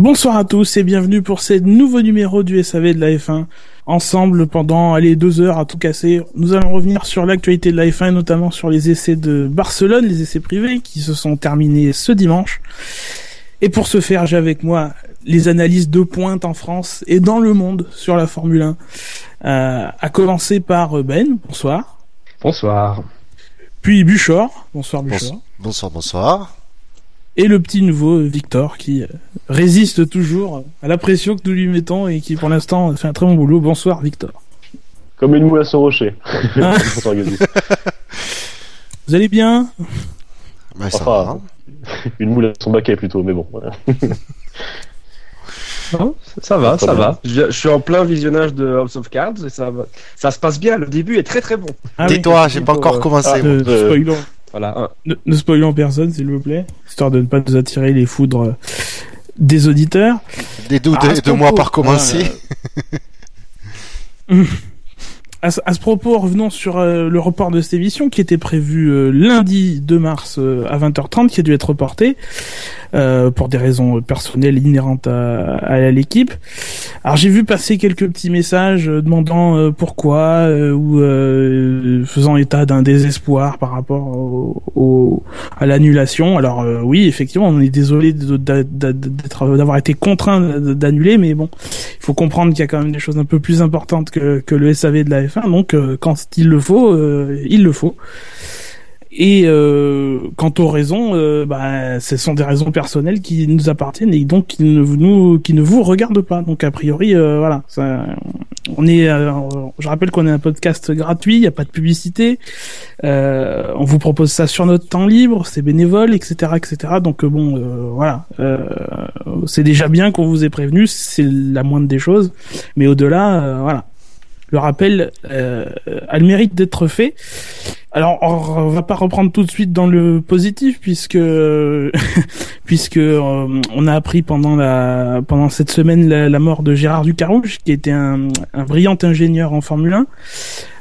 Bonsoir à tous et bienvenue pour ce nouveau numéro du SAV de la F1. Ensemble, pendant allez, deux heures à tout casser, nous allons revenir sur l'actualité de la F1 et notamment sur les essais de Barcelone, les essais privés qui se sont terminés ce dimanche. Et pour ce faire, j'ai avec moi les analyses de pointe en France et dans le monde sur la Formule 1. Euh, à commencer par Ben, bonsoir. Bonsoir. Puis Buchor, bonsoir Buchor. Bonsoir, bonsoir et le petit nouveau Victor qui euh, résiste toujours à la pression que nous lui mettons et qui pour l'instant fait un très bon boulot. Bonsoir Victor. Comme une moule à son rocher. Ah. Vous allez bien? Bah, enfin, Une moule à son baquet plutôt, mais bon. ça va, ça, va. Je, suis en plein visionnage de House of Cards et ça, ça se passe bien. Le début est très très bon. Ah Tais-toi, j'ai pas encore commencé. Ah, voilà. Ne, ne spoilons personne, s'il vous plaît, histoire de ne pas nous attirer les foudres des auditeurs. Des doutes ah, de, moi par commencer. à, ce propos, revenons sur euh, le report de cette émission qui était prévu euh, lundi 2 mars euh, à 20h30, qui a dû être reporté. Euh, pour des raisons personnelles inhérentes à, à l'équipe. Alors j'ai vu passer quelques petits messages euh, demandant euh, pourquoi ou faisant état d'un désespoir par rapport au, à l'annulation. Alors oui, effectivement, on est désolé d'avoir été contraint d'annuler, mais bon, il faut comprendre qu'il y a quand même des choses un peu plus importantes que, que le SAV de la F1. Donc quand il le faut, il le faut. Et euh, quant aux raisons, euh, bah, ce sont des raisons personnelles qui nous appartiennent et donc qui ne nous, qui ne vous regardent pas. Donc a priori, euh, voilà, on est. Euh, je rappelle qu'on est un podcast gratuit, il n'y a pas de publicité. Euh, on vous propose ça sur notre temps libre, c'est bénévole, etc., etc. Donc bon, voilà, c'est déjà bien qu'on vous ait prévenu, c'est la moindre des choses. Mais au-delà, voilà, le rappel a le mérite d'être fait. Alors, on va pas reprendre tout de suite dans le positif puisque puisque euh, on a appris pendant la pendant cette semaine la, mort de Gérard Ducarouge, qui était un, un brillant ingénieur en Formule 1.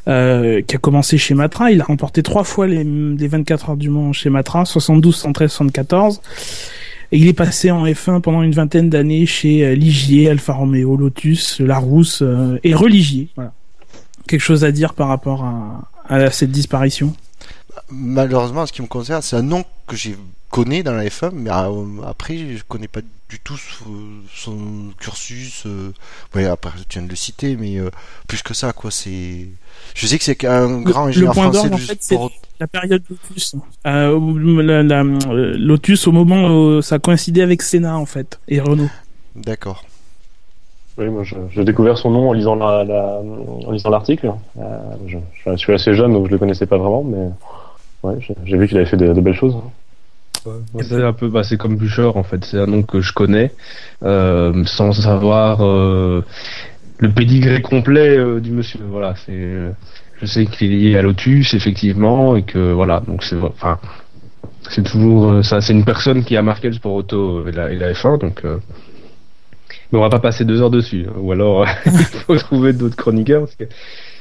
Euh, qui a commencé chez Matra, il a remporté trois fois les, les 24 heures du Mans chez Matra, 72, 113, 74. Et il est passé en F1 pendant une vingtaine d'années chez euh, Ligier, Alfa Romeo, Lotus, Larousse euh, et Religier. Voilà. Quelque chose à dire par rapport à, à cette disparition Malheureusement, en ce qui me concerne, c'est un nom que j'ai connais dans la F1, mais euh, après, je connais pas du tout son cursus. Euh, ouais, après, tu viens de le citer, mais euh, plus que ça, quoi. C'est, je sais que c'est un grand ingénieur le point français en fait, sport. La période Lotus, Lotus au moment où ça coïncidait avec Senna en fait et Renault. D'accord. Oui, moi, j'ai découvert son nom en lisant la, en lisant l'article. Euh, je, suis assez jeune, donc je le connaissais pas vraiment, mais ouais, j'ai vu qu'il avait fait de, belles choses. Ouais, c'est un peu, bah, c'est comme Boucher en fait. C'est un nom que je connais, euh, sans savoir euh, le pédigré complet du monsieur. Voilà, c'est, je sais qu'il est lié à Lotus effectivement, et que voilà, donc c'est, enfin, c'est toujours ça. C'est une personne qui a marqué le sport auto et la, et la F1, donc. Mais on va pas passer deux heures dessus. Hein. Ou alors, il faut trouver d'autres chroniqueurs. Parce que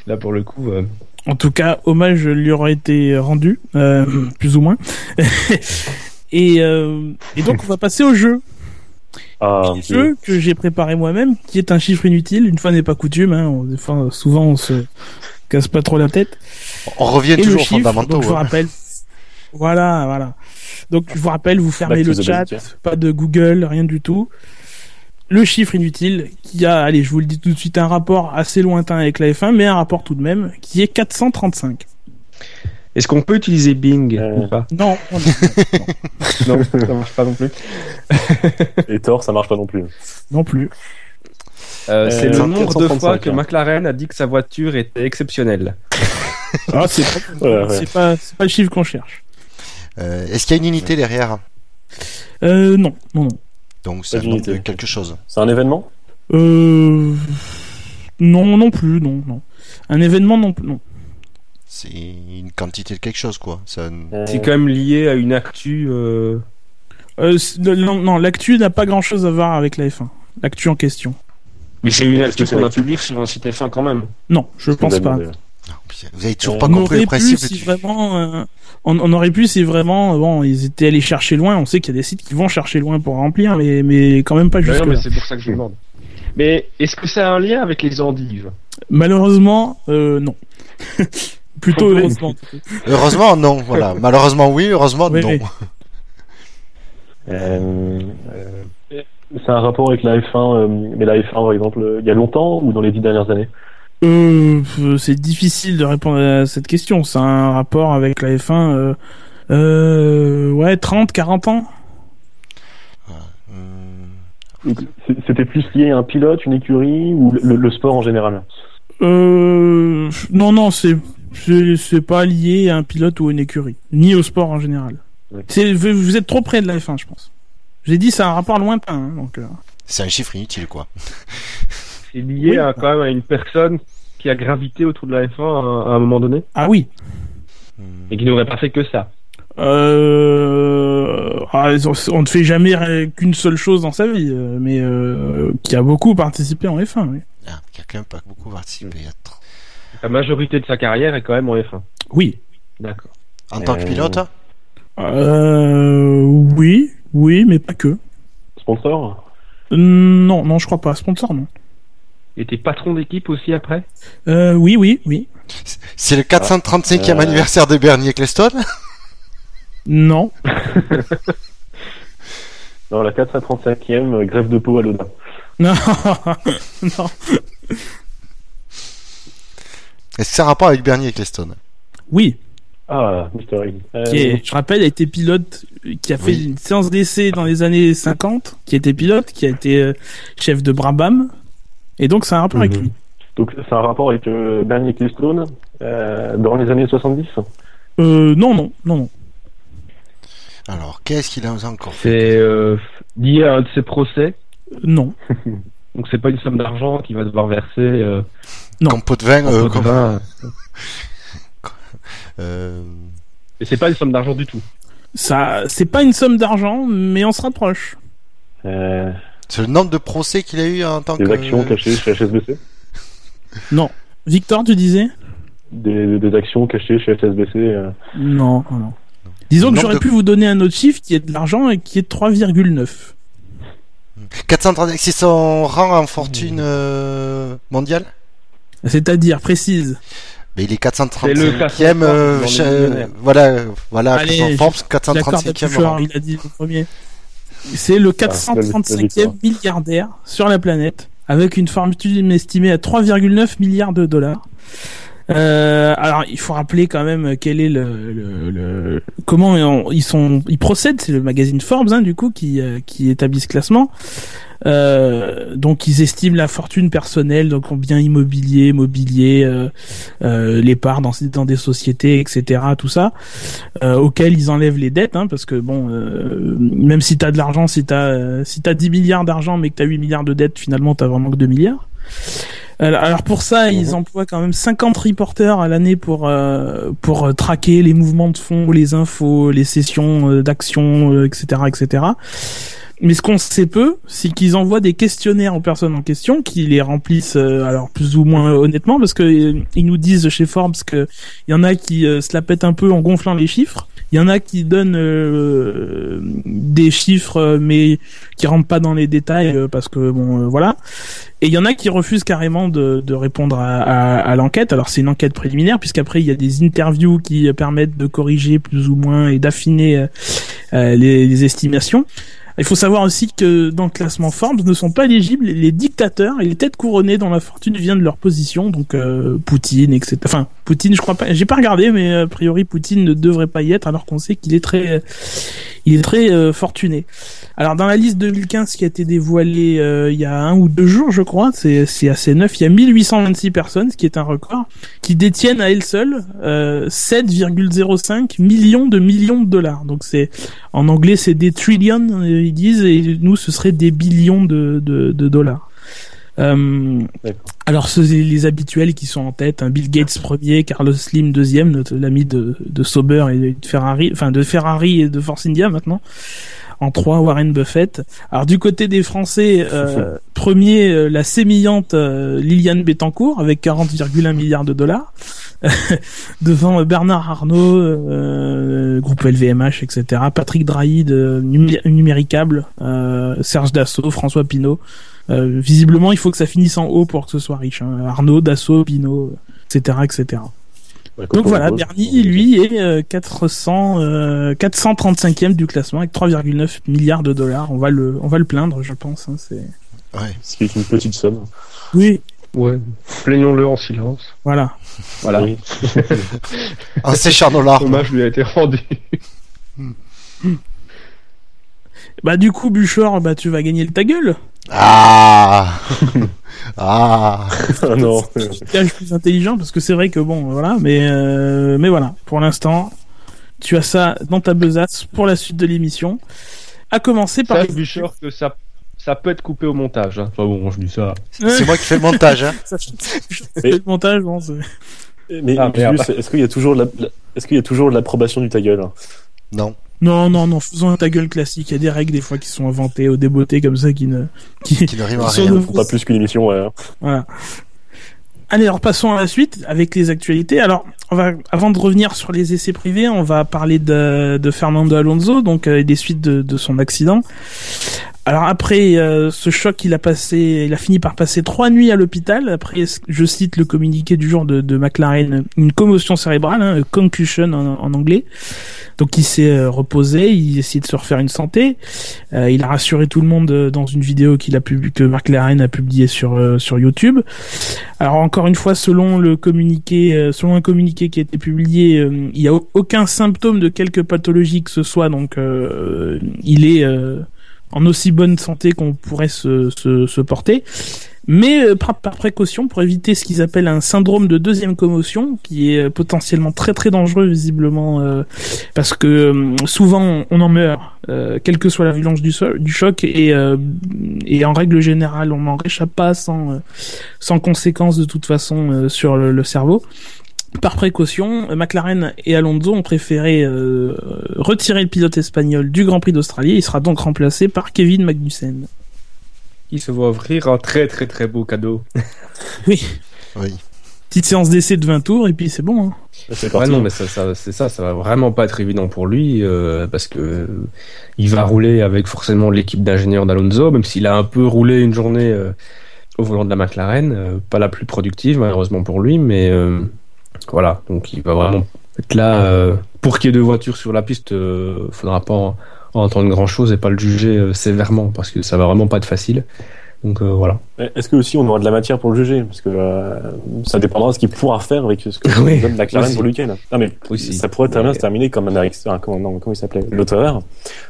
là, pour le coup. Euh, en tout cas, hommage lui aura été rendu, euh, plus ou moins. et, euh, et donc, on va passer au jeu. Ah, un jeu que j'ai préparé moi-même, qui est un chiffre inutile. Une fois n'est pas coutume. Hein. Enfin, souvent, on se casse pas trop la tête. On revient toujours aux fondamentaux. Donc, je vous rappelle. Voilà, voilà. Donc, je vous rappelle, vous fermez le chat, pas de Google, rien du tout le chiffre inutile qui a, allez, je vous le dis tout de suite, un rapport assez lointain avec la F1, mais un rapport tout de même qui est 435. Est-ce qu'on peut utiliser Bing euh. ou pas? Non. non, ça marche pas non plus. Et Thor, ça marche pas non plus. Non plus. Euh, c'est le nombre de fois que McLaren a dit que sa voiture était exceptionnelle. ah, c'est pas, pas, pas, le chiffre qu'on cherche. Euh, est-ce qu'il y a une unité derrière? Euh, non, non, non. Donc c'est quelque chose. C'est un événement? Euh. Non, non plus, non, non. Un événement, non, non. C'est une quantité de quelque chose, quoi. C'est quand même lié à une actu. Euh... Euh, non, non l'actu n'a pas grand chose à voir avec la F1. L'actu en question. Mais c'est une actu qu'on a publiée sur un site F1 quand même. Non, je pense pas. Vous avez toujours pas compris le principe. Si vraiment, euh, on, on, aurait pu si vraiment, bon, ils étaient allés chercher loin. On sait qu'il y a des sites qui vont chercher loin pour remplir, mais, mais quand même pas jusque. Non, mais c'est pour ça que je demande. Mais est-ce que ça a un lien avec les endives? Malheureusement, euh, non. Plutôt heureusement. heureusement, non. Voilà. Malheureusement, oui. Heureusement, non. Euh, euh, c'est un rapport avec la F1, euh, mais la F1, par exemple, il y a longtemps ou dans les dix dernières années? Euh, C'est difficile de répondre à cette question. C'est un rapport avec la F1, euh, euh, ouais, 30, 40 ans C'était plus lié à un pilote, une écurie ou le, le sport en général? Euh, Non, non, c'est c'est pas lié à un pilote ou à une écurie, ni au sport en général. Vous êtes trop près de la F1, je pense. J'ai dit c'est un rapport lointain, hein, donc. Euh... C'est un chiffre inutile, quoi. C'est lié à, quand même à une personne qui a gravité autour de la F1 à, un moment donné. Ah oui. Et qui n'aurait pas fait que ça. Euh... Ah, on ne fait jamais qu'une seule chose dans sa vie, euh, mais euh, qui a beaucoup participé en F1, oui. Ah, qui a quand même pas beaucoup participé. La majorité de sa carrière est quand même en F1. Oui. D'accord. En tant que pilote euh, Oui, oui, mais pas que. Sponsor? Non, non, je crois pas. Sponsor, non. Et t'es patron d'équipe aussi après? Euh, Oui, oui, oui. C'est le 435e ah, anniversaire de Bernie Eccleston Non. non, la 435e grève de peau à l'Oda. Non, non. Est-ce que ça a rapport avec Bernie Eccleston Oui. Ah, Mystery. Euh... Qui je rappelle, a été pilote, qui a fait une séance d'essai dans les années 50, qui était pilote, qui a été euh, chef de Brabham. Et donc, c'est un rapport avec Mhm. lui. Donc, c'est un rapport avec euh, Bernie Ecclestone euh, dans les années 70 Euh, non, non, non, non. Alors, qu'est-ce qu'il a encore fait? C'est euh, lié à un de ses procès? Non. Donc, c'est pas une somme d'argent qu'il va devoir verser. Euh, Non. Comme pot de vin, euh, pot de comme- vin. euh, Et c'est pas une somme d'argent du tout? Ça, c'est pas une somme d'argent, mais on se rapproche. euh, c'est le nombre de procès qu'il a eu en tant Des que... actions cachées chez HSBC Non. Victor, tu disais des, des actions cachées chez HSBC euh, Non, non. Disons que j'aurais de- pu vous donner un autre chiffre qui est de l'argent et qui est de 3,9. 430, c'est son rang en fortune euh, mondiale? C'est-à-dire, précise. Mais il est C'est le 435e, classement euh, voilà, voilà, Allez, Forbes, D'accord, 435e rang. il a dit le premier. C'est le Ah, la 435e victoire. milliardaire sur la planète, avec une fortune estimée à 3,9 milliards de dollars. Euh, alors, il faut rappeler quand même quel est le, le, le- comment ils sont, ils procèdent. C'est le magazine Forbes, hein, du coup, qui euh, qui établit ce classement. Euh, donc, ils estiment la fortune personnelle, donc en bien immobilier, mobilier, euh, euh, les parts dans, dans des sociétés, etc. Tout ça, euh, auxquels ils enlèvent les dettes, hein, parce que bon, euh, même si t'as de l'argent, si t'as si t'as 10 milliards d'argent, mais que t'as 8 milliards de dettes, finalement, t'as vraiment que 2 milliards. Alors, pour ça, ils emploient quand même 50 reporters à l'année pour euh, pour traquer les mouvements de fonds, les infos, les sessions euh, d'actions, euh, etc., etc. Mais ce qu'on sait peu, c'est qu'ils envoient des questionnaires aux personnes en question, qui les remplissent euh, alors plus ou moins honnêtement, parce que euh, ils nous disent chez Forbes que il y en a qui euh, se la pètent un peu en gonflant les chiffres. Il y en a qui donnent euh, des chiffres, euh, mais qui rentrent pas dans les détails euh, parce que bon, euh, voilà. Et il y en a qui refusent carrément de, de répondre à, à, à l'enquête. Alors c'est une enquête préliminaire puisqu'après il y a des interviews qui euh, permettent de corriger plus ou moins et d'affiner euh, euh, les, les estimations. Il faut savoir aussi que dans le classement Forbes ne sont pas éligibles les dictateurs et les têtes couronnées dont la fortune vient de leur position, donc euh, Poutine, etc. Enfin, Poutine, je crois pas, j'ai pas regardé, mais a priori Poutine ne devrait pas y être, alors qu'on sait qu'il est très, il est très euh, fortuné. Alors dans la liste 2015 qui a été dévoilée euh, il y a un ou deux jours, je crois, c'est assez neuf. Il y a 1826 personnes, ce qui est un record, qui détiennent à elles seules euh, 7,05 millions de millions de dollars. Donc c'est en anglais c'est des trillions euh, ils disent et nous ce serait des billions de dollars. Euh, alors ceux les habituels qui sont en tête, hein, Bill Gates premier, Carlos Slim deuxième, l'ami de, de Sauber et de Ferrari, enfin de Ferrari et de Force India maintenant. En trois, Warren Buffett. Alors du côté des Français, euh, premier, euh, la sémillante euh, Liliane Bettencourt avec 40,1 milliards de dollars. devant Bernard Arnault, euh, groupe LVMH, etc. Patrick Drahi de Numéricable, Serge Dassault, François Pinault. Visiblement, il faut que ça finisse en haut pour que ce soit riche. Hein. Arnaud, Dassault, Pinault, etc., etc. Donc voilà, Bernie, lui, est 400, euh, 435e du classement avec 3,9 milliards de dollars. On va le, on va le plaindre, je pense. Hein, c'est. Ouais. Ce qui est une petite somme. Oui. Ouais. Plaignons-le en silence. Voilà. Voilà. Oui. en séchant nos larmes. Hommage lui a été rendu. bah du coup, Buchor, bah tu vas gagner le ta gueule. Ah Ah non. Je plus intelligent parce que c'est vrai que bon, voilà, mais euh, mais voilà, pour l'instant, tu as ça dans ta besace pour la suite de l'émission. À commencer par. Ça, les... Bûcheur, que ça ça peut être coupé au montage. Hein. Enfin bon, je dis ça. C'est moi qui fais le montage. Hein. mais... le montage, bon, Mais ah, est-ce qu'il y a toujours la... est-ce qu'il y a toujours l'approbation du ta gueule Non. Non, non, non, faisons un ta gueule classique. Il y a des règles des fois qui sont inventées au débeauté comme ça qui ne qui, qui ne riment à rien. Pas plus qu'une émission, ouais. Voilà. Allez, alors passons à la suite avec les actualités. Alors, on va, avant de revenir sur les essais privés, on va parler de, de Fernando Alonso, donc euh, des suites de, de, son accident. Alors après euh, ce choc, il a passé, il a fini par passer trois nuits à l'hôpital. Après, je cite le communiqué du jour de, de McLaren, une commotion cérébrale, hein, concussion en, en, anglais. Donc il s'est euh, reposé, il essaie de se refaire une santé. Euh, il a rassuré tout le monde dans une vidéo qu'il a publié, que McLaren a publié sur sur YouTube. Alors encore une fois, selon le communiqué, selon un communiqué qui a été publié, il n'y a aucun symptôme de quelque pathologie que ce soit. Donc il est en aussi bonne santé qu'on pourrait se, se, porter. Mais euh, par, précaution, pour éviter ce qu'ils appellent un syndrome de deuxième commotion, qui est euh, potentiellement très très dangereux visiblement, euh, parce que souvent on en meurt, quelle que soit la violence du, choc, et, et en règle générale on n'en réchappe pas sans, sans conséquences de toute façon sur le, le cerveau. Par précaution, McLaren et Alonso ont préféré euh, retirer le pilote espagnol du Grand Prix d'Australie. Il sera donc remplacé par Kevin Magnussen. Il se voit offrir un très très très beau cadeau. oui. Oui. Petite séance d'essai de 20 tours et puis c'est bon. Hein. C'est ouais, non, mais ça, ça c'est ça, ça va vraiment pas être évident pour lui euh, parce que euh, il va rouler avec forcément l'équipe d'ingénieurs d'Alonso, même s'il a un peu roulé une journée au volant de la McLaren, pas la plus productive malheureusement pour lui, mais voilà, donc il va vraiment être là. Euh, pour qu'il y ait deux voitures sur la piste, euh, faudra pas en, entendre grand chose et pas le juger euh, sévèrement parce que ça va vraiment pas être facile. Donc euh, voilà. Est-ce que aussi on aura de la matière pour le juger? Parce que ça dépendra de ce qu'il pourra faire avec ce que oui, donne McLaren pour le week-end. Non mais ça pourrait très bien se terminer comme un Alex, comment, il s'appelait? L'auteur.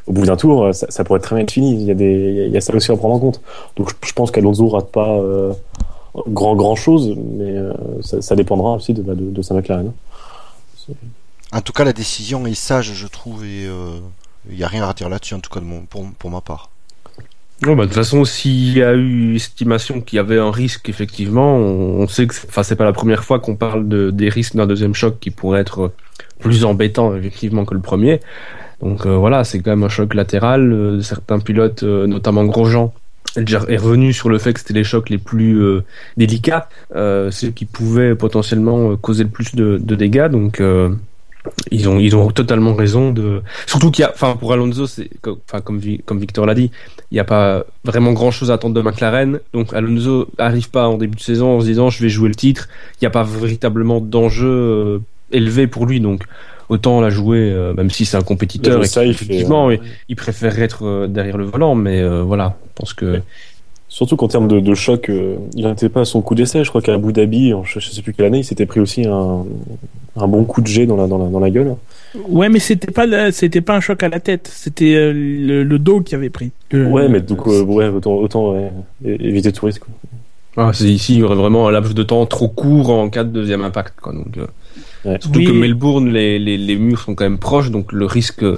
Au bout d'un tour, ça, ça, pourrait très bien être fini. Il y a des, il y a ça aussi à prendre en compte. Donc je, pense qu'Alonso rate pas grand grand chose, mais euh, ça, dépendra aussi de, de, de sa McLaren. En tout cas, la décision est sage, je trouve, et il euh, n'y a rien à dire là-dessus, en tout cas de mon, pour, pour ma part. Non, bah, de toute façon, s'il y a eu estimation qu'il y avait un risque, effectivement, on, sait que enfin, c'est pas la première fois qu'on parle de, des risques d'un deuxième choc qui pourrait être plus embêtant, effectivement, que le premier. Donc euh, voilà, c'est quand même un choc latéral. certains pilotes, notamment Grosjean, est revenu sur le fait que c'était les chocs les plus euh, délicats, euh, ceux qui pouvaient potentiellement euh, causer le plus de, dégâts. Donc ils ont ils ont totalement raison de surtout qu'il y a enfin pour Alonso c'est enfin comme comme Victor l'a dit il n'y a pas vraiment grand chose à attendre de McLaren. Donc Alonso arrive pas en début de saison en se disant je vais jouer le titre. Il n'y a pas véritablement d'enjeu élevé pour lui. Donc autant la jouer, euh, même si c'est un compétiteur. Et effectivement, il, préférerait être euh, derrière le volant, mais euh, voilà, je pense que. Surtout qu'en termes de, choc, il n'était pas à son coup d'essai. Je crois qu'à Abu Dhabi, je ne sais plus quelle année, il s'était pris aussi un, bon coup de jet dans la, dans la, gueule. Ouais, mais c'était pas c'était pas un choc à la tête, c'était le, dos qui avait pris. ouais, mais donc ouais, autant, autant éviter tout risque. Ah, ici, il y aurait vraiment un laps de temps trop court en cas de deuxième impact. Quoi, donc, Surtout que Melbourne, les, les, les, murs sont quand même proches, donc le risque euh,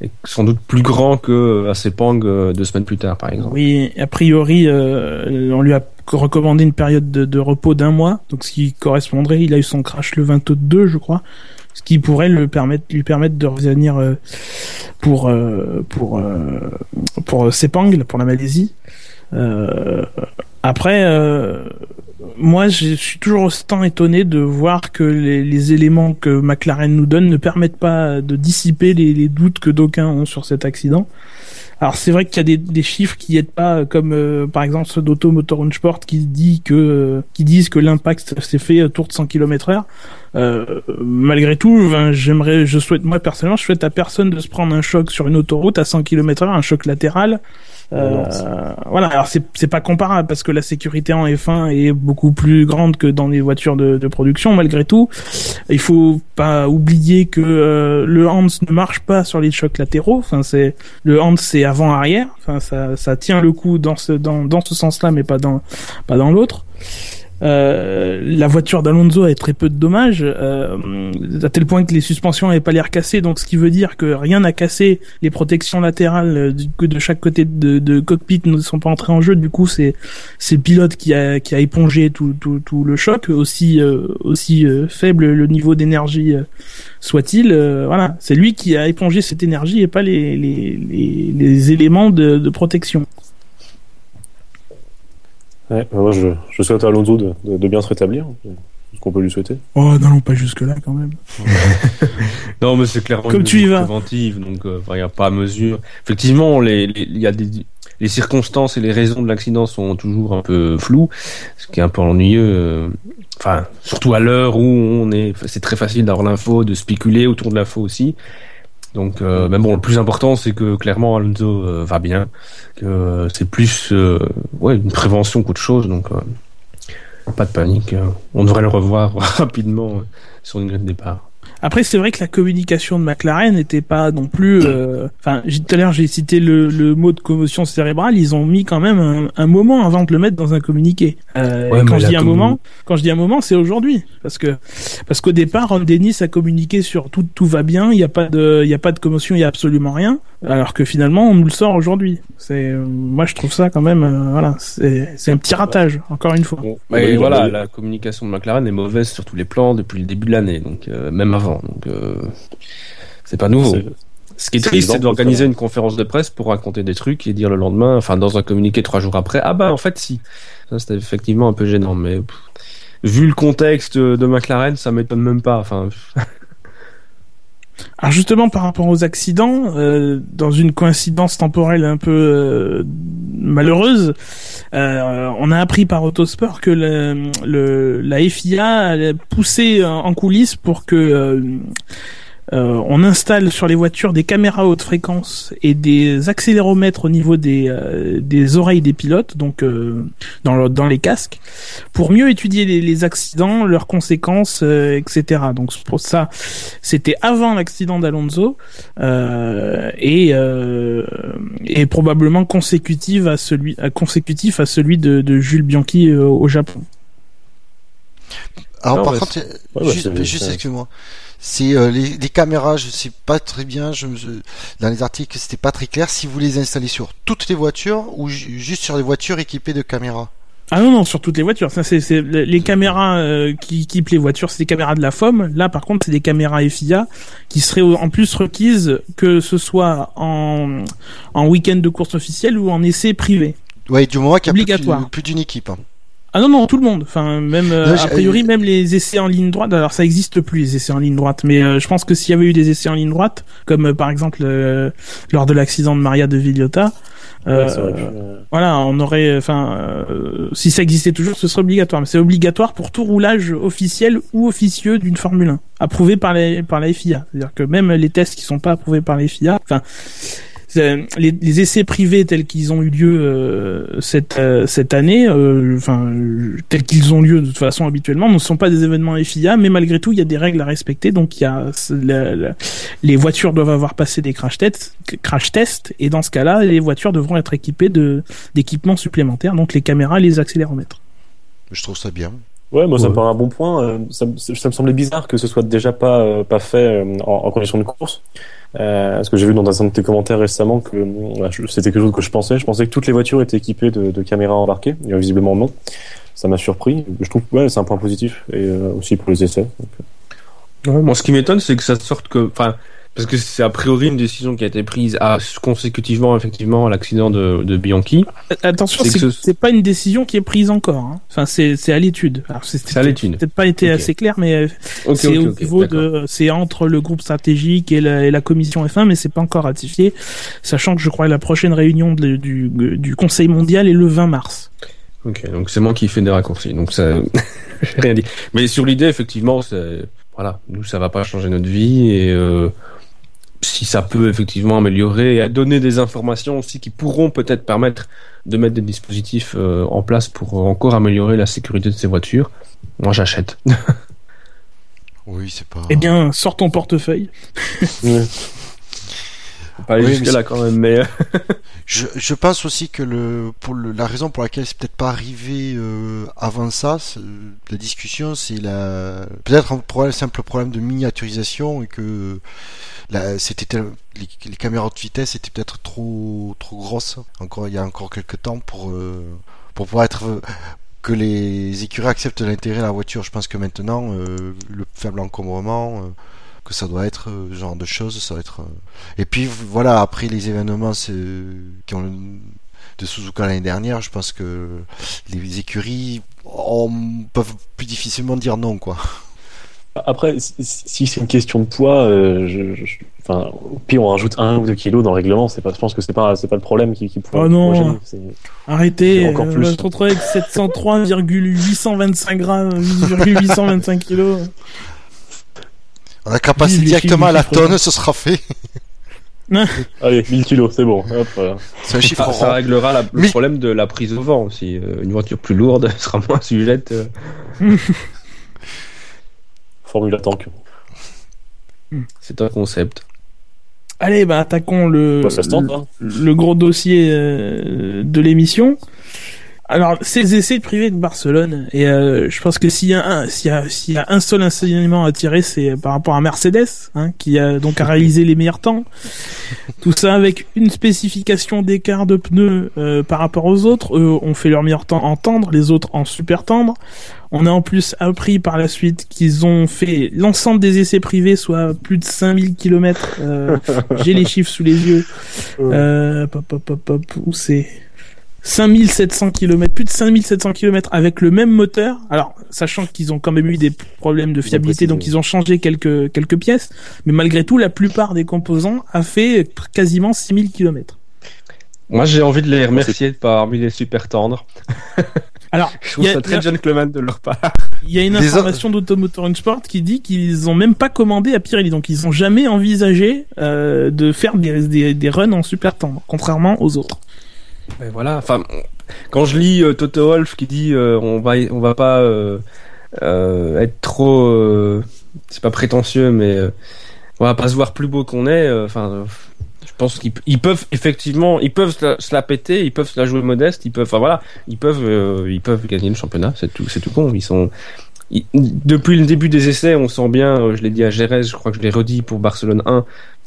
est sans doute plus grand que à Sepang euh, deux semaines plus tard, par exemple. Oui, a priori, euh, on lui a recommandé une période de, repos d'un mois, donc ce qui correspondrait, il a eu son crash le 22, je crois, ce qui pourrait le permettre, lui permettre de revenir euh, pour euh, pour pour Sepang, pour la Malaisie. Après, moi, je suis toujours autant étonné de voir que les, éléments que McLaren nous donne ne permettent pas de dissiper les, doutes que d'aucuns ont sur cet accident. Alors c'est vrai qu'il y a des, chiffres qui aident pas, comme euh, par exemple ceux d'Auto Motor Sport qui dit que euh, qui disent que l'impact s'est fait autour de 100 km/h. Euh, malgré tout, j'aimerais, je souhaite moi personnellement, je souhaite à personne de se prendre un choc sur une autoroute à 100 km/h, un choc latéral. Euh, voilà, alors c'est c'est pas comparable parce que la sécurité en F1 est beaucoup plus grande que dans les voitures de, de production. Malgré tout, il faut pas oublier que euh, le Hans ne marche pas sur les chocs latéraux. Enfin, c'est le Hans c'est avant arrière. Enfin, ça ça tient le coup dans ce dans dans ce sens-là, mais pas dans pas dans l'autre. Euh, la voiture d'Alonso a très peu de dommages, euh, à tel point que les suspensions n'avaient pas l'air cassées, donc ce qui veut dire que rien n'a cassé, les protections latérales euh, de chaque côté de, de, cockpit ne sont pas entrées en jeu, du coup c'est c'est le pilote qui a, qui a épongé tout, tout, tout le choc, aussi, aussi faible le niveau d'énergie soit-il, voilà, c'est lui qui a épongé cette énergie et pas les, les, les, les éléments de, de protection. Ouais, bah, moi je, je souhaite à Alonso de, de, bien se rétablir. Ce qu'on peut lui souhaiter. Oh, non, pas jusque-là quand même. non, mais c'est clairement Comme une tu y vas. préventive, donc il euh, n'y a pas à mesure. Effectivement, les, il y a des, les circonstances et les raisons de l'accident sont toujours un peu floues, ce qui est un peu ennuyeux. Euh, enfin, surtout à l'heure où on est, c'est très facile d'avoir l'info, de spéculer autour de l'info aussi. Donc, euh, mais bon, le plus important, c'est que clairement Alonso euh, va bien, que euh, c'est plus euh, ouais une prévention qu'autre chose. Donc, pas de panique. on devrait le revoir rapidement sur une grille de départ. Après, c'est vrai que la communication de McLaren n'était pas non plus. Euh, enfin, tout à l'heure, j'ai cité le, le, mot de commotion cérébrale. Ils ont mis quand même un, un moment avant de le mettre dans un communiqué. Euh, quand je dis un moment, quand je dis un moment, c'est aujourd'hui, parce que parce qu'au départ, Ron Dennis a communiqué sur tout tout va bien, il n'y a pas de il y a pas de commotion, il y a absolument rien, alors que finalement, on nous le sort aujourd'hui. C'est moi, je trouve ça quand même, euh, voilà, c'est c'est un petit ratage, encore une fois. mais voilà, la communication de McLaren est mauvaise sur tous les plans depuis le début de l'année, donc même avant. Donc, euh, c'est pas nouveau. Ce qui est triste, c'est d'organiser une conférence de presse pour raconter des trucs et dire le lendemain, enfin dans un communiqué trois jours après, ah bah en fait si. Ça c'était effectivement un peu gênant, mais vu le contexte de McLaren, ça m'étonne même pas. Enfin. Alors justement par rapport aux accidents, euh, dans une coïncidence temporelle un peu euh, malheureuse, euh, on a appris par Autosport que la FIA a poussé en coulisses pour que euh, on installe sur les voitures des caméras haute fréquence et des accéléromètres au niveau des, euh, des oreilles des pilotes, donc euh, dans, dans les casques, pour mieux étudier les, accidents, leurs conséquences, etc. Donc pour ça, c'était avant l'accident d'Alonso et, et probablement consécutif à celui, consécutif à celui de, de Jules Bianchi au Japon. Alors par contre, juste, juste excuse-moi. C'est euh, les, les, caméras, je sais pas très bien. Je, dans les articles, c'était pas très clair. Si vous les installez sur toutes les voitures ou juste sur les voitures équipées de caméras? Ah non non sur toutes les voitures. Ça c'est les caméras euh, qui équipent les voitures, c'est des caméras de la FOM. Là par contre c'est des caméras FIA qui seraient en plus requises que ce soit en en week-end de course officielle ou en essai privé. Ouais du moment qu'il y a plus d'une équipe. Hein. Ah non non tout le monde. Enfin même euh, a priori même les essais en ligne droite. Alors ça existe plus les essais en ligne droite, mais euh, je pense que s'il y avait eu des essais en ligne droite, comme euh, par exemple lors de l'accident de Maria de Villota, voilà on aurait. Enfin si ça existait toujours, ce serait obligatoire. Mais c'est obligatoire pour tout roulage officiel ou officieux d'une Formule 1, approuvé par les par la FIA. C'est-à-dire que même les tests qui sont pas approuvés par la FIA, enfin les, les, essais privés tels qu'ils ont eu lieu euh, cette euh, cette année, euh, enfin tels qu'ils ont lieu de toute façon habituellement, ne sont pas des événements FIA, mais malgré tout il y a des règles à respecter. Donc il y a les voitures doivent avoir passé des crash tests, crash tests, et dans ce cas-là, les voitures devront être équipées de d'équipements supplémentaires, donc les caméras, et les accéléromètres. Je trouve ça bien. Ouais, moi ça Ouais. me paraît un bon point. Euh, Ça, me- ça me semblait bizarre que ce soit déjà pas euh, pas fait euh, en, en condition de course. Euh, parce que j'ai vu dans un de tes commentaires récemment que euh, c'était quelque chose que je pensais. Je pensais que toutes les voitures étaient équipées de, de caméras embarquées. Et euh, visiblement non. Ça m'a surpris. Je trouve ouais, c'est un point positif et euh, aussi pour les essais. Donc, euh, Ouais, moi, ce qui m'étonne, c'est que ça sorte que, enfin, parce que c'est a priori une décision qui a été prise à, consécutivement, effectivement, à l'accident de, de Bianchi. Attention, C'est ce- pas une décision qui est prise encore. hein. Enfin, c'est à l'étude. C'est à l'étude. Peut-être pas été assez clair, mais euh, Ok, c'est au niveau de, c'est entre le groupe stratégique et la, et la commission F1, mais c'est pas encore ratifié, sachant que je crois que la prochaine réunion de- du, du Conseil mondial est le 20 mars. Ok, donc c'est moi qui fais des raccourcis, donc ça, j'ai rien dit. Mais sur l'idée, effectivement, voilà, nous ça va pas changer notre vie et euh, si ça peut effectivement améliorer et donner des informations aussi qui pourront peut-être permettre de mettre des dispositifs euh, en place pour encore améliorer la sécurité de ces voitures, moi j'achète. Oui, c'est pas. Eh bien, sors ton portefeuille. Faut pas aller Oui, jusque là quand même, mais euh, Je, je pense aussi que le, pour le, la raison pour laquelle c'est peut-être pas arrivé euh, avant ça, c'est- la discussion, c'est la peut-être un problème, simple problème de miniaturisation et que c'était les, les caméras de vitesse étaient peut-être trop trop grosses. Encore il y a encore quelques temps pour euh, pour pouvoir être euh, que les écuries acceptent l'intérêt de la voiture. Je pense que maintenant euh, le faible encombrement euh, que ça doit être euh, ce genre de choses, ça va être euh, et puis voilà, après les événements c'est- qui ont de Suzuka l'année dernière, je pense que les écuries ont- peuvent plus difficilement dire non quoi. Après, si, c'est une question de poids, euh, je, je- enfin, au pire on rajoute un ou deux kilos dans le règlement. C'est pas, je pense que c'est pas, c'est pas le problème qui, qui pourrait. Oh non. Arrêtez, encore euh, plus. on se retrouver avec 703,825 grammes, 8,825 kilos. On a qu'à passer directement à la chiffres, tonne, ce sera fait. Allez, 1000 kilos, c'est bon. Hop, voilà. C'est un chiffre ça, réglera la- le problème de la prise au vent aussi. Euh, Une voiture plus lourde sera moins sujette. euh, Formula Tank. C'est un concept. Allez, bah attaquons le, Bah, le, hein. le gros dossier euh, de l'émission. Alors, ces essais privés de Barcelone, et euh, je pense que s'il y a un, s'il y a, s'il y a un seul enseignement à tirer, c'est par rapport à Mercedes, hein, qui a donc à réaliser les meilleurs temps. Tout ça avec une spécification d'écart de pneus euh, par rapport aux autres. Eux ont fait leur meilleur temps en tendre, les autres en super tendre. On a en plus appris par la suite qu'ils ont fait l'ensemble des essais privés, soit plus de 5000 km. Euh, J'ai les chiffres sous les yeux. Euh, pop, pop, pop, pop, où c'est? 5700 km, plus de 5700 km avec le même moteur. Alors, sachant qu'ils ont quand même eu des problèmes de fiabilité, donc ils ont changé quelques, quelques pièces. Mais malgré tout, la plupart des composants a fait quasiment 6000 km. Moi, j'ai envie de les remercier parmi les super tendres. Alors, Je trouve a- ça très a- gentleman de leur part. il y a une Des information d'Automotor Sport qui dit qu'ils ont même pas commandé à Pirelli, donc ils ont jamais envisagé euh, de faire des, des, des runs en super tendre, contrairement aux autres. Mais voilà, enfin, quand je lis euh, Toto Wolff qui dit euh, on va on va pas euh, être trop, c'est pas prétentieux, mais on va pas se voir plus beau qu'on est. Enfin, je pense qu'ils ils peuvent effectivement, ils peuvent se la, péter, ils peuvent se la jouer modeste, ils peuvent, enfin voilà, ils peuvent, ils peuvent gagner le championnat. C'est tout, c'est tout con. Ils sont depuis le début des essais, on sent bien, je l'ai dit à Jerez, je crois que je l'ai redit pour Barcelone 1,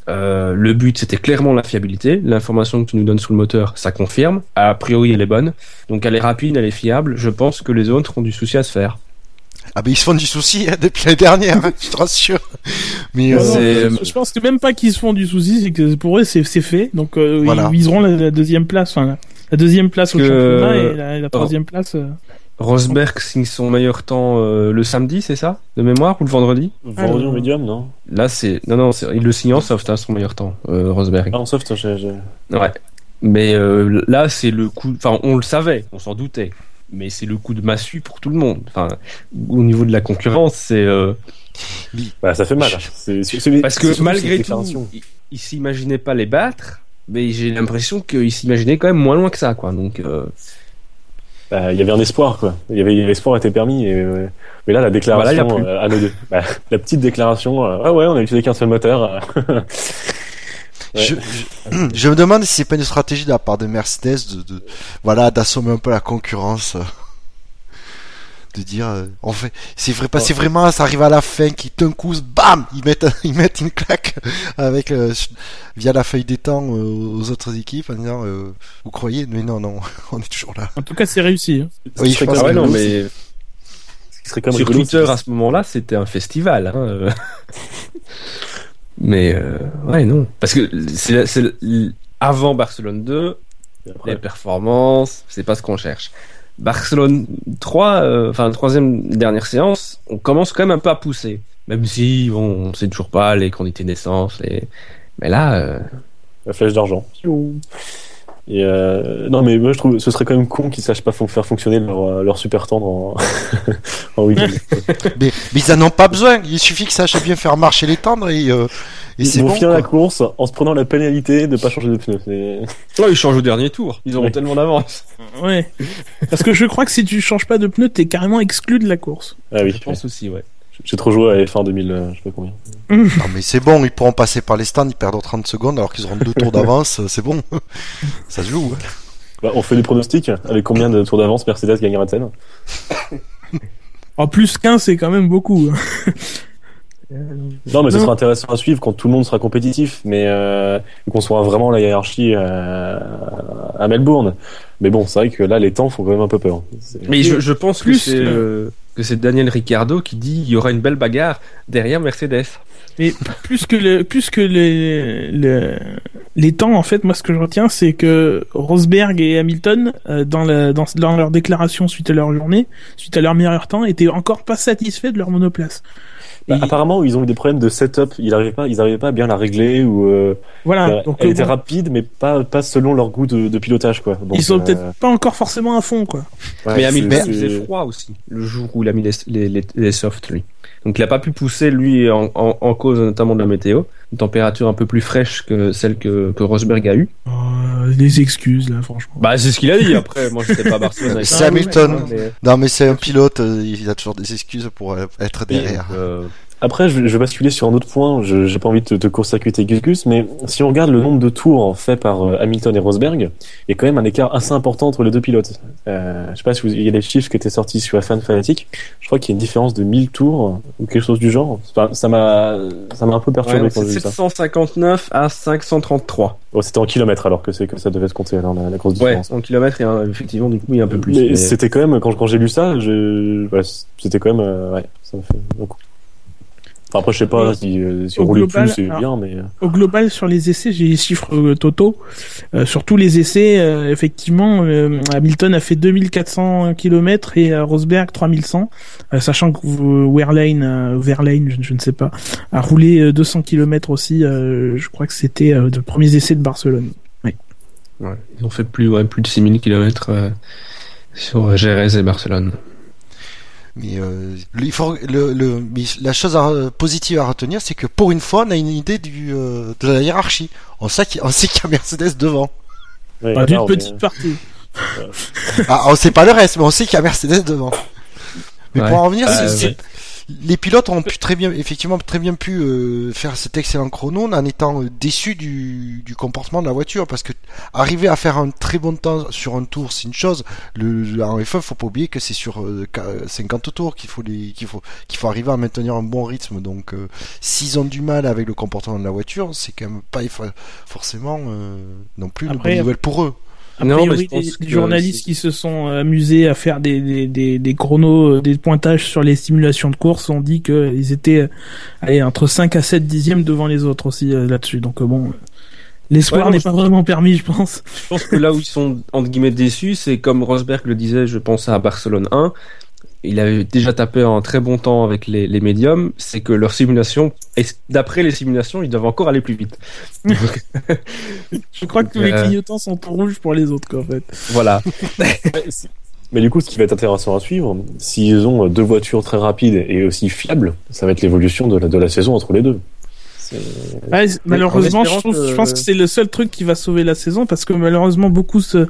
euh, le but c'était clairement la fiabilité. L'information que tu nous donnes sous le moteur, ça confirme. A priori, elle est bonne. Donc elle est rapide, elle est fiable. Je pense que les autres ont du souci à se faire. Ah ben ils se font du souci hein, depuis l'année dernière, hein, je te rassure. Mais euh, non, je- pense que même pas qu'ils se font du souci, c'est que pour eux c'est fait. Donc euh, Voilà. ils viseront la, la deuxième place, enfin la, la deuxième place au que- championnat et la, la troisième place. Rosberg signe son meilleur temps euh, le samedi, c'est ça? De mémoire ou le vendredi? Vendredi en médium, non Là, c'est non non, il le signe en soft, hein, son meilleur temps, euh, Rosberg. Ah, en soft, j'ai. Ouais. Mais euh, là, c'est le coup. Enfin, on le savait, on s'en doutait. Mais c'est le coup de massue pour tout le monde. Enfin, au niveau de la concurrence, c'est Bah, ça fait mal. C'est- parce que malgré tout, ils, ils s'imaginaient pas les battre. Mais j'ai l'impression qu'ils s'imaginaient quand même moins loin que ça, quoi. Donc, Bah, il y avait un espoir, quoi. Il y avait l'espoir était permis. Et, euh, mais là, la déclaration a euh, à nos deux. Bah, la petite déclaration. euh, ah ouais, on a utilisé qu'un seul moteur. Ouais. je, je, je me demande si c'est pas une stratégie de la part de Mercedes de, de voilà d'assommer un peu la concurrence. De dire, euh, en fait, c'est vrai, pas, c'est vraiment, ça arrive à la fin, qui d'un coup, bam, ils mettent, ils mettent une claque avec euh, via la feuille des temps euh, aux autres équipes en disant, euh, vous croyez, mais non, non, on est toujours là. En tout cas, c'est réussi. hein. Oui, Ce serait je pense même non, mais Ce qui serait quand même sur rigolo, Twitter à ce moment-là, c'était un festival. Hein. euh. mais euh, ouais, non. Parce que c'est avant Barcelone 2, Après, les performances, c'est pas ce qu'on cherche. Barcelone 3, euh, enfin troisième dernière séance, on commence quand même un peu à pousser. Même si, bon, on sait toujours pas les quantités d'essence. Les... Mais là, euh, la flèche d'argent. Et euh, non, mais moi je trouve ce serait quand même con qu'ils sachent pas faire fonctionner leur, euh, leur super tendre en, en week-end. Mais, mais ils en ont pas besoin. Il suffit que ça sache bien faire marcher les tendres et, euh, et Ils vont bon. finir la course en se prenant la pénalité de pas changer de pneus. C'est- là, ils changent au dernier tour. Ils auront tellement d'avance. Ouais. Parce que je crois que si tu changes pas de pneu, t'es carrément exclu de la course. Ah oui, Je pense aussi, ouais. j'ai trop joué à F1 2000, euh, je sais pas combien. Non, mais c'est bon, ils pourront passer par les stands, ils perdront 30 secondes alors qu'ils auront deux tours d'avance, euh, c'est bon. ça se joue. hein. Bah, on fait des pronostics avec combien de tours d'avance Mercedes gagnera de scène En plus 15, c'est quand même beaucoup. hein. Non, mais ce sera intéressant à suivre quand tout le monde sera compétitif, mais euh, qu'on soit vraiment la hiérarchie euh, à Melbourne. Mais bon, c'est vrai que là, les temps font quand même un peu peur. C'est- Mais je, je pense Plus que c'est que- euh, que c'est Daniel Ricciardo qui dit il y aura une belle bagarre derrière Mercedes. Mais plus que le, plus que les, le- les temps, en fait, moi, ce que je retiens, c'est que Rosberg et Hamilton, euh, dans, la, dans, dans leur déclaration suite à leur journée, suite à leur meilleur temps, étaient encore pas satisfaits de leur monoplace. Bah, Et- apparemment, ils ont eu des problèmes de setup. Ils n'arrivaient pas, ils arrivaient pas à bien la régler ou. Euh, voilà. euh, donc, elle euh, était bon, rapide, mais pas pas selon leur goût de, de pilotage, quoi. Donc, ils sont euh, peut-être pas encore forcément à fond, quoi. ouais, mais Hamilton il faisait froid aussi le jour où il a mis les, les, les, les softs lui. Donc il a pas pu pousser lui en, en, en cause notamment de la météo, une température un peu plus fraîche que celle que, que Rosberg a eu. Euh, des excuses, là, franchement. Bah c'est ce qu'il a dit après. Moi je sais pas à Barcelone. C'est Hamilton. mais- Non, mais c'est un pilote, euh, il a toujours des excuses pour euh, être derrière. Euh, Après, je, vais basculer sur un autre point. Je j'ai pas envie de te, te court-circuiter Gus Gus, mais si on regarde le nombre de tours faits par euh, Hamilton et Rosberg, il y a quand même un écart assez important entre les deux pilotes. Euh, je sais pas si vous, il y a des chiffres qui étaient sortis sur Fan Fanatic. Je crois qu'il y a une différence de 1000 tours ou quelque chose du genre. Enfin, ça m'a, ça m'a un peu perturbé ouais, quand j'ai vu ça. 759 à 533. Bon, c'était en kilomètres alors que c'est que ça devait se compter dans la, la grosse Ouais, différence. en kilomètres, a un- effectivement, du coup, il y a un peu plus. Mais mais- c'était quand même quand, quand j'ai lu ça, je, ouais, c'était quand même, euh, ouais, ça m'a fait beaucoup. Enfin après, je sais pas Au- si, euh, si rouler global, plus c'est bien, mais euh, Au global, sur les essais, j'ai les chiffres euh, totaux. Euh, sur tous les essais, euh, effectivement, euh, Hamilton a fait 2400 km et euh, Rosberg 3100, euh, sachant que euh, Wehrlein, euh, Wehrlein, je, je ne sais pas, a roulé euh, 200 km aussi. euh, je crois que c'était euh, de premiers essais de Barcelone. Ouais, ils ont fait plus, ouais, plus de 6000 km sur Jerez et Barcelone. Mais, euh, le- il faut, le, le, mais la chose à- positive à retenir, c'est que pour une fois, on a une idée du, euh, de la hiérarchie. On sait qu'il y a Mercedes devant. Enfin, D'une mais- petite partie. Ah, on sait pas le reste, mais on sait qu'il y a Mercedes devant. Mais Ouais. pour en revenir, c'est- Euh, c'est- ouais. Les pilotes ont pu très bien, effectivement, très bien pu euh, faire cet excellent chrono en étant euh, déçus du, du comportement de la voiture, parce que arriver à faire un très bon temps sur un tour, c'est une chose. Le, en F1, faut pas oublier que c'est sur euh, qua- 50 tours qu'il faut les, qu'il faut, qu'il faut arriver à maintenir un bon rythme. Donc, euh, s'ils ont du mal avec le comportement de la voiture, c'est quand même pas forcément euh, non plus une bonne nouvelle pour eux. A Non, priori, mais je pense que journalistes qui se sont amusés à faire des, des, des, des chronos, euh, des pointages sur les simulations de course ont dit qu'ils étaient euh, allez, entre 5 à 7 dixièmes devant les autres aussi euh, là-dessus. Donc euh, bon, l'espoir Ouais, n'est pas vraiment permis, je pense. Je pense que là où ils sont entre guillemets déçus, c'est comme Rosberg le disait, je pense à Barcelone 1. Il avait déjà tapé un très bon temps avec les, les médiums, c'est que leur simulation, d'après les simulations, ils doivent encore aller plus vite. Donc, Je crois que tous les Euh. clignotants sont tout rouges pour les autres, quoi, en fait. voilà. Mais du coup, ce qui va être intéressant à suivre, s'ils ont deux voitures très rapides et aussi fiables, ça va être l'évolution de la, de la saison entre les deux. Malheureusement, je, je, pense que c'est le seul truc qui va sauver la saison parce que malheureusement beaucoup se,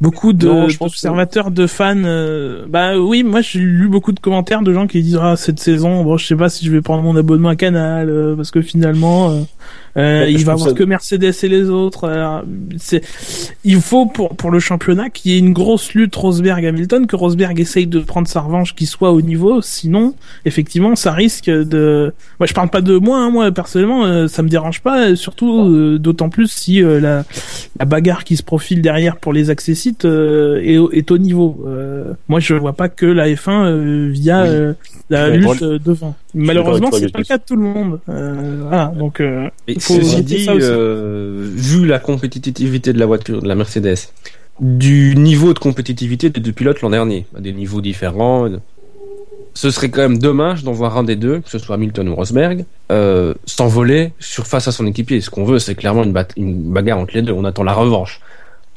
beaucoup de d'observateurs, de fans, euh, bah oui, moi j'ai lu beaucoup de commentaires de gens qui disent ah cette saison, bon je sais pas si je vais prendre mon abonnement à Canal euh, parce que finalement euh, euh, il va avoir que Mercedes et les autres. c'est, il faut pour pour le championnat qu'il y ait une grosse lutte Rosberg-Hamilton, que Rosberg essaye de prendre sa revanche, qu'il soit au niveau. Sinon, effectivement, ça risque de. Moi, je parle pas de moi, hein, moi personnellement, euh, ça me dérange pas. Surtout, euh, d'autant plus si euh, la la bagarre qui se profile derrière pour les accessites est, est au niveau. moi, je vois pas que la F1 via la lutte devant. Malheureusement, c'est pas le cas de tout le monde. voilà, donc. Ceci dit, euh, vu la compétitivité de la voiture, de la Mercedes, du niveau de compétitivité des deux pilotes l'an dernier, à des niveaux différents, ce serait quand même dommage d'en voir un des deux, que ce soit Hamilton ou Rosberg, euh, s'envoler sur face à son équipier. Ce qu'on veut, c'est clairement une, une bagarre entre les deux. On attend la revanche.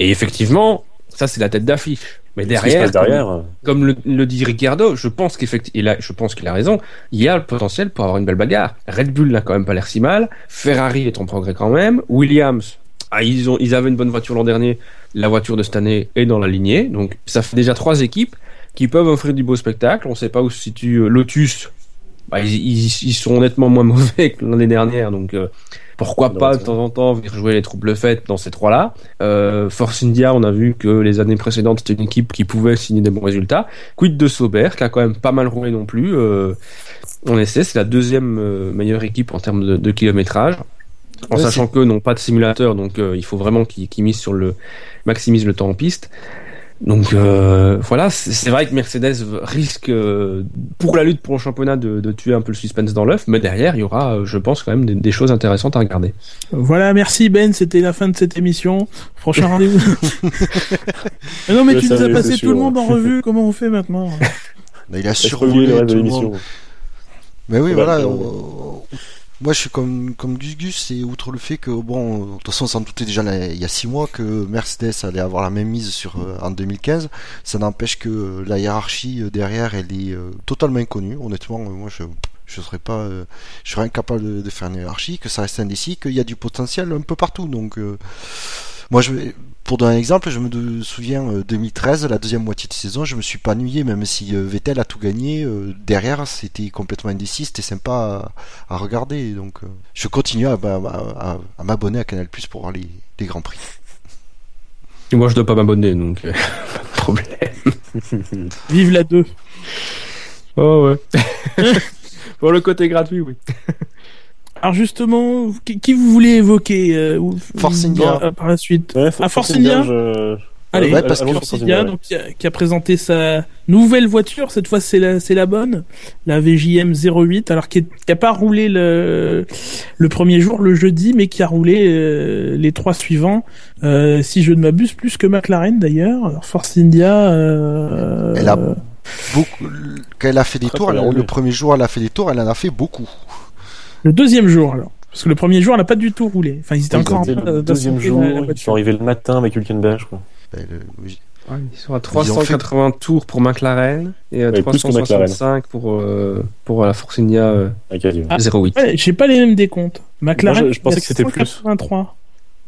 Et effectivement, ça c'est la tête d'affiche. Mais derrière, derrière, comme, le, dit Ricciardo, je pense qu'effectivement, je pense qu'il a raison. Il y a le potentiel pour avoir une belle bagarre. Red Bull n'a quand même pas l'air si mal. Ferrari est en progrès quand même. Williams, ah, ils ont, ils avaient une bonne voiture l'an dernier. La voiture de cette année est dans la lignée. Donc, ça fait déjà trois équipes qui peuvent offrir du beau spectacle. On ne sait pas où se situe euh, Lotus. Bah, ils, ils, sont nettement moins mauvais que l'année dernière. Donc, euh, pourquoi pas de temps en temps venir jouer les troubles faites dans ces trois-là euh, Force India, on a vu que les années précédentes c'était une équipe qui pouvait signer des bons résultats. Quid de Sauber, qui a quand même pas mal roulé non plus. Euh, on essaie, c'est la deuxième euh, meilleure équipe en termes de, kilométrage. En sachant qu'eux n'ont pas de simulateur, donc il faut vraiment qu'ils misent sur le maximise le temps en piste. Donc euh, voilà, c'est vrai que Mercedes risque euh, pour la lutte pour le championnat de, tuer un peu le suspense dans l'œuf, mais derrière il y aura, euh, je pense quand même des, choses intéressantes à regarder. Voilà, merci Ben, c'était la fin de cette émission. Prochain rendez-vous. non mais tu nous as passé tout le monde en revue. Comment on fait maintenant Il a survolé le monde. Mais oui, voilà. Moi, je suis comme, comme Gus Gus, et outre le fait que, bon, de toute façon, on s'en doutait déjà il y a six mois que Mercedes allait avoir la même mise sur, euh, en 2015, ça n'empêche que la hiérarchie euh, derrière, elle est euh, totalement inconnue. Honnêtement, moi, je, je serais pas, je serais incapable de, faire une hiérarchie, que ça reste indécis, qu'il y a du potentiel un peu partout. Donc, moi, je vais, pour donner un exemple, je me souviens 2013, euh, la deuxième moitié de saison, je me suis pas ennuyé, même si euh, Vettel a tout gagné. Euh, derrière, c'était complètement indécis, c'était sympa à, regarder. Donc, je continue à, m'abonner à Canal Plus pour voir les, Grands Prix. Et moi, je dois pas m'abonner, donc pas de problème. Vive la 2 Oh ouais. pour le côté gratuit, oui. Alors justement, qui, vous voulez évoquer euh, Force India euh, par la suite ouais, ah, Force India. Je... Allez, parce que Force India, donc, qui, a, présenté sa nouvelle voiture. Cette fois, c'est la, c'est la bonne, la VJM 08. Alors qui, n'a pas roulé le le premier jour, le jeudi, mais qui a roulé euh, les trois suivants. Euh, si je ne m'abuse, plus que McLaren d'ailleurs. Force India. Euh, elle a beaucoup. Quand elle a fait des tours, le premier jour, elle a fait des tours. Elle en a fait beaucoup. Le deuxième jour, alors. Parce que le premier jour, elle n'a pas du tout roulé. Enfin, ils étaient encore en train Le deuxième jour, ils sont arrivés le matin avec Hülkenberg, je crois. Ben, ils sont à 380 tours pour McLaren et à 365 pour, euh, pour la Force India euh, ah, 08. Ouais, j'ai pas les mêmes décomptes. McLaren, je, pensais que c'était plus.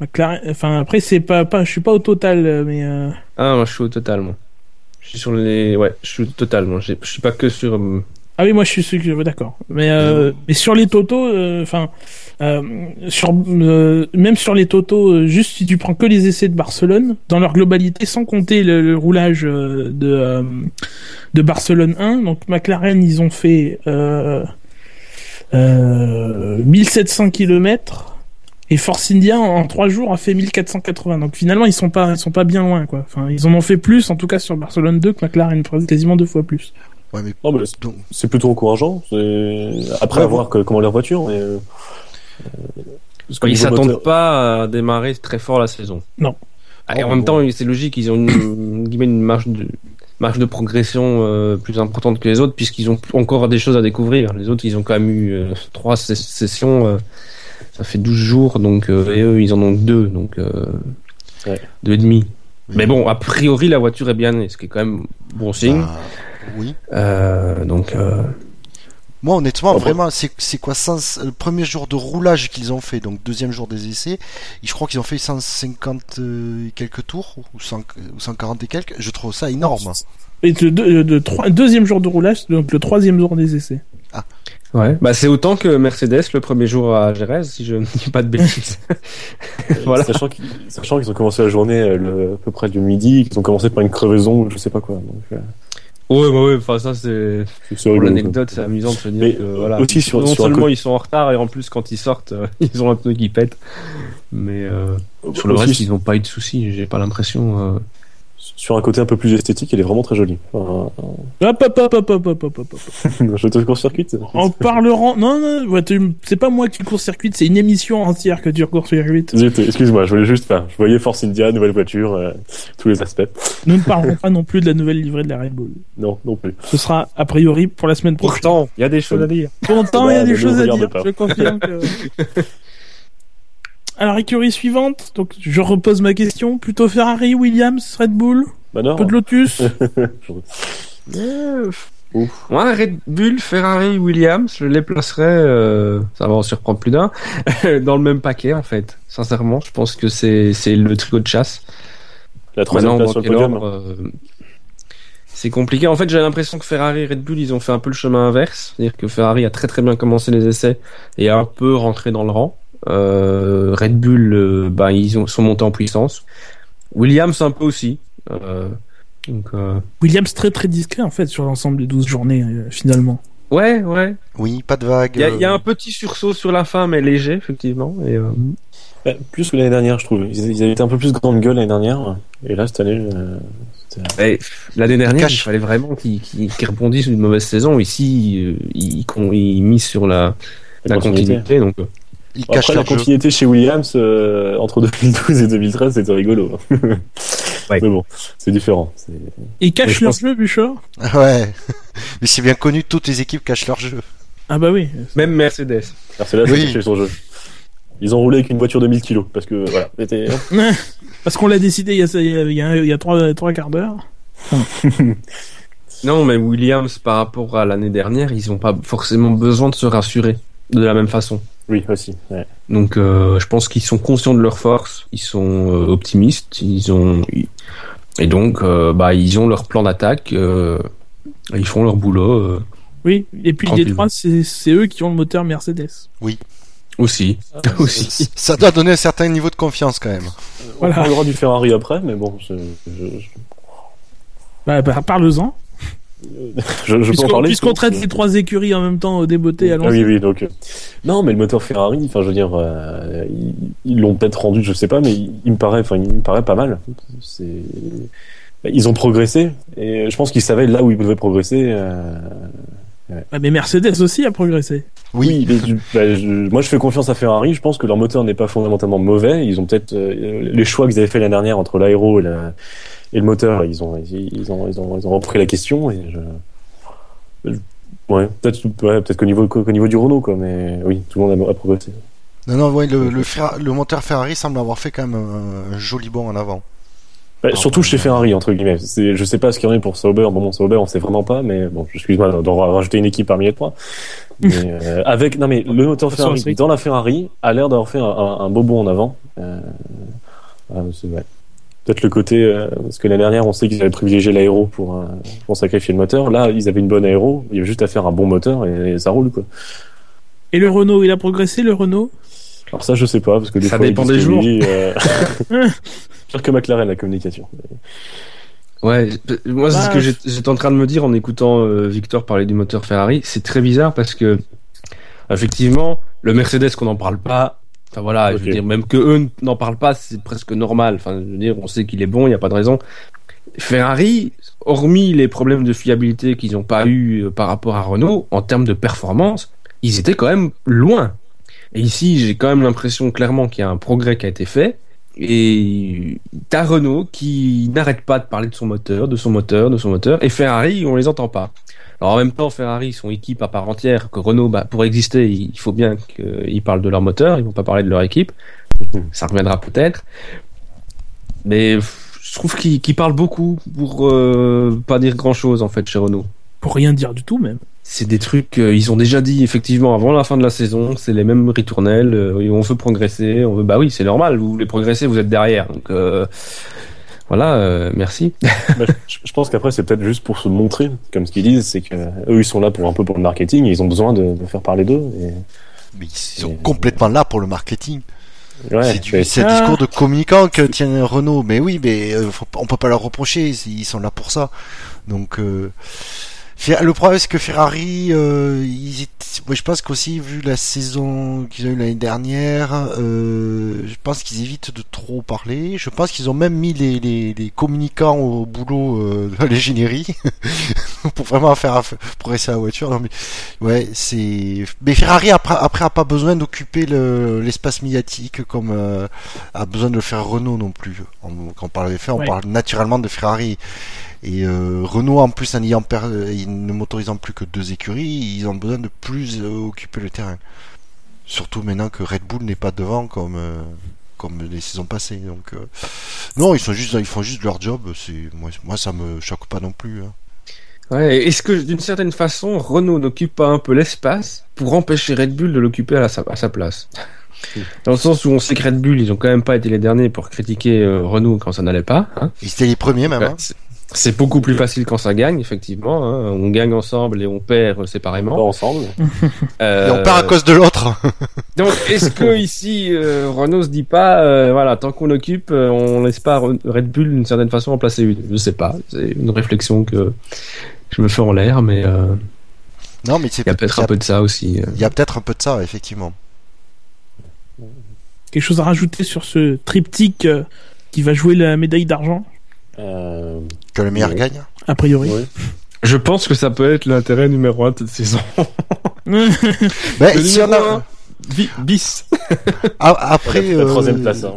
McLaren, enfin après c'est pas, pas, je suis pas au total, euh, mais. Euh... Ah moi je suis au total moi. Je suis sur les, ouais, je suis au total moi. Je suis pas que sur ah oui, moi je suis sûr d'accord. Mais euh, mais sur les totaux, euh, enfin euh, sur euh, même sur les totaux, juste si tu prends que les essais de Barcelone dans leur globalité, sans compter le, roulage de de Barcelone 1, donc McLaren ils ont fait 1700 km et Force India en, trois jours a fait 1480. Donc finalement ils sont pas ils sont pas bien loin quoi. Enfin ils en ont fait plus en tout cas sur Barcelone 2 que McLaren quasiment deux fois plus c'est plutôt encourageant. Après, à voir comment leur voiture. Mais, euh, ils s'attendent pas à démarrer très fort la saison. Non. Ah, en même temps, c'est logique, ils ont une, une marge de marge de progression euh, plus importante que les autres puisqu'ils ont encore des choses à découvrir. Les autres, ils ont quand même eu euh, trois sessions, ça fait 12 jours, donc et eux, ils en ont deux, donc deux et demi. Mais bon, a priori, la voiture est bien née, ce qui est quand même bon signe. Bah, oui. Euh, donc. Euh, Moi, honnêtement, vraiment, c'est c'est quoi 100 le premier jour de roulage qu'ils ont fait, donc deuxième jour des essais, je crois qu'ils ont fait 150 euh, et quelques tours ou, 100 ou 140 et quelques. Je trouve ça énorme. Et le, deux- le trois- deuxième jour de roulage, donc le troisième jour des essais. Ouais, bah c'est autant que Mercedes le premier jour à Jerez, si je ne dis pas de bêtises. voilà. Sachant qu'ils sachant qu'ils ont commencé la journée le, à peu près du midi, qu'ils ont commencé par une crevaison ou je sais pas quoi. Donc, euh, Ouais, bah ouais, enfin ça c'est pour l'anecdote, c'est amusant de se dire Mais, que voilà. aussi sur- non sur seulement ils sont en retard et en plus quand ils sortent, euh, ils ont un pneu qui pète. Mais euh, sur le Aussi, reste, ils n'ont pas eu de soucis. J'ai pas l'impression. euh, Sur un côté un peu plus esthétique, elle est vraiment très jolie. Enfin, Hop, hop, hop, hop, hop, hop, hop, hop. je te court-circuite. En parleront. Non, non, ouais, tu- c'est pas moi qui court-circuite, c'est une émission entière que tu court-circuite. Zut, Excuse-moi, je voulais juste, enfin, je voyais Force India, nouvelle voiture, euh, tous les aspects. Nous ne parlerons pas non plus de la nouvelle livrée de la Red Bull. Non, non plus. Ce sera a priori pour la semaine prochaine. Pourtant, il y a des choses à dire. Pourtant, il y a des choses à dire. pas. Je confirme que. Alors, écurie suivante. Donc, je repose ma question. Plutôt Ferrari, Williams, Red Bull, Bah non. un peu de Lotus. Euh, Ouf. Moi, Red Bull, Ferrari, Williams, je les placerais, euh, ça va en surprendre plus d'un, dans le même paquet en fait. Sincèrement, je pense que c'est c'est le trio de chasse. La troisième Maintenant, place sur le podium. euh, c'est compliqué. En fait, j'ai l'impression que Ferrari et Red Bull, ils ont fait un peu le chemin inverse. C'est-à-dire que Ferrari a très très bien commencé les essais et a un peu rentré dans le rang. Euh, Red Bull, euh, bah, ils ont, sont montés en puissance. Williams un peu aussi. Euh, donc, euh, Williams très très discret en fait sur l'ensemble des 12 journées euh, finalement. ouais, ouais. Oui, pas de vague. Il y, a- il y a un petit sursaut sur la fin, mais léger, effectivement. Et, euh, Ouais, plus que l'année dernière, je trouve. Ils, ils avaient été un peu plus grande gueule l'année dernière. Et là, cette année, euh, L'année dernière, Cache. il fallait vraiment qu'ils qu'ils- qu'ils rebondissent une mauvaise saison. Ici, ils, ils misent sur la, la continuité. donc, cachent Après, la jeu. continuité chez Williams, euh, entre 2012 et 2013, c'était rigolo. Ouais. Mais bon, c'est différent. Ils cachent leur pense- jeu, Bouchard Ouais. Mais c'est bien connu, toutes les équipes cachent leur jeu. Ah bah oui. même Mercedes. Mercedes, Oui. c'est chez son jeu. Ils ont roulé avec une voiture de 1000 kilos parce que voilà, Parce qu'on l'a décidé il y a, il y a, il y a, il y a trois, trois quarts d'heure. Non, mais Williams, par rapport à l'année dernière, ils n'ont pas forcément besoin de se rassurer de la même façon. Oui aussi. Ouais. Donc, euh, je pense qu'ils sont conscients de leur force, ils sont euh, optimistes, ils ont et donc, euh, bah, ils ont leur plan d'attaque, euh, ils font leur boulot euh, Oui. Et puis les trois, c'est eux qui ont le moteur Mercedes. aussi, aussi. Ça doit donner un certain niveau de confiance quand même. Voilà. On parlera du Ferrari après, mais bon, je, Bah, bah parle-en. Je- je peux en parler. puisqu'on traite les trois écuries en même temps au débeauté, Ah allons oui, oui, donc. euh, Non, mais le moteur Ferrari, enfin, je veux dire, euh, ils l'ont peut-être rendu, je sais pas, mais il, il me paraît, enfin, il me paraît pas mal. C'est, bah, ils ont progressé, et je pense qu'ils savaient là où ils pouvaient progresser. euh, Ah, mais Mercedes aussi a progressé. Oui. mais bah, je- moi, je fais confiance à Ferrari. Je pense que leur moteur n'est pas fondamentalement mauvais. Ils ont peut-être euh, les choix qu'ils avaient fait l'année dernière entre l'aéro et, la- et le moteur. Ils ont, ils, ils ont, ils ont, ils ont repris la question et je. Ouais, peut-être, ouais, peut-être qu'au niveau, qu'au niveau du Renault, quoi. Mais oui, tout le monde a, a progressé. Non, non, ouais, le, le, Ferra- le moteur Ferrari semble avoir fait quand même un, un joli bond en avant. Bah, Ah, surtout ouais. chez Ferrari, entre guillemets. Je sais pas ce qu'il y en a pour Sauber. Bon, bon, Sauber, on sait vraiment pas, mais bon, excuse-moi d'en rajouter une équipe parmi les trois. Mais, euh, avec, non, mais le moteur Ferrari dans la Ferrari a l'air d'avoir fait un, un, un beau bond en avant. Euh, c'est vrai. Peut-être le côté, euh, parce que l'année dernière, on sait qu'ils avaient privilégié l'aéro pour, euh, pour sacrifier le moteur. Là, ils avaient une bonne aéro. Il y avait juste à faire un bon moteur et, et ça roule, quoi. Et le Renault, il a progressé, le Renault? Alors ça, je sais pas, parce que des Ça fois, dépend des que jours. oui, euh, Pire que McLaren, la communication. Ouais, moi c'est ce Bah, que j'ai- j'étais en train de me dire en écoutant euh, Victor parler du moteur Ferrari. C'est très bizarre parce que effectivement, le Mercedes qu'on n'en parle pas. Enfin voilà, je veux dire même que eux n'en parlent pas, c'est presque normal. Enfin, je veux dire, on sait qu'il est bon, il n'y a pas de raison. Ferrari, hormis les problèmes de fiabilité qu'ils n'ont pas eu euh, par rapport à Renault, en termes de performance, ils étaient quand même loin. Et ici, j'ai quand même l'impression clairement qu'il y a un progrès qui a été fait. Et t'as Renault qui n'arrête pas de parler de son moteur, de son moteur, de son moteur, et Ferrari, on les entend pas. Alors en même temps, Ferrari sont équipe à part entière, que Renault, bah, pour exister, il faut bien qu'ils parlent de leur moteur, ils vont pas parler de leur équipe. Ça reviendra peut-être. Mais je trouve qu'ils qu'ils parlent beaucoup pour euh, pas dire grand-chose en fait chez Renault. pour rien dire du tout même. C'est des trucs, euh, ils ont déjà dit effectivement avant la fin de la saison, c'est les mêmes ritournelles, euh, on veut progresser, on veut, bah oui, c'est normal, vous voulez progresser, vous êtes derrière, donc euh, voilà, euh, merci. Bah, je, je pense qu'après c'est peut-être juste pour se montrer, comme ce qu'ils disent, c'est que eux ils sont là pour un peu pour le marketing, et ils ont besoin de, de faire parler d'eux. Et... Mais ils sont complètement là pour le marketing. Ouais, c'est du- c'est un discours de communicant que tient Renault. Mais oui, mais euh, faut- on peut pas leur reprocher. Ils sont là pour ça. Donc, euh, le problème c'est que Ferrari, euh, ils étaient- moi, je pense qu'aussi vu la saison qu'ils ont eu l'année dernière, euh, je pense qu'ils évitent de trop parler. Je pense qu'ils ont même mis les, les, les communicants au boulot euh, dans l'ingénierie pour vraiment faire progresser la voiture. Non, mais ouais, c'est. Mais Ferrari après, après a pas besoin d'occuper le- l'espace médiatique comme euh, a besoin de le faire Renault non plus. On- quand on parle des faits, on Ouais. parle naturellement de Ferrari. Et euh, Renault, en plus, en ayant per- euh, ne motorisant plus que deux écuries, ils ont besoin de plus euh, occuper le terrain. Surtout maintenant que Red Bull n'est pas devant comme euh, comme les saisons passées. Donc euh, non, ils sont juste, ils font juste leur job. Moi, moi, ça me choque pas non plus. hein. Ouais, est-ce que d'une certaine façon, Renault n'occupe pas un peu l'espace pour empêcher Red Bull de l'occuper à, sa- à sa place? Dans le sens où on sait que Red Bull, ils ont quand même pas été les derniers pour critiquer euh, Renault quand ça n'allait pas. hein. Ils étaient les premiers même. Hein. C'est- beaucoup plus facile quand ça gagne, effectivement. hein. On gagne ensemble et on perd séparément. ensemble. Euh, Et on perd à cause de l'autre. Donc, est-ce que ici euh, Renault se dit pas, euh, voilà, tant qu'on occupe, euh, on laisse pas Re- Red Bull d'une certaine façon en placer une? Je sais pas. C'est une réflexion que je me fais en l'air, mais euh, non, mais c'est il y a peut-être un peu de ça aussi. euh. Il y a peut-être un peu de ça, effectivement. Quelque chose à rajouter sur ce triptyque euh, qui va jouer la médaille d'argent, Euh, Que le meilleur Ouais. gagne. a priori. ouais. Je pense que ça peut être l'intérêt numéro un de cette saison. Le si on a- bis. a- après, la, la troisième euh, place. hein.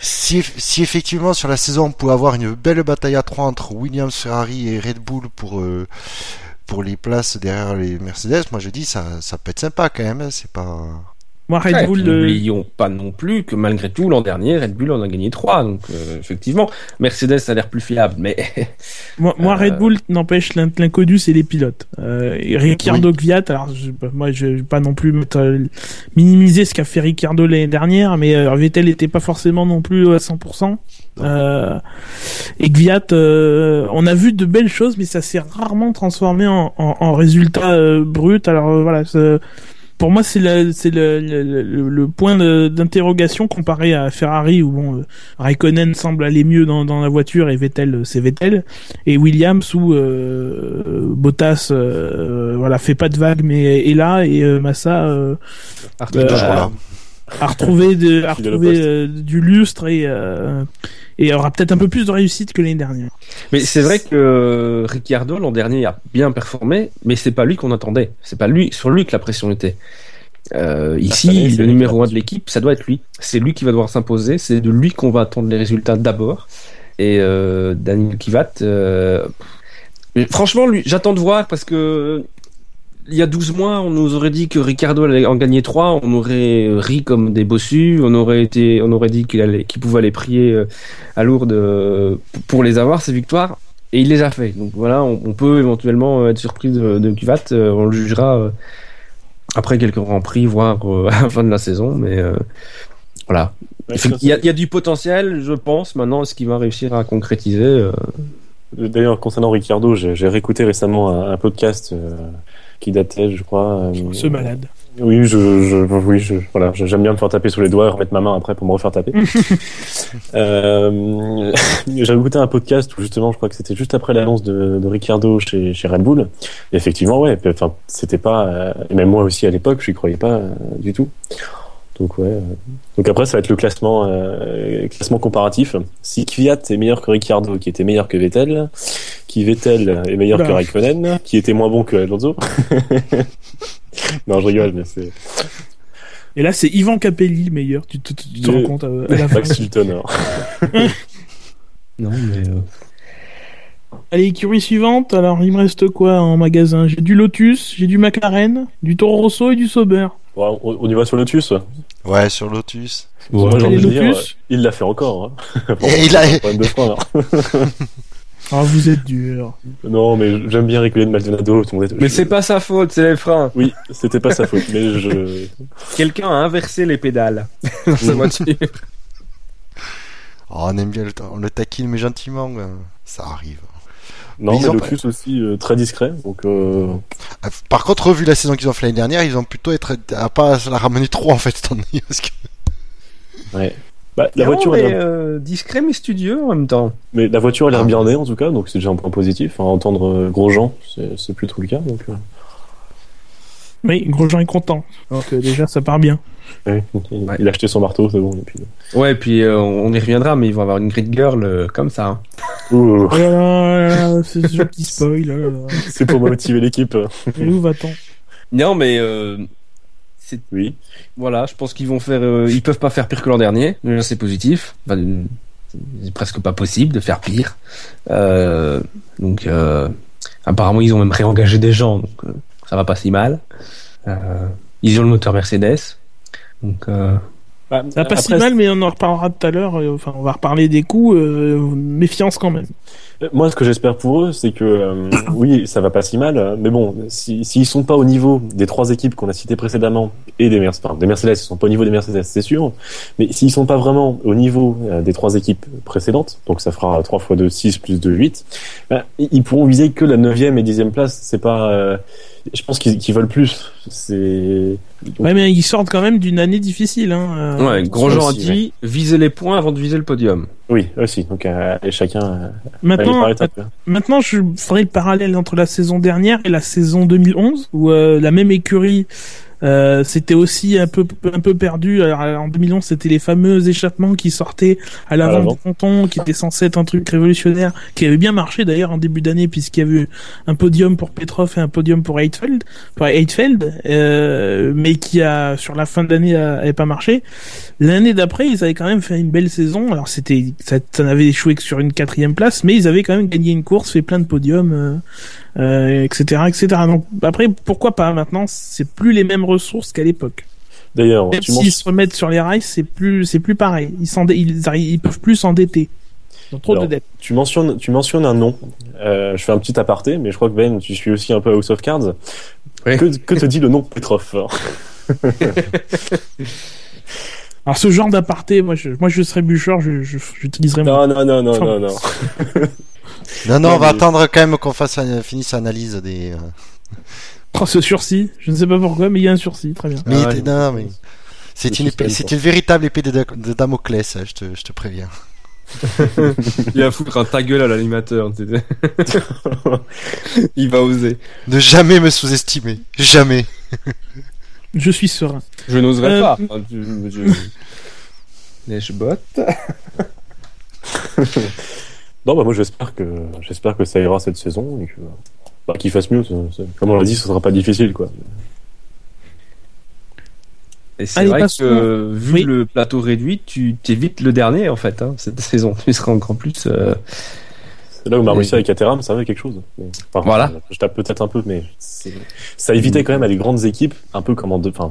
si, si effectivement sur la saison on pouvait avoir une belle bataille à trois entre Williams, Ferrari et Red Bull pour euh, pour les places derrière les Mercedes, moi je dis ça ça peut être sympa quand même. hein, C'est pas. Moi, Red Ouais, Bull, euh, N'oublions pas non plus que malgré tout, l'an dernier, Red Bull en a gagné 3. Donc, euh, effectivement, Mercedes a l'air plus fiable, mais moi, moi, Euh, Red Bull n'empêche l'in- l'inconnu, c'est les pilotes. Euh, et Ricciardo Kvyat, alors je, moi je vais pas non plus mettre, minimiser ce qu'a fait Ricciardo l'année dernière, mais euh, Vettel était pas forcément non plus à 100%. Euh, et euh, on a vu de belles choses, mais ça s'est rarement transformé en, en, en résultat euh, brut. Alors voilà, pour moi c'est le, c'est le, le, le- le point d'interrogation comparé à Ferrari où bon, euh, Raikkonen semble aller mieux dans, dans la voiture et Vettel euh, c'est Vettel. Et Williams où euh, Bottas euh, voilà fait pas de vague mais est là et euh, Massa euh, a retrouvé de, a retrouvé du lustre et euh, et aura peut-être un peu plus de réussite que l'année dernière. Mais c'est vrai que euh, Ricciardo l'an dernier a bien performé, mais c'est pas lui qu'on attendait. C'est pas lui sur lui que la pression était. Euh, ici, année, c'est le numéro qui a un de l'équipe, ça doit être lui. C'est lui qui va devoir s'imposer. C'est de lui qu'on va attendre les résultats d'abord. Et euh, Daniel Kivat, euh, mais franchement, lui, j'attends de voir parce que il y a 12 mois, on nous aurait dit que Ricardo allait en gagner 3, on aurait ri comme des bossus, on aurait été, on aurait dit qu'il allait, qu'il pouvait aller prier euh, à Lourdes euh, pour les avoir ces victoires, et il les a fait. Donc voilà, on, on peut éventuellement être surpris de, de Kivat, euh, on le jugera euh, après quelques grands prix, voire euh, à la fin de la saison, mais euh, voilà. Ouais, Il y, a, il y a du potentiel, je pense. Maintenant, est-ce qu'il va réussir à concrétiser euh, D'ailleurs, concernant Ricciardo, j'ai j'ai réécouté récemment un, un podcast euh, qui datait, je crois. euh, Ce malade. Oui, je, je, oui, je, voilà, j'aime bien me faire taper sous les doigts et remettre ma main après pour me refaire taper. euh, J'avais écouté un podcast où justement, je crois que c'était juste après l'annonce de, de Ricciardo chez, chez Red Bull. Et effectivement, ouais, enfin, c'était pas, euh, et même moi aussi à l'époque, je n'y croyais pas euh, du tout. Donc ouais. euh, donc après, ça va être le classement, euh, classement comparatif. Si Kvyat est meilleur que Ricciardo, qui était meilleur que Vettel, qui Vettel est meilleur Oula. que Raikkonen, qui était moins bon que Alonso. non, je rigole, mais c'est Et là, c'est Ivan Capelli le meilleur. Tu te, tu te Le- rends compte euh, à la fin. Max. Non, mais euh, Allez, écurie suivante. Alors, il me reste quoi en magasin? J'ai du Lotus, j'ai du McLaren, du Toro Rosso et du Sauber. Bon, on, on y va sur Lotus. Ouais, sur Lotus. Moi, j'ai Allez, envie de dire, Lotus. il l'a fait encore. Hein. Et il a- Pas de frein, là. Ah, vous êtes dur. Non, mais j'aime bien rigoler de Maldonado. tout le monde est- Mais je- c'est pas sa faute, c'est les freins. Oui, c'était pas sa faute, mais je. Quelqu'un a inversé les pédales dans sa voiture. Oh, on aime bien le, on le taquine, mais gentiment. euh, Ça arrive. Non, Mais ils mais ont plus aussi euh, très discret, donc. Euh... Ah, Par contre, vu la saison qu'ils ont fait l'année dernière, ils vont plutôt être à pas la ramener trop en fait cette année. Parce que... Ouais. Bah, la Non, voiture, mais, elle a- euh, discret mais studieux en même temps. mais la voiture, elle a Ah. l'air bien née en tout cas, donc c'est déjà un point positif. Enfin, entendre euh, Grosjean, c'est plus trop le cas, donc. euh, Oui, Grosjean est content. Donc euh, déjà, ça part bien. Ouais. Il, Ouais. il a acheté son marteau, c'est bon. Et puis... Ouais, et puis euh, on y reviendra, mais ils vont avoir une grid girl euh, comme ça. hein. Oh là là c'est ce petit spoil. là. c'est pour motiver l'équipe. Et où va-t-on? Non, mais euh, c'est Oui. voilà, je pense qu'ils vont faire, euh, ils peuvent pas faire pire que l'an dernier. Déjà, c'est positif. Enfin, euh, c'est presque pas possible de faire pire. Euh, donc, euh, apparemment, ils ont même réengagé des gens, donc euh, ça va pas si mal. Euh, ils ont le moteur Mercedes, donc euh, Bah, Ça va pas si mal, mais on en reparlera tout à l'heure. euh, Enfin, on va reparler des coups. euh, méfiance quand même. Moi, ce que j'espère pour eux, c'est que euh, oui, ça va pas si mal, euh, mais bon, si- s'ils sont pas au niveau des trois équipes qu'on a citées précédemment et des, Mercedes, enfin, des Mercedes, ils sont pas au niveau des Mercedes, c'est sûr, mais s'ils sont pas vraiment au niveau euh, des trois équipes précédentes, donc ça fera 3 fois 2, 6 plus 2, 8, bah, ils pourront viser que la neuvième et dixième place. C'est pas, euh, je pense qu'ils veulent plus. C'est Ouais, mais ils sortent quand même d'une année difficile. Hein. euh. ouais, Grosjean a dit viser les points avant de viser le podium. oui aussi. Donc euh, et chacun euh, Maintenant, Maintenant, je ferai le parallèle entre la saison dernière et la saison 2011, où euh, la même écurie euh, c'était aussi un peu un peu perdu. Alors, en 2011, c'était les fameux échappements qui sortaient à l'avant du ponton, qui étaient censés être un truc révolutionnaire, qui avait bien marché d'ailleurs en début d'année, puisqu'il y avait eu un podium pour Petrov et un podium pour Heidfeld, pour Heidfeld, euh, mais qui a sur la fin de l'année a- avait pas marché. L'année d'après, ils avaient quand même fait une belle saison. Alors c'était ça, ça n'avait échoué que sur une quatrième place, mais ils avaient quand même gagné une course, fait plein de podiums. euh, euh, etc etc donc après pourquoi pas maintenant c'est plus les mêmes ressources qu'à l'époque D'ailleurs, même s'ils se remettent sur les rails c'est plus c'est plus pareil ils ils, ils peuvent plus s'endetter ils ont trop Alors, de dettes Tu mentionnes, tu mentionnes un nom. Euh, je fais un petit aparté, mais je crois que Ben, tu suis aussi un peu House of Cards. Oui. Que, que te dit le nom Petrov alors ce genre d'aparté moi je moi je serais bûcheur je je- j'utiliserais mon- Non, non, non, non, non. Non, non, Non, on va mais- attendre quand même qu'on fasse un, finisse l'analyse des. euh, Oh, ce sursis je ne sais pas pourquoi mais il y a un sursis très bien Mais, Ah ouais. non, mais c'est une, épée- véritable épée de, de Damoclès, hein, je te, je te préviens. Il va foutre un ta gueule à l'animateur. Il va oser. Ne jamais me sous-estimer, jamais. je suis serein Je n'oserais Euh, pas. Enfin, tu- je... Je botte. Non, bah moi j'espère que j'espère que ça ira cette saison et que bah, qu'il fasse mieux. Comme on l'a dit, ce sera pas difficile, quoi. Et c'est Allez, vrai que vu Oui. le plateau réduit, tu t'évites le dernier en fait hein, cette saison. Tu seras encore plus. euh, là où Marussia et Caterham, ça avait quelque chose. Enfin, Voilà. Je tape peut-être un peu, mais c'est- ça évitait quand même à des grandes équipes, un peu comme en deux, enfin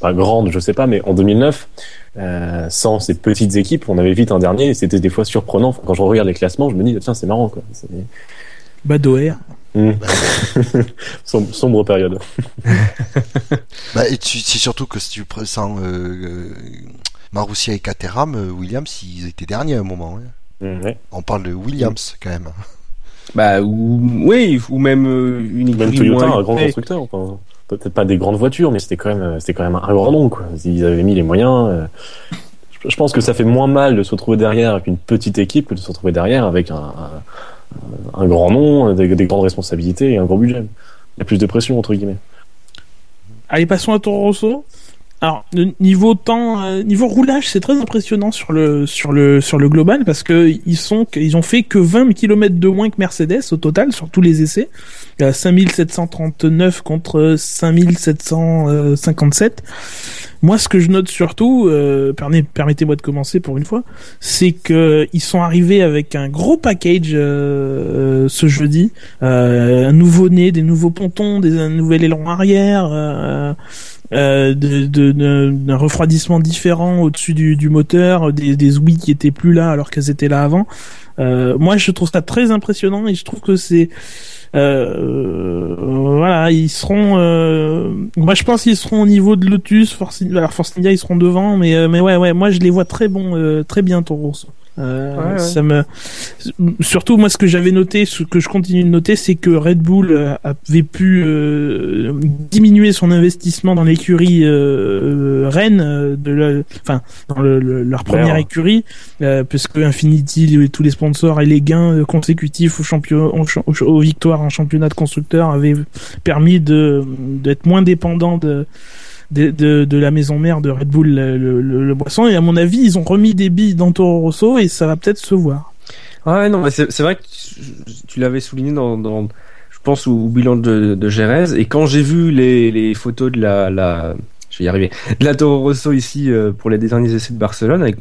pas, grandes, je sais pas, mais en 2009, euh, sans ces petites équipes, on avait vite un dernier et c'était des fois surprenant. Enfin, quand je regarde les classements, je me dis tiens c'est marrant quoi. C'est- Badoer Hmm. Som- sombre période. Bah, et tu- c'est surtout que si tu pressens euh, euh, Marussia et Caterham, euh, Williams, ils étaient derniers à un moment. hein. On parle de Williams quand même. Bah ou oui ou même euh, une Même Toyota, moins un grand constructeur. Enfin, peut-être pas des grandes voitures, mais c'était quand même, c'était quand même un grand nom quoi. Ils avaient mis les moyens. euh, je- Je pense que ça fait moins mal de se retrouver derrière avec une petite équipe que de se retrouver derrière avec un, un, un grand nom, des, des grandes responsabilités et un gros budget. Il y a plus de pression entre guillemets. Allez, passons à Toro Rosso. Alors, niveau temps, euh, niveau roulage, c'est très impressionnant sur le sur le sur le global parce que ils sont ils ont fait que 20 km de moins que Mercedes au total sur tous les essais. Il y a 5739 contre 5757. Moi, ce que je note surtout, euh, permet- permettez-moi de commencer pour une fois, c'est que ils sont arrivés avec un gros package euh, euh, ce jeudi, euh, un nouveau nez, des nouveaux pontons, des un nouvel aileron arrière. Euh, euh, d'un refroidissement différent au-dessus du, du moteur, des, des ouïes qui étaient plus là alors qu'elles étaient là avant. moi, je trouve ça très impressionnant et je trouve que c'est euh, voilà, ils seront. Euh, moi, je pense qu'ils seront au niveau de Lotus. Force, alors Force India, ils seront devant, mais euh, mais ouais, ouais. Moi, je les vois très bons, très bien Toro euh, Ça me surtout moi ce que j'avais noté, ce que je continue de noter, c'est que Red Bull euh, avait pu euh, diminuer son investissement dans l'écurie euh, Rennes de la, enfin dans le, leur première écurie, puisque Infinity, tous les sponsors et les gains consécutifs aux champion, aux, victoires en championnat de constructeurs avaient permis de d'être moins dépendant de de, de, la maison mère de Red Bull, le, boisson. Et à mon avis, ils ont remis des billes dans Toro Rosso et ça va peut-être se voir. Ouais, non, mais c'est vrai que tu, l'avais souligné dans, je pense, au, bilan de, de Jerez. Et quand j'ai vu les, les photos de la, la, je vais y arriver, de la Toro Rosso ici euh, pour les derniers essais de Barcelone,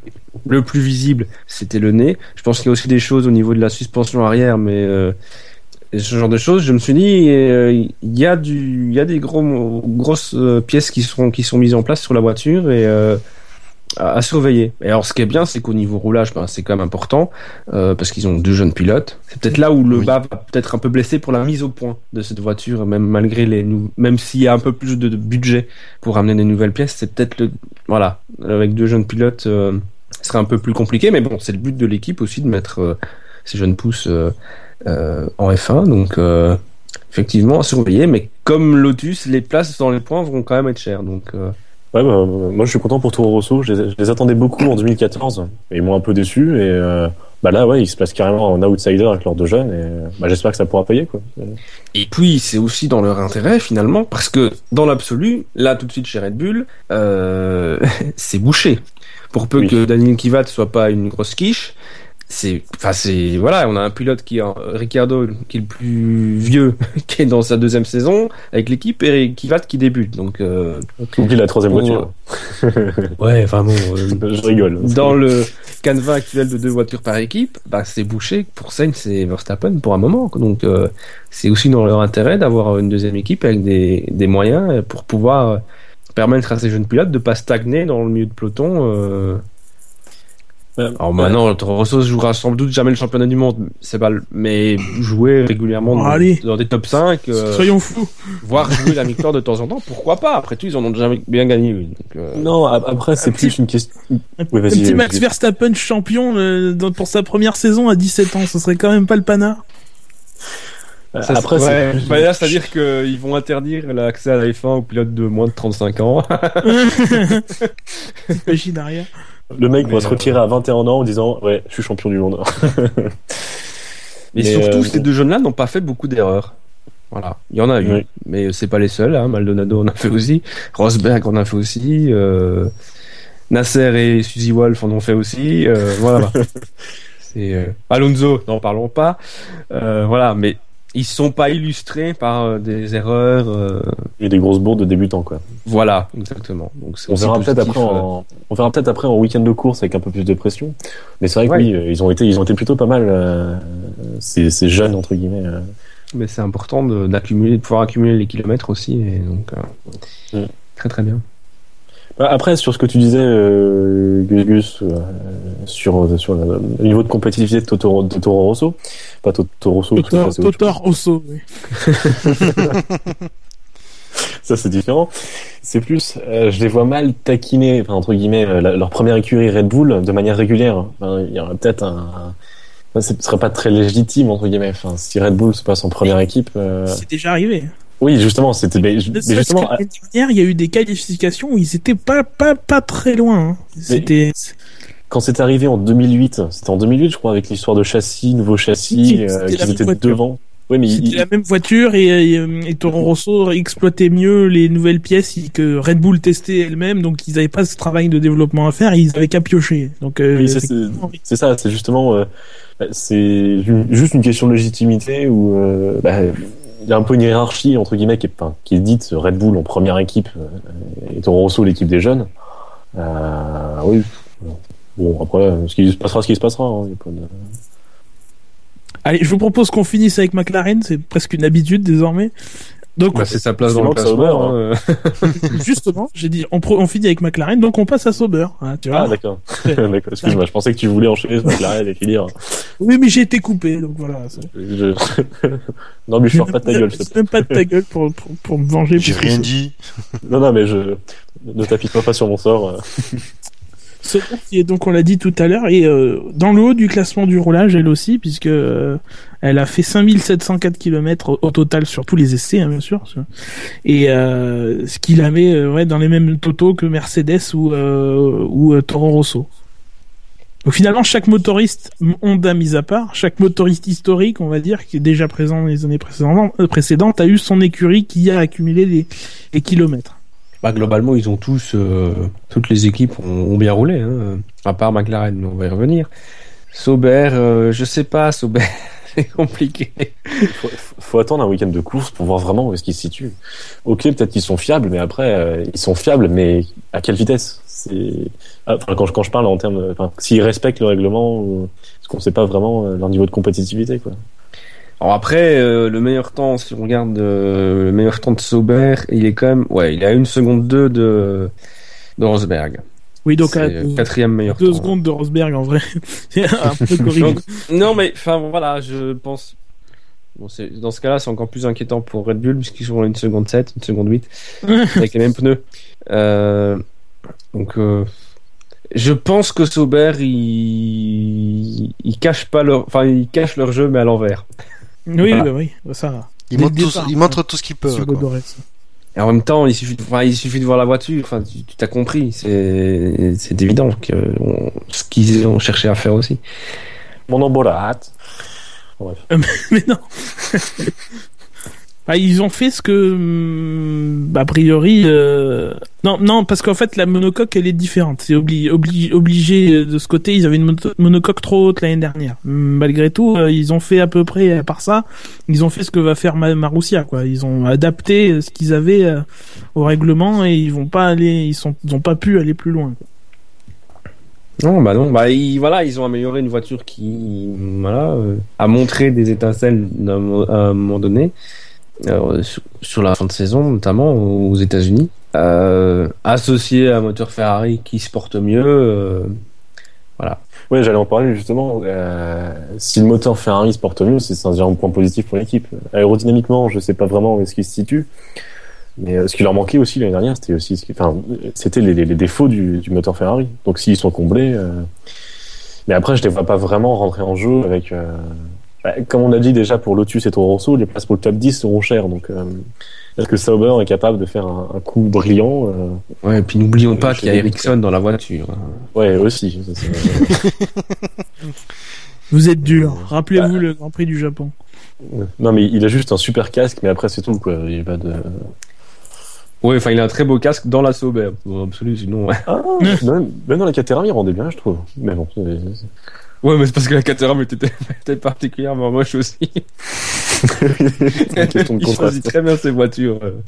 le plus visible, c'était le nez. Je pense qu'il y a aussi des choses au niveau de la suspension arrière, mais euh, ce genre de choses, je me suis dit, euh, il y a du, il y a des gros, grosses euh, pièces qui seront, qui sont mises en place sur la voiture et euh, à, surveiller. Et alors, ce qui est bien, c'est qu'au niveau roulage, ben, c'est quand même important parce qu'ils ont deux jeunes pilotes. C'est peut-être là où le bas va peut-être un peu blessé pour la mise au point de cette voiture, même malgré les, même s'il y a un peu plus de, budget pour amener des nouvelles pièces, c'est peut-être le, voilà, avec deux jeunes pilotes, ce serait un peu plus compliqué. Mais bon, c'est le but de l'équipe aussi de mettre ces jeunes pousses euh, en F1. Donc euh, effectivement à surveiller, mais comme Lotus, les places dans les points vont quand même être chères. Donc euh. Ouais, bah, moi je suis content pour Toro Rosso. Je les, attendais beaucoup en 2014 et ils m'ont un peu déçu. Et bah là, ouais, ils se placent carrément en outsider avec leurs deux jeunes. Et bah, j'espère que ça pourra payer. Quoi. Et puis c'est aussi dans leur intérêt finalement parce que dans l'absolu, là tout de suite chez Red Bull, c'est bouché. Pour peu que Daniel Kivat soit pas une grosse quiche, c'est enfin c'est voilà on a un pilote qui est Ricardo qui est le plus vieux qui est dans sa deuxième saison avec l'équipe et Kivat qui débute. Donc euh, oublie la troisième voiture. Ouais enfin bon euh, je rigole. dans le canevas actuel de deux voitures par équipe bah c'est bouché pour Sainz c'est Verstappen pour un moment. Donc euh, c'est aussi dans leur intérêt d'avoir une deuxième équipe avec des, des moyens pour pouvoir permettre à ces jeunes pilotes de pas stagner dans le milieu de peloton euh, alors maintenant, Rosso jouera sans doute jamais le championnat du monde, c'est pas, mais jouer régulièrement dans, des top 5. Euh, Soyons fous. Voir jouer la victoire de temps en temps, pourquoi pas? Après tout, ils en ont jamais bien gagné. Euh, non, après, c'est plus une question. Un, petit Max Verstappen champion euh, pour sa première saison à 17 ans, ce serait quand même pas le panard. après, c'est-à-dire qu'ils vont interdire l'accès à la F1 aux pilotes de moins de 35 ans. Imagine arrière. Le mec va se retirer à 21 ans en disant Ouais, je suis champion du monde. mais, surtout, euh, ces deux jeunes-là n'ont pas fait beaucoup d'erreurs. Voilà, il y en a eu, mais c'est pas les seuls. Hein. Maldonado en a fait aussi, Rosberg en a fait aussi, euh... Nasser et Suzy Wolf en ont fait aussi. Euh, voilà. c'est euh, Alonso, n'en parlons pas. voilà, mais ils sont pas illustrés par euh, des erreurs euh, et des grosses bourdes de débutants quoi. Voilà, exactement. Donc on verra peut-être après en, euh. on verra peut-être après en week-end de course avec un peu plus de pression. Mais c'est vrai que oui, ils ont été ils ont été plutôt pas mal ces, ces, jeunes entre guillemets. Mais c'est important d'accumuler de, pouvoir accumuler les kilomètres aussi et donc mm. très très bien. Bah, après, sur ce que tu disais, euh, Gus Gus, euh, sur, sur le niveau de compétitivité de Totoro, de Toro Rosso, pas Totoro Rosso, Totoro Rosso, oui. Ça, c'est différent. C'est plus, euh, je les vois mal taquiner, enfin, entre guillemets, euh, leur première écurie Red Bull de manière régulière. il y aurait peut-être un, ce serait pas très légitime, entre guillemets. Enfin, si Red Bull se passe en première équipe. C'est déjà arrivé. Oui, justement, c'était. Mais, justement, l'année dernière, il y a eu des qualifications où ils étaient pas pas pas très loin. Hein. C'était. Quand c'est arrivé en 2008, c'était en 2008, je crois, avec l'histoire de châssis, nouveau châssis, euh, qu'ils étaient devant. Oui, mais c'était la même voiture et, et, Toro Rosso exploitait mieux les nouvelles pièces que Red Bull testait elle-même, donc ils n'avaient pas ce travail de développement à faire, ils avaient qu'à piocher. Donc euh, oui, c'est ça, c'est justement, euh, bah, c'est juste une question de légitimité où euh, bah, il y a un peu une hiérarchie entre guillemets qui est, est dite Red Bull en première équipe euh, et Toro Rosso l'équipe des jeunes. Euh, oui. Bon après, ce qui se passera, ce qui se passera. Hein, Allez, je vous propose qu'on finisse avec McLaren, c'est presque une habitude désormais. Donc, Bah, c'est sa place dans le classement. Sauber, hein. justement, j'ai dit, on, pro- on finit avec McLaren, donc on passe à Sauber. hein, tu vois Ah, d'accord. d'accord. Excuse-moi, je pensais que tu voulais enchaîner sur McLaren et finir. oui, mais j'ai été coupé, donc voilà. Je... non, mais je sors pas de ta gueule, s'il te C'est même pas de ta gueule pour, pour, pour me venger. J'ai rien dit. Non, non, mais je. Ne t'applique pas sur mon sort. Sauber qui est donc, on l'a dit tout à l'heure, et euh, dans le haut du classement du roulage, elle aussi, puisque euh, elle a fait 5704 km au, total sur tous les essais, hein, bien sûr. Et euh, ce qui la met euh, ouais, dans les mêmes totaux que Mercedes ou, euh, ou euh, Toro Rosso. Donc finalement, chaque motoriste, Honda mis à part, chaque motoriste historique, on va dire, qui est déjà présent dans les années précédentes, a eu son écurie qui a accumulé les, les kilomètres. Bah, globalement, ils ont tous, toutes les équipes ont, ont bien roulé, hein, à part McLaren, mais on va y revenir. Sauber, euh, je sais pas, Sauber, c'est compliqué. Faut, faut attendre un week-end de course pour voir vraiment où est-ce qu'ils se situent. Ok, peut-être qu'ils sont fiables, mais après, euh, ils sont fiables, mais à quelle vitesse? C'est ah, enfin, quand, je, quand je parle en termes, enfin, s'ils respectent le règlement, ou... parce qu'on sait pas vraiment euh, leur niveau de compétitivité, quoi. Alors après, euh, le meilleur temps, si on regarde euh, le meilleur temps de Sauber, il est quand même, ouais, il a une seconde 2 de, de Rosberg. Oui, donc à deux, quatrième meilleur deux temps. secondes de Rosberg en vrai. C'est un peu corrigé. Donc, non, mais enfin voilà, je pense. Bon, dans ce cas-là, c'est encore plus inquiétant pour Red Bull puisqu'ils sont à une seconde 7, une seconde 8 avec les mêmes pneus. Euh, donc, euh, je pense que Sauber, ils, ils cachent pas leur, enfin, ils cachent leur jeu mais à l'envers. Oui, Voilà. bah oui, ça. Ils montrent, départ, ils montrent tout ce qu'ils peuvent. Et en même temps, il suffit, de, enfin, il suffit de voir la voiture. Enfin, tu tu t'as compris. C'est, c'est évident que on- ce qu'ils ont cherché à faire aussi. Mon embolate. Bref. Mais non. Bah, ils ont fait ce que, hum, a priori, euh, non, non, parce qu'en fait la monocoque elle est différente. C'est obli obli obligé euh, de ce côté. Ils avaient une monocoque trop haute l'année dernière. Hum, Malgré tout, euh, ils ont fait à peu près, à part ça, ils ont fait ce que va faire Ma- Marussia, quoi. Ils ont adapté euh, ce qu'ils avaient au règlement et ils vont pas aller, ils sont, ils ont pas pu aller plus loin. Non, bah non, bah ils, voilà, ils ont amélioré une voiture qui, voilà, a montré des étincelles à un moment donné, euh, sur, la fin de saison, notamment aux États-Unis, euh, associé à un moteur Ferrari qui se porte mieux. euh, voilà. Ouais, j'allais en parler justement. Si le moteur Ferrari se porte mieux, c'est un point positif pour l'équipe. Aérodynamiquement, je sais pas vraiment où est-ce qu'il se situe. Mais ce qui leur manquait aussi l'année dernière, c'était aussi, enfin, c'était les, défauts du, moteur Ferrari. Donc s'ils sont comblés, mais après je les vois pas vraiment rentrer en jeu avec. Bah, comme on a dit déjà pour Lotus et Toro Rosso, les places pour le top 10 seront chères. Donc euh, est-ce que Sauber est capable de faire un, un coup brillant euh, Ouais, et puis n'oublions pas qu'il y a. Ericsson dans la voiture. Ouais, aussi. ça, Vous êtes dur. Rappelez-vous le Grand Prix du Japon. non, mais il a juste un super casque, mais après c'est tout quoi. Il pas de. Ouais, enfin, il a un très beau casque dans la Sauber. Bon, absolu, sinon. Ouais, Ah, même, même dans la Caterham, il rendait bien, je trouve. Mais bon, c'est- ouais mais c'est parce que la Caterham était, était particulièrement moche aussi. Il choisit très bien ses voitures, euh,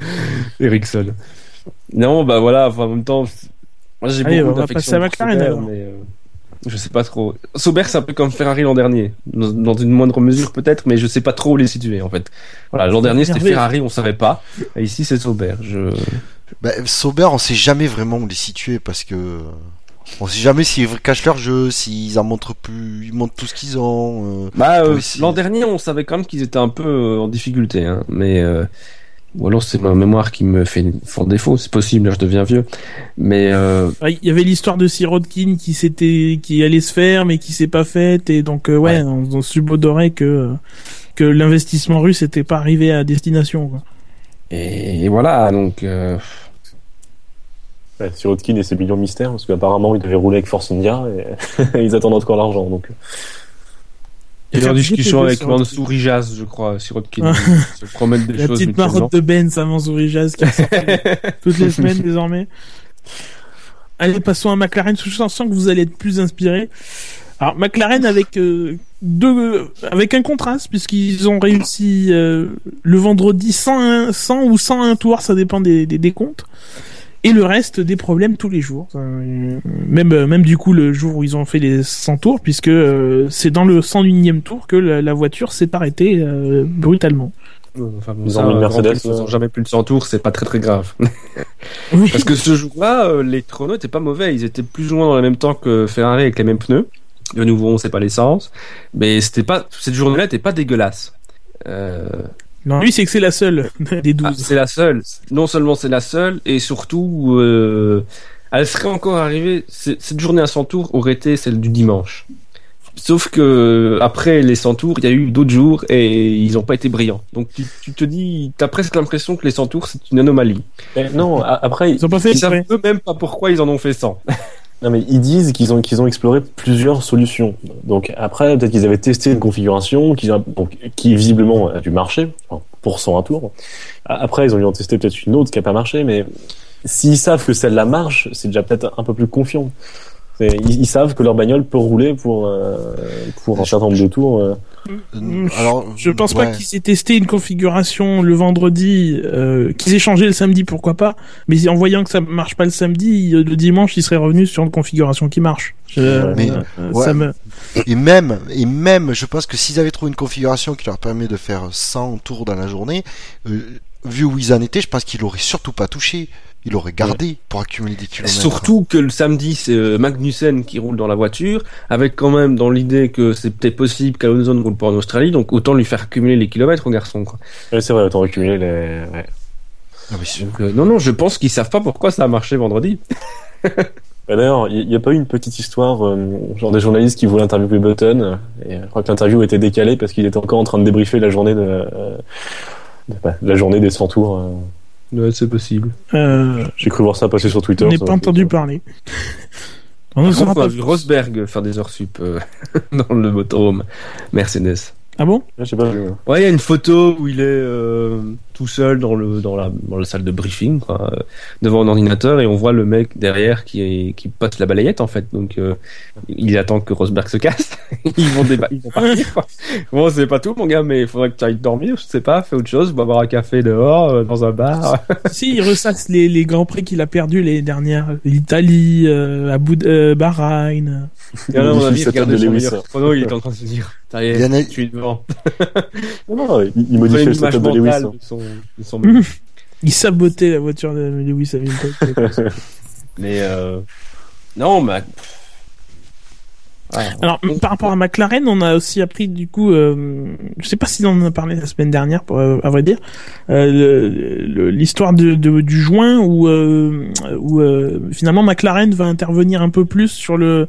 Ericsson. Non, bah voilà, enfin, en même temps, moi j'ai Allez, beaucoup on va d'affection passer à pour McLaren, Sauber, mais euh, je sais pas trop. Sauber, c'est un peu comme Ferrari l'an dernier, dans, dans une moindre mesure peut-être, mais je sais pas trop où les situer en fait. Voilà, l'an dernier c'était. Ferrari, on savait pas, et ici c'est Sauber. Je... Bah, Sauber, on sait jamais vraiment où les situer parce que on sait jamais s'ils cachent leur jeu, s'ils en montrent plus, ils montrent tout ce qu'ils ont. euh. Bah, euh, l'an dernier, on savait quand même qu'ils étaient un peu euh, en difficulté, hein, mais euh, ou alors c'est ma mémoire qui me fait font défaut, c'est possible, je deviens vieux, mais Il y avait l'histoire de Sirotkin qui s'était, qui allait se faire, mais qui s'est pas faite, et donc euh, ouais, Ouais. on, on subodorait que que l'investissement russe n'était pas arrivé à destination. Quoi. et, et voilà, donc. Euh, Ouais, sur Hotkin et ses millions de mystères, parce qu'apparemment il devait rouler avec Force India et ils attendent encore l'argent. Donc Il est en discussion avec Sirotkin. Mansour Rijaz, je crois, Sirotkin. Se promettent des La choses petite mutuellement. marotte de Benz à Mansouri-Jazz qui ressort toutes les semaines désormais. Allez, passons à McLaren. Je sens que vous allez être plus inspiré. Alors McLaren avec euh, deux, avec un contraste puisqu'ils ont réussi euh, le vendredi 101, 100 ou 101 tours, ça dépend des, des décomptes. Et le reste des problèmes tous les jours. Euh, même euh, même du coup le jour où ils ont fait les 100 tours puisque euh, c'est dans le 101e tour que la, la voiture s'est arrêtée euh, brutalement. Enfin, bon, ça, une Mercedes, Ils ont euh. jamais plus de 100 tours, c'est pas très très grave. Oui. Parce que ce jour-là, les chronos étaient pas mauvais. Ils étaient plus ou moins dans le même temps que Ferrari avec les mêmes pneus. De nouveau, on sait pas l'essence. Mais c'était pas, cette journée-là était pas dégueulasse. Euh, Non, lui, c'est que c'est la seule des ah, 12. c'est la seule. Non seulement c'est la seule, et surtout, euh, elle serait encore arrivée. Cette journée à 100 tours aurait été celle du dimanche. Sauf que après les 100 tours, il y a eu d'autres jours et ils n'ont pas été brillants. Donc tu, tu te dis, t'as presque l'impression que les 100 tours c'est une anomalie. Mais non, après, Ils Ils savent eux-mêmes pas pourquoi ils en ont fait 100. Non mais ils disent qu'ils ont qu'ils ont exploré plusieurs solutions. Donc après peut-être qu'ils avaient testé une configuration qui donc qui visiblement a dû marcher pour 100 à tour. Après ils ont dû en tester peut-être une autre qui a pas marché mais s'ils savent que celle-là marche, c'est déjà peut-être un peu plus confiant. Ils savent que leur bagnole peut rouler pour euh, pour un certain nombre de tours. euh. Alors, Je pense pas qu'ils aient testé une configuration le vendredi, euh, qu'ils aient changé le samedi, pourquoi pas. Mais en voyant que ça marche pas le samedi, euh, le dimanche, ils seraient revenus sur une configuration qui marche. Je- Mais, euh, ouais. ça me... Et même, et même, je pense que s'ils avaient trouvé une configuration qui leur permet de faire 100 tours dans la journée, euh, vu où ils en étaient, je pense qu'ils l'auraient surtout pas touché. Ils l'auraient gardé pour accumuler des kilomètres. Surtout que le samedi, c'est euh, Magnussen qui roule dans la voiture, avec quand même dans l'idée que c'est peut-être possible qu'Alonso ne roule pas en Australie, donc autant lui faire accumuler les kilomètres au garçon. Quoi. Ouais, c'est vrai, autant accumuler les. Ouais. Donc, euh, non, non, je pense qu'ils savent pas pourquoi ça a marché vendredi. D'ailleurs, il n'y a pas eu une petite histoire, euh, genre des journalistes qui voulaient interviewer Button, et je crois que l'interview était décalée parce qu'il était encore en train de débriefer la journée de, euh, de- bah, la journée des 100 tours. Ouais, c'est possible. Euh, J'ai cru voir ça passer sur Twitter. je n'ai pas entendu parler. On Par contre, on a pas. vu Rosberg faire des heures sup euh, dans le motorhome Mercedes. Ah bon? Je sais pas vu. ouais. Il y a une photo où il est euh, tout seul dans le dans la dans la salle de briefing, quoi, euh, devant un ordinateur, et on voit le mec derrière qui est, qui passe la balayette en fait. Donc euh, il attend que Rosberg se casse. ils vont déba- ils vont partir. Quoi. Bon, c'est pas tout, mon gars, mais il faudrait que tu ailles dormir. Je sais pas, fais autre chose, va boire un café dehors, euh, dans un bar. Si, il ressasse les, les grands prix qu'il a perdus les dernières. L'Italie, euh, Abu euh, Bahreïn. Et alors, à mon Il son est en train de se dire, ça y est, Yann- je suis devant. Non, non, il, modifiait le image setup de Lewis. mentale hein. de son, de son Il sabotait la voiture de Lewis Hamilton. Mais euh, non, mais Alors, par rapport à McLaren, on a aussi appris du coup, euh, je sais pas si on en a parlé la semaine dernière, pour, euh, à vrai dire, euh, l'histoire de, de- du juin où, euh, où euh, finalement McLaren va intervenir un peu plus sur le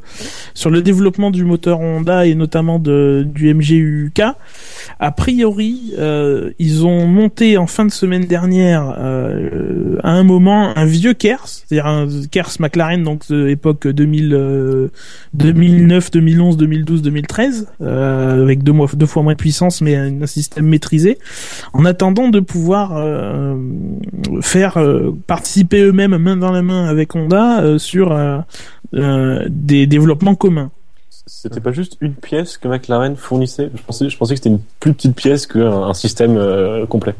sur le développement du moteur Honda et notamment de, du MGUK. A priori, euh, ils ont monté en fin de semaine dernière euh, à un moment un vieux Kers, c'est-à-dire un Kers McLaren donc de époque 2000, euh, 2009, 2011, 2012, 2013, euh, avec deux, fois moins de puissance mais un, système maîtrisé, en attendant de pouvoir euh, faire euh, participer eux-mêmes main dans la main avec Honda euh, sur des développements communs. C'était pas juste une pièce que McLaren fournissait? Je pensais, que c'était une plus petite pièce qu'un un système complet.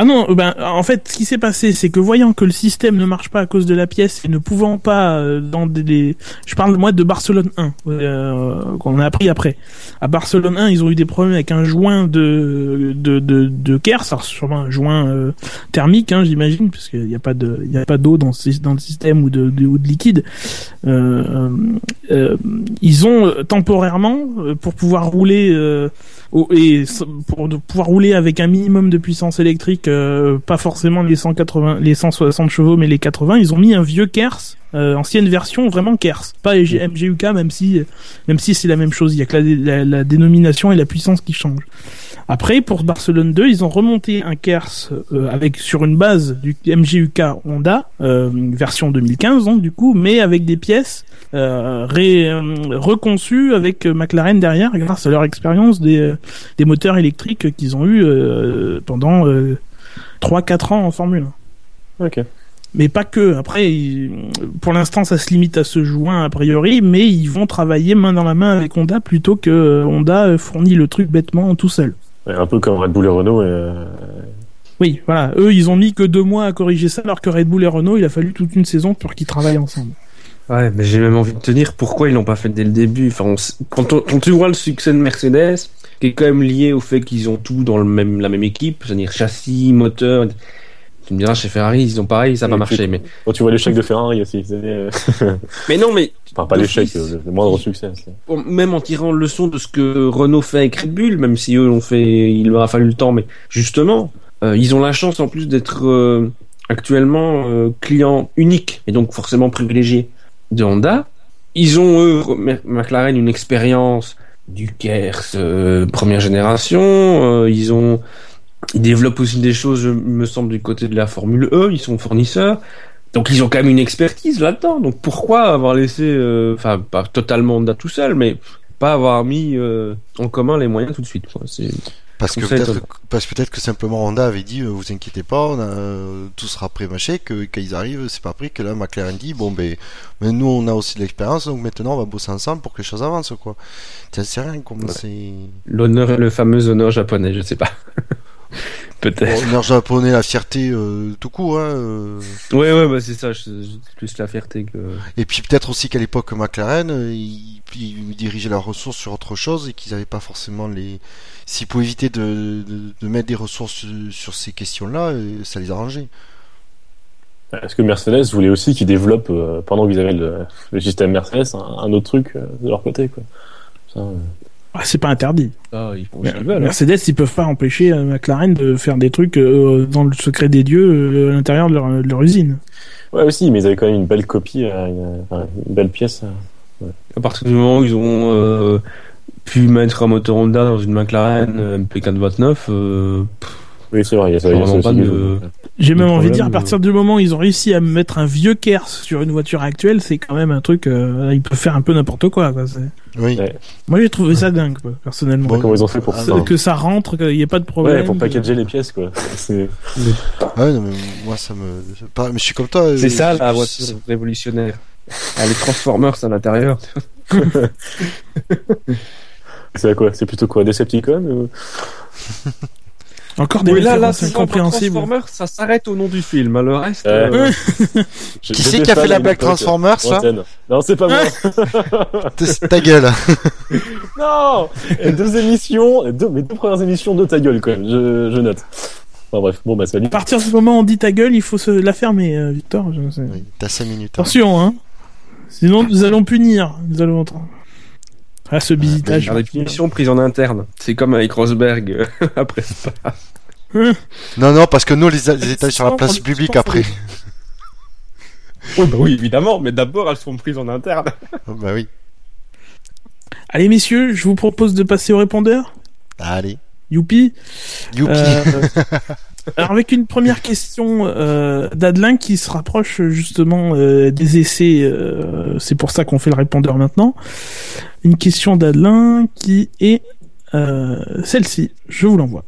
Ah non, euh, ben en fait, ce qui s'est passé, c'est que voyant que le système ne marche pas à cause de la pièce et ne pouvant pas euh, dans des, des- je parle moi de Barcelone 1 euh, qu'on a appris après. À Barcelone 1, ils ont eu des problèmes avec un joint de de de, de Kers, alors sûrement un joint euh, thermique, hein, j'imagine, parce qu'il n'y a pas de il y a pas d'eau dans le système ou de, ou de liquide. Euh, euh, ils ont temporairement pour pouvoir rouler et pour pouvoir rouler avec un minimum de puissance électrique, euh, pas forcément les 180, les 160 chevaux, mais les 80, ils ont mis un vieux Kers, euh, ancienne version vraiment Kers, pas MG- MGUK, même si même si c'est la même chose, il y a que la, la- la dénomination et la puissance qui changent. Après, pour Barcelone 2, ils ont remonté un Kers euh, avec sur une base du MGUK Honda, version 2015 donc du coup, mais avec des pièces ré- reconçues avec McLaren derrière grâce à leur expérience des, des moteurs électriques qu'ils ont eu pendant euh, 3-4 ans en Formule 1. Ok. Mais pas que. Après, pour l'instant, ça se limite à ce joint a priori, mais ils vont travailler main dans la main avec Honda plutôt que euh, Honda euh, fournit le truc bêtement tout seul. Un peu comme Red Bull et Renault. Et, euh, Oui, voilà. Eux, ils ont mis que deux mois à corriger ça, alors que Red Bull et Renault, il a fallu toute une saison pour qu'ils travaillent ensemble. Ouais, mais j'ai même envie de te dire pourquoi ils l'ont pas fait dès le début. Enfin, quand, quand, tu vois le succès de Mercedes, qui est quand même lié au fait qu'ils ont tout dans le même, la même équipe, c'est-à-dire châssis, moteur. Tu me diras, chez Ferrari, ils ont pareil, ça n'a pas marché. Mais... Quand tu vois l'échec de Ferrari aussi. Euh, mais non, mais. Enfin, pas l'échec, le moindre succès. Même en tirant leçon de ce que Renault fait avec Red Bull, même si eux l'ont fait, il leur a fallu le temps, mais justement, euh, ils ont la chance en plus d'être euh, actuellement client unique et donc forcément privilégié de Honda. Ils ont, eux, McLaren, une expérience du Kers euh, première génération. Euh, ils ont, ils développent aussi des choses, me semble, du côté de la Formule E. Ils sont fournisseurs. Donc ils ont quand même une expertise là-dedans. Donc pourquoi avoir laissé, euh, enfin pas totalement Honda tout seul, mais pas avoir mis en commun les moyens tout de suite. Parce que peut-être parce peut-être que simplement Honda avait dit euh, vous inquiétez pas, on a, euh, tout sera pré-mâché, que quand ils arrivent c'est pas pris, que là McLaren dit bon ben mais nous on a aussi de l'expérience donc maintenant on va bosser ensemble pour que les choses avancent quoi. C'est rien comme c'est. L'honneur, le fameux honneur japonais, je sais pas. Peut-être. L'honneur japonais, la fierté euh, tout court. Hein, euh... Ouais, ouais, bah c'est ça, plus la fierté que. Et puis peut-être aussi qu'à l'époque McLaren, ils, ils, dirigeaient leurs ressources sur autre chose et qu'ils n'avaient pas forcément les s'ils pouvaient éviter de, de, mettre des ressources sur ces questions-là, euh, ça les arrangeait. Est-ce que Mercedes voulait aussi qu'ils développent, euh, pendant qu'ils avaient le, système Mercedes, un, autre truc euh, de leur côté quoi. Ah, c'est pas interdit. Ah, ils hein. Mercedes, ils peuvent pas empêcher McLaren de faire des trucs dans le secret des dieux à l'intérieur de leur, usine. Ouais, aussi, mais ils avaient quand même une belle copie, une, belle pièce. À partir du moment où ils ont pu mettre un moteur Honda dans une McLaren euh, MP429. Euh, oui, c'est vrai, il y a ça. J'ai même envie de dire, à partir du moment où ils ont réussi à mettre un vieux Kers sur une voiture actuelle, c'est quand même un truc, euh, ils peuvent faire un peu n'importe quoi. quoi oui. Moi j'ai trouvé ça dingue, quoi, personnellement. comment ils ont fait pour ça Que ça rentre, qu'il n'y ait pas de problème. Ouais, pour packager les pièces, quoi. ouais, non, mais moi ça me. Mais je suis comme toi. C'est ça la voiture révolutionnaire. Ah, les Transformers à l'intérieur. C'est quoi? C'est plutôt quoi? Decepticon ou... Encore des oui, là, là, c'est incompréhensible. Transformers, ça s'arrête au nom du film. Hein, le reste. Euh... qui c'est qui a fait la blague Transformers ça Non, c'est pas moi. ta gueule. non. Et deux émissions, deux, mes deux premières émissions de ta gueule quand même. Je, je note. Enfin bref, bon bah ça À partir du moment où on dit ta gueule, il faut se la fermer, euh, Victor. Je sais. Oui, t'as 5 minutes. Hein. Attention, hein. Sinon, nous allons punir. Nous allons. Ah, ce bisitage. La définition prise en interne. C'est comme avec Rosberg euh, après Spa. non, non, parce que nous, les, les étages sur la place publique après. Oui, bah oui, évidemment, mais d'abord, elles sont prises en interne. Oh, bah oui. Allez, messieurs, je vous propose de passer au répondeur. Allez. Youpi. Youpi. Euh, alors avec une première question euh, d'Adelin qui se rapproche justement euh, des essais, euh, c'est pour ça qu'on fait le répondeur maintenant. Une question d'Adelin qui est euh, celle-ci, je vous l'envoie.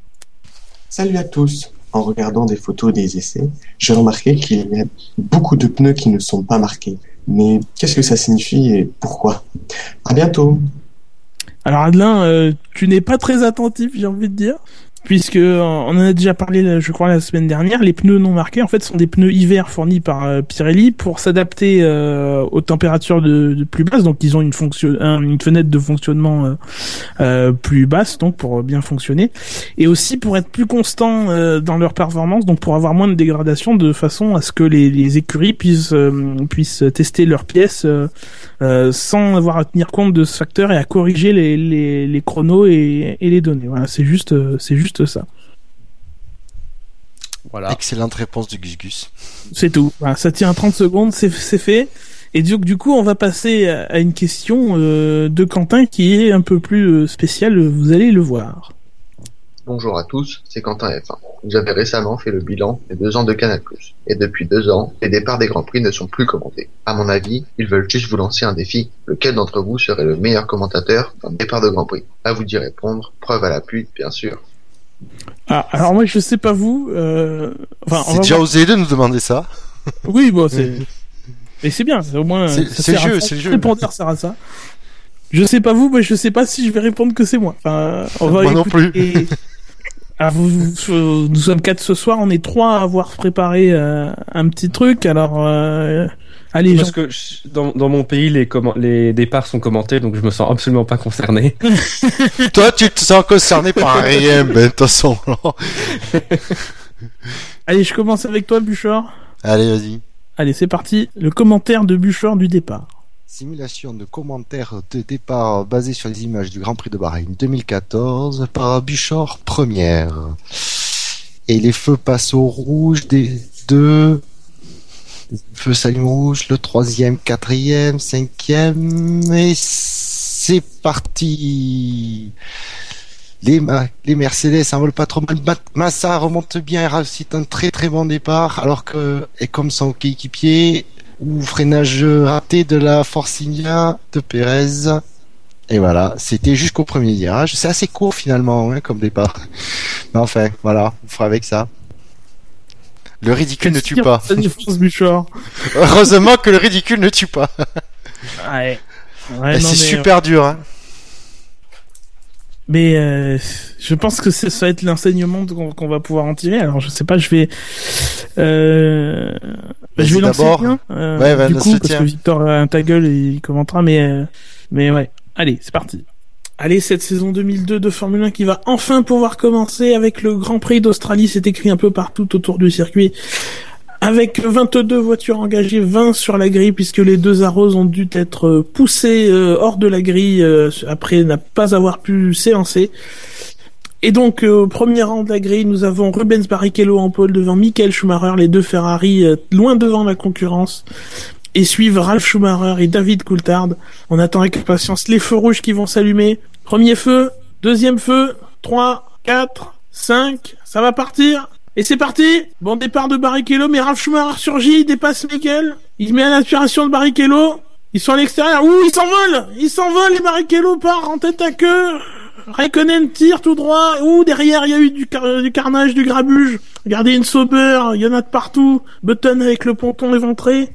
Salut à tous. En regardant des photos des essais, j'ai remarqué qu'il y a beaucoup de pneus qui ne sont pas marqués. Mais qu'est-ce que ça signifie et pourquoi? À bientôt. Alors Adelin, tu n'es pas très attentif, j'ai envie de dire puisque euh, on en a déjà parlé, je crois, la semaine dernière. Les pneus non marqués, en fait, sont des pneus hiver fournis par euh, Pirelli pour s'adapter euh, aux températures de, plus basses. Donc, ils ont une fonction, une fenêtre de fonctionnement plus basse, donc pour bien fonctionner, et aussi pour être plus constants dans leur performance, donc pour avoir moins de dégradation, de façon à ce que les, les écuries puissent puissent tester leurs pièces sans avoir à tenir compte de ce facteur et à corriger les, les, les chronos et, et les données. Voilà, c'est juste, c'est juste ça. Voilà. Excellente réponse du Gus Gus. C'est tout. ça tient 30 secondes, c'est fait. Et du, du, coup, on va passer à une question euh, de Quentin qui est un peu plus euh, spéciale, vous allez le voir. Bonjour à tous, c'est Quentin F1. Vous avez récemment fait le bilan des deux ans de Canal+. Et depuis deux ans, les départs des Grands Prix ne sont plus commentés. À mon avis, ils veulent juste vous lancer un défi. Lequel d'entre vous serait le meilleur commentateur d'un départ de Grand Prix? À vous d'y répondre, preuve à l'appui, bien sûr. Ah, alors moi je sais pas vous. Euh... Enfin, c'est déjà osé de nous demander ça. Oui, bon, c'est. Mais c'est bien, au moins. C'est le jeu, c'est le jeu. Répondre sert à ça. Je sais pas vous, mais je sais pas si je vais répondre que c'est moi. Enfin, on va moi non plus. Alors, vous, nous sommes quatre ce soir, on est trois à avoir préparé euh, un petit truc. Alors, euh, Allez, Parce Jean. que je- dans, dans mon pays, les, les départs sont commentés, donc je me sens absolument pas concerné. Toi, tu te sens concerné par rien, ben, de toute façon. Allez, je commence avec toi, Buchor. Allez, vas-y. Allez, c'est parti. Le commentaire de Buchor du départ. Simulation de commentaires de départ basée sur les images du Grand Prix de Bahreïn 2014 par Buchor première. Et les feux passent au rouge des deux. Les feux s'allument rouge, le troisième, quatrième, cinquième, et c'est parti. Les, les Mercedes s'envolent pas trop mal. Ma- Massa remonte bien et réussit un très très bon départ, alors que, et comme son coéquipier, ou freinage raté de la Forcinia de Pérez. Et voilà, c'était jusqu'au premier virage. C'est assez court finalement hein, comme départ. Mais enfin, voilà, on fera avec ça. Le ridicule ne tue pas. Heureusement que le ridicule ne tue pas. Ouais. Non, c'est super dur. Hein. Mais euh, je pense que ça va être l'enseignement qu'on va pouvoir en tirer. Alors je sais pas, je vais, euh, bah, je vais lancer tien, euh, Ouais, du coup parce que Victor a un ta gueule et il commentera, mais euh, mais ouais, allez, c'est parti. Allez, cette saison 2002 de Formule 1 qui va enfin pouvoir commencer avec le Grand Prix d'Australie. C'est écrit un peu partout autour du circuit. Avec 22 voitures engagées, 20 sur la grille, puisque les deux arroses ont dû être euh, poussées euh, hors de la grille euh, après ne pas avoir pu s'élancer. Et donc, euh, au premier rang de la grille, nous avons Rubens Barrichello en pole devant Michael Schumacher, les deux Ferrari loin devant la concurrence. Et suivent Ralph Schumacher et David Coulthard. On attend avec impatience les feux rouges qui vont s'allumer. Premier feu, deuxième feu, 3, 4, 5, ça va partir. Et c'est parti Bon départ de Barrichello, mais Ralph Schumacher surgit, il dépasse Michael. Il met à l'aspiration de Barrichello. Ils sont à l'extérieur. Ouh, ils s'envolent Ils s'envolent et Barrichello part en tête à queue. Raikkonen tire tout droit. Ouh, derrière, il y a eu du, du carnage, du grabuge. Regardez une Sauber, il y en a de partout. Button avec le ponton éventré.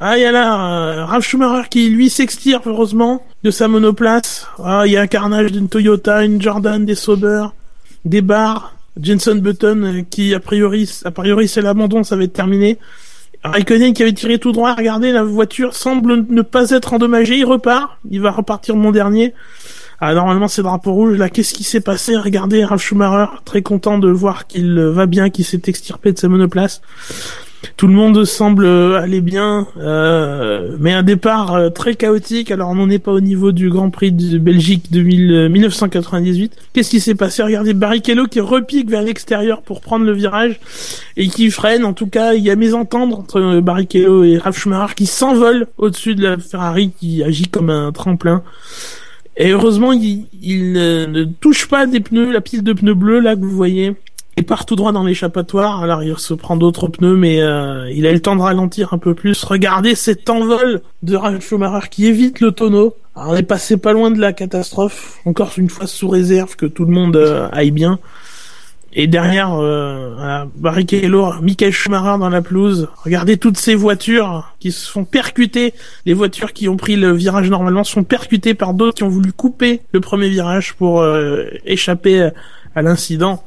Ah, il y a là euh, Ralf Schumacher qui, lui, s'extire, heureusement, de sa monoplace. Ah, il y a un carnage d'une Toyota, une Jordan, des Sauber, des bars. Jenson Button euh, qui, a priori, a priori, c'est l'abandon, ça va être terminé. Raikkonen qui avait tiré tout droit, regardez, la voiture semble ne pas être endommagée, il repart, il va repartir mon dernier. Ah, normalement, c'est drapeau rouge. Là, qu'est-ce qui s'est passé? Regardez, Ralf Schumacher, très content de voir qu'il va bien, qu'il s'est extirpé de sa monoplace. Tout le monde semble euh, aller bien, euh, mais un départ euh, très chaotique. Alors, on n'en est pas au niveau du Grand Prix de Belgique 2000, euh, 1998. Qu'est-ce qui s'est passé? Regardez Barrichello qui repique vers l'extérieur pour prendre le virage et qui freine. En tout cas, il y a mésentendre entre euh, Barrichello et Ralf Schumacher qui s'envolent au-dessus de la Ferrari qui agit comme un tremplin. Et heureusement, il, ne, touche pas des pneus, la pile de pneus bleus là que vous voyez. Il part tout droit dans l'échappatoire. Alors il se prend d'autres pneus, mais euh, il a le temps de ralentir un peu plus. Regardez cet envol de Ralf Schumacher qui évite le tonneau. Alors, on est passé pas loin de la catastrophe. Encore une fois sous réserve que tout le monde euh, aille bien. Et derrière, euh, Barrichello, Michael Schumacher dans la pelouse. Regardez toutes ces voitures qui se font percuter. Les voitures qui ont pris le virage normalement sont percutées par d'autres qui ont voulu couper le premier virage pour euh, échapper à l'incident.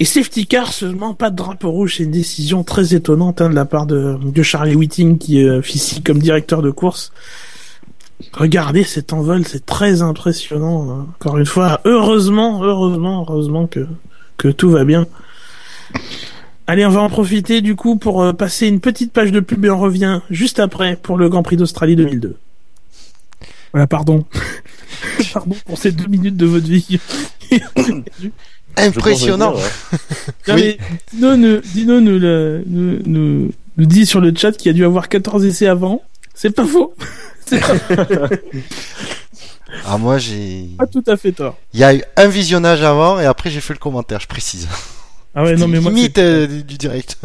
Et safety car seulement, pas de drapeau rouge, c'est une décision très étonnante hein, de la part de, de Charlie Whiting qui euh, officie comme directeur de course. Regardez cet envol, c'est très impressionnant. hein. Encore une fois, heureusement, heureusement, heureusement que que tout va bien. Allez, on va en profiter du coup pour euh, passer une petite page de pub et on revient juste après pour le Grand Prix d'Australie 2002. Voilà, pardon. pardon pour ces deux minutes de votre vie. Impressionnant. Je pense Non, Oui. mais Dino, nous, nous, le- nous, nous, nous dit sur le chat qu'il a dû avoir 14 essais avant. C'est pas faux. C'est pas, Ah, moi, j'ai. pas tout à fait tort. Il y a eu un visionnage avant et après j'ai fait le commentaire, je précise. Ah ouais, non, mais moi, limite c'était- euh, du du direct.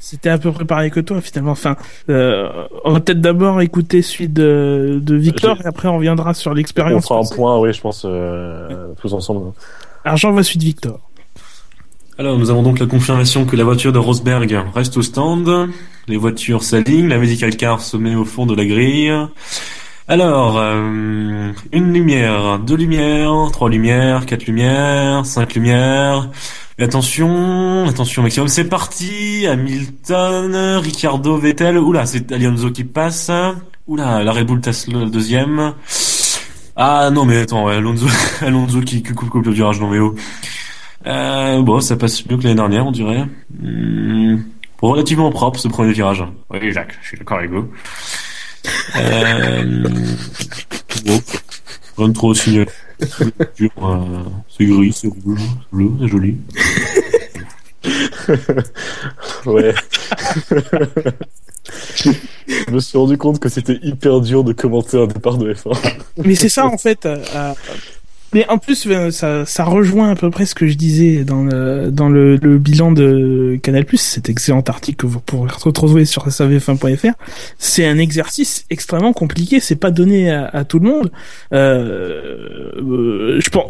c'était un peu préparé que toi, finalement. Enfin, euh, on va peut-être d'abord écouter celui de, de Victor et après on reviendra sur On l'expérience. fera un point, oui, je pense, euh, tous ensemble. Vois celui de Victor. Alors, nous avons donc la confirmation que la voiture de Rosberg reste au stand. Les voitures s'alignent, la medical car se met au fond de la grille. Alors, euh, une lumière, deux lumières, trois lumières, quatre lumières, cinq lumières. Et attention, attention maximum, c'est parti. Hamilton, Ricardo, Vettel. Oula, c'est Alonso qui passe. Oula, la Red Bull Tesla le deuxième. Ah non mais attends, ouais, Alonso, Alonso qui, qui coupe, coupe le virage non mais oh. Euh, bon, ça passe mieux que l'année dernière, on dirait. Hmm, relativement propre ce premier virage. Oui, Jacques, je suis d'accord avec vous. Euh, bon, rien de trop signalé. Euh, c'est gris, c'est rouge, c'est bleu, c'est joli. Ouais. Je me suis rendu compte que c'était hyper dur de commenter un départ de F1. Mais c'est ça en fait. euh, euh, mais en plus, euh, ça, ça rejoint à peu près ce que je disais dans le, dans le, le bilan de Canal+, cet excellent article que vous pourrez retrouver sur savf1.fr. C'est un exercice extrêmement compliqué, c'est pas donné à, à tout le monde. Euh, euh, je pense,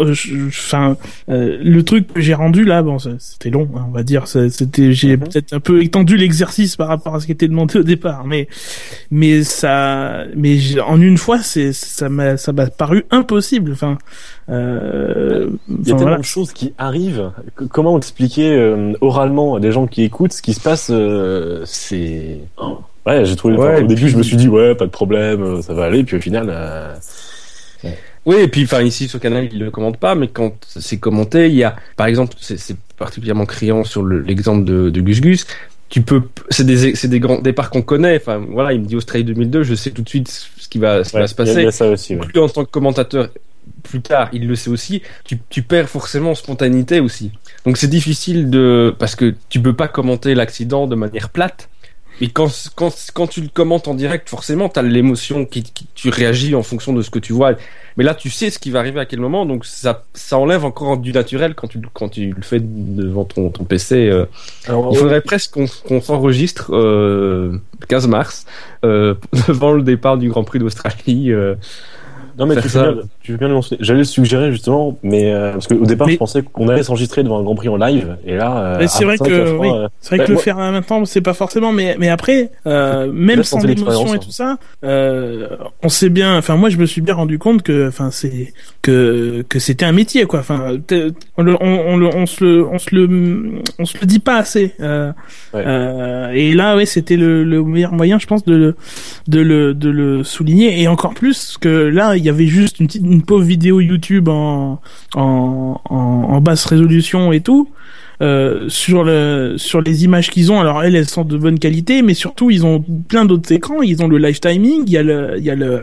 enfin, euh, le truc que j'ai rendu là, bon, c'était long, hein, on va dire. C'était, j'ai Mhm. peut-être un peu étendu l'exercice par rapport à ce qui était demandé au départ, mais mais ça, mais en une fois, c'est ça m'a ça m'a paru impossible. Enfin, euh, Il y a tellement voilà. de choses qui arrivent. Comment expliquer euh, oralement à des gens qui écoutent ce qui se passe euh, C'est ouais, j'ai trouvé. Ouais, enfin, au début, puis- je me suis dit ouais, pas de problème, euh, ça va aller. Puis au final, euh, Oui, et puis enfin ici sur Canal, il le commente pas, mais quand c'est commenté, il y a, par exemple, c'est particulièrement criant sur le- l'exemple de, de Gus Gus. Tu peux, c'est des, c'est des grands départs qu'on connaît. Enfin, voilà, il me dit Australie 2002, je sais tout de suite ce qui va, ce qui ouais, va se il y a- il passer. y, a ça aussi. Ouais. En tant que commentateur, plus tard, il le sait aussi. Tu, tu perds forcément en spontanéité aussi. Donc c'est difficile de, parce que tu peux pas commenter l'accident de manière plate. Et quand, quand, quand tu le commentes en direct, forcément, tu as l'émotion qui, qui, tu réagis en fonction de ce que tu vois. Mais là, tu sais ce qui va arriver à quel moment, donc ça, ça enlève encore du naturel quand tu, quand tu le fais devant ton, ton PC. euh. Alors, Il faudrait presque qu'on qu'on s'enregistre euh, 15 mars euh, devant le départ du Grand Prix d'Australie. Non mais tu ça. fais, bien, tu fais bien le mentionner. J'allais le suggérer justement, mais euh, parce qu'au départ Mais- je pensais qu'on allait s'enregistrer devant un Grand Prix en live, et là. euh, c'est vrai que, oui. euh, C'est vrai que le moi- faire temps, c'est pas forcément, mais, mais après, euh, même sans tenter l'émotion et tout ça, euh, on sait bien, enfin, moi, je me suis bien rendu compte que, enfin, c'est, que, que c'était un métier, quoi. Enfin, on, le- on, on, se le, on se le, on se le dit pas assez. Euh, Ouais. euh, et là, ouais, c'était le, le meilleur moyen, je pense, de le, de le, de le souligner. Et encore plus que là, il y avait juste une petite, une pauvre vidéo YouTube en, en, en basse résolution et tout. Euh, sur le sur les images qu'ils ont alors elles elles sont de bonne qualité mais surtout ils ont plein d'autres écrans. Ils ont le live timing il y a le il y a le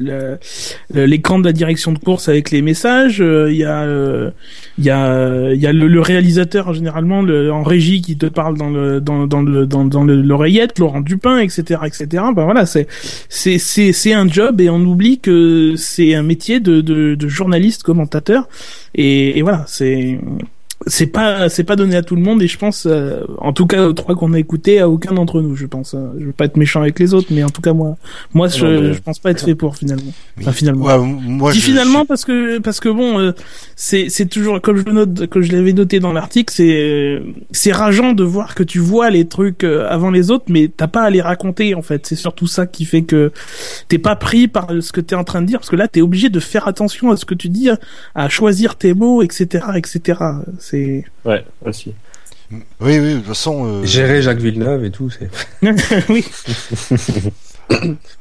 euh, l'écran de la direction de course avec les messages euh, il y a il y a il y a le, le réalisateur généralement le, en régie qui te parle dans le dans dans le dans, dans le- l'oreillette Laurent Dupin etc etc ben voilà c'est c'est c'est c'est un job et on oublie que c'est un métier de de, de journaliste commentateur. Et, et voilà c'est c'est pas c'est pas donné à tout le monde et je pense euh, en tout cas aux trois qu'on a écoutés à aucun d'entre nous je pense euh, je veux pas être méchant avec les autres mais en tout cas moi moi je, Non, mais- je pense pas être fait pour finalement. Enfin, finalement. Ouais, moi, je dis je- finalement parce que parce que bon euh, c'est c'est toujours comme je note que je l'avais noté dans l'article c'est euh, c'est rageant de voir que tu vois les trucs euh, avant les autres mais t'as pas à les raconter en fait. C'est surtout ça qui fait que t'es pas pris par ce que t'es en train de dire parce que là t'es obligé de faire attention à ce que tu dis à choisir tes mots etc etc c'est Ouais, aussi. Oui, oui, de toute façon. euh, Gérer Jacques Villeneuve et tout, c'est. oui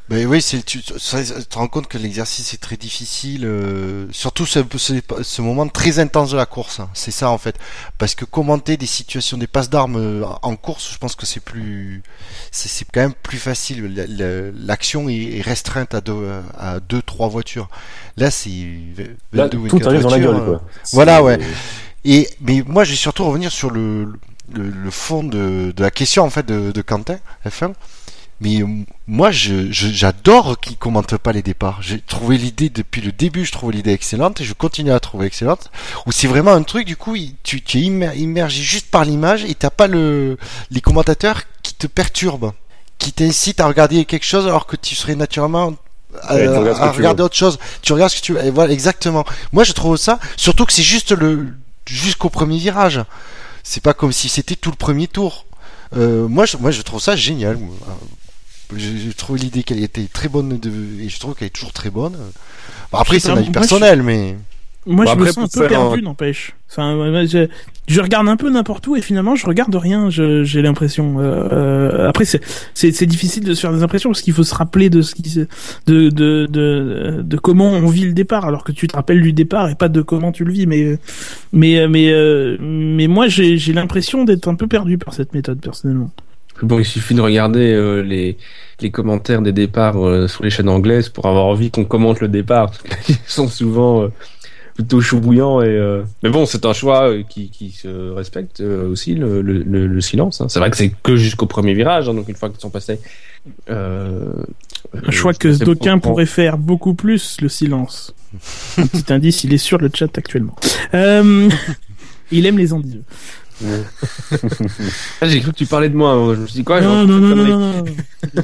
Ben oui, c'est tu, tu ça- tu te rends compte que l'exercice est très difficile, euh, surtout ce, ce, ce moment très intense de la course. hein. C'est ça en fait, parce que commenter des situations, des passes d'armes euh, en course, je pense que c'est plus, c'est c'est quand même plus facile. La- la- L'action est est restreinte à deux, à deux, trois voitures. Là, c'est Là, 22 ou tout 24 arrive dans la voitures, gueule, quoi. Voilà, C'est- ouais. Et mais moi, je vais surtout revenir sur le le, le fond de, de la question en fait de, de Quentin F1. Mais euh, moi, je, je- j'adore qu'il commente pas les départs. J'ai trouvé l'idée depuis le début, je trouve l'idée excellente et je continue à la trouver excellente. Où c'est vraiment un truc, du coup, tu, tu es immer- immergé juste par l'image et t'as pas le, les commentateurs qui te perturbent, qui t'incitent à regarder quelque chose alors que tu serais naturellement à, Ouais, que à regarder autre chose. Tu regardes ce que tu veux. Et voilà, exactement. Moi, je trouve ça, surtout que c'est juste le, jusqu'au premier virage. C'est pas comme si c'était tout le premier tour. Euh, moi, je, moi, je trouve ça génial. J'ai j'ai trouvé l'idée qu'elle était très bonne de, et je trouve qu'elle est toujours très bonne. Bon, après, Je c'est vie moi, personnelle, mais Moi, Bon, je me sens un peu perdu, un- n'empêche. Enfin, ouais, je, je regarde un peu n'importe où et finalement, je regarde rien. je- J'ai l'impression. Euh, euh, après, c'est c'est difficile de se faire des impressions parce qu'il faut se rappeler de ce qui se- de de de de comment on vit le départ, alors que tu te rappelles du départ et pas de comment tu le vis. Mais mais mais euh, mais moi, j'ai j'ai l'impression d'être un peu perdu par cette méthode personnellement. Bon, il suffit de regarder euh, les, les commentaires des départs euh, sur les chaînes anglaises pour avoir envie qu'on commente le départ. parce qu'ils sont souvent euh, plutôt chou bouillants. Et, euh, Mais bon, c'est un choix euh, qui, qui se respecte euh, aussi, le, le, le, le silence. hein. C'est vrai que c'est que jusqu'au premier virage, hein, donc une fois qu'ils sont passés. Euh, Un choix que d'aucuns pourraient faire beaucoup plus, le silence. Un petit indice, il est sur le chat actuellement. Euh, il aime les endives. Ah, J'ai cru que tu parlais de moi. Je me suis dit quoi non, non, non, non, non.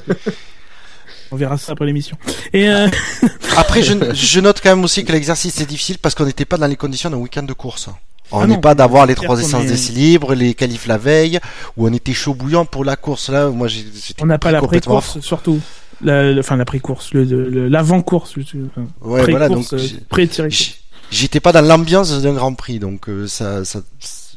On verra ça après l'émission. Et euh, Après, je, je note quand même aussi que l'exercice est difficile parce qu'on n'était pas dans les conditions d'un week-end de course. On Ah n'est non, pas d'avoir les trois essences est- d'essai libre, les qualifs la veille, où on était chaud bouillant pour la course. Là, moi, j'étais on n'a pas la pré-course, surtout. La, enfin, la pré-course, le, le- l'avant-course. le- enfin, Ouais, voilà, donc euh. J- J'étais pas dans l'ambiance d'un Grand Prix, donc euh, ça, ça,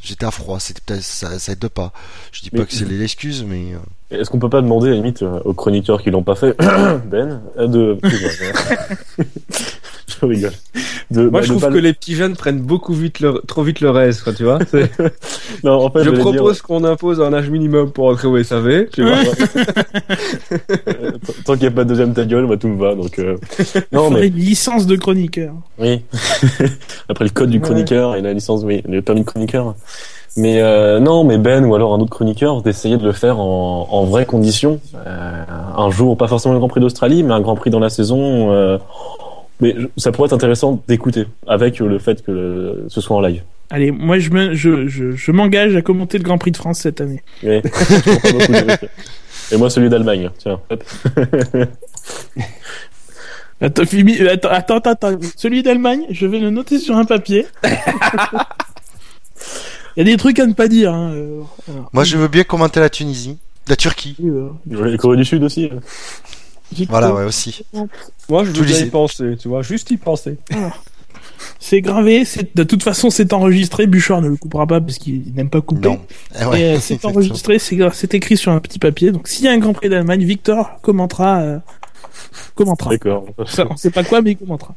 j'étais à froid. C'était peut-être ça, ça aide pas. Je dis pas Mais- que c'est l'excuse, mais euh, Est-ce qu'on peut pas demander à la limite euh, aux chroniqueurs qui l'ont pas fait, Ben, euh, de. je rigole. De, Moi, bah, je trouve pas que le- les petits jeunes prennent beaucoup vite leur, trop vite leur aise, quoi, tu vois. Non, en fait, je dire- propose qu'on impose un âge minimum pour entrer au SAV, tu vois. Euh, t- Tant qu'il n'y a pas de deuxième ta gueule, moi tout me va. Donc, euh, non, Faudrait mais une licence de chroniqueur. oui. Après le code du chroniqueur et la licence, oui, le permis de chroniqueur. Mais euh, non, mais Ben ou alors un autre chroniqueur d'essayer de le faire en, en vraies conditions. Euh, un jour, pas forcément le Grand Prix d'Australie, mais un Grand Prix dans la saison. euh, mais ça pourrait être intéressant d'écouter avec le fait que le- ce soit en live. Allez, moi, je me- je, je, je m'engage à commenter le Grand Prix de France cette année. Oui. Et moi celui d'Allemagne. Tiens. hop. Attends, Fimi- attends, attends. Celui d'Allemagne, je vais le noter sur un papier. Il y a des trucs à ne pas dire. Hein. alors. moi, je veux bien commenter la Tunisie, la Turquie. Euh, La Corée du Sud aussi. Voilà, ouais, aussi. Moi, je veux bien y penser, tu vois, juste y penser. C'est gravé. C'est de toute façon, c'est enregistré. Bouchard ne le coupera pas parce qu'il n'aime pas couper. Non. Eh ouais, Et euh, c'est enregistré, c'est écrit sur un petit papier. Donc s'il y a un Grand Prix d'Allemagne, Victor commentera. euh, commentera. D'accord. Ça, on sait pas quoi, mais il commentera.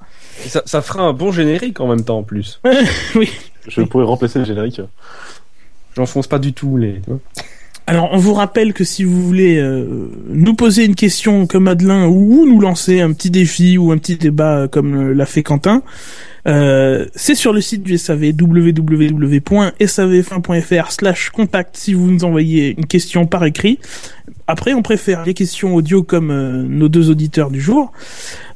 Ça fera un bon générique en même temps, en plus. oui. Je pourrais remplacer le générique. J'enfonce pas du tout les. Alors, on vous rappelle que si vous voulez euh, nous poser une question comme Adelin ou nous lancer un petit défi ou un petit débat euh, comme euh, l'a fait Quentin, euh, c'est sur le site du SAV www.savf1.fr slash contact si vous nous envoyez une question par écrit. Après, on préfère les questions audio comme nos deux auditeurs du jour.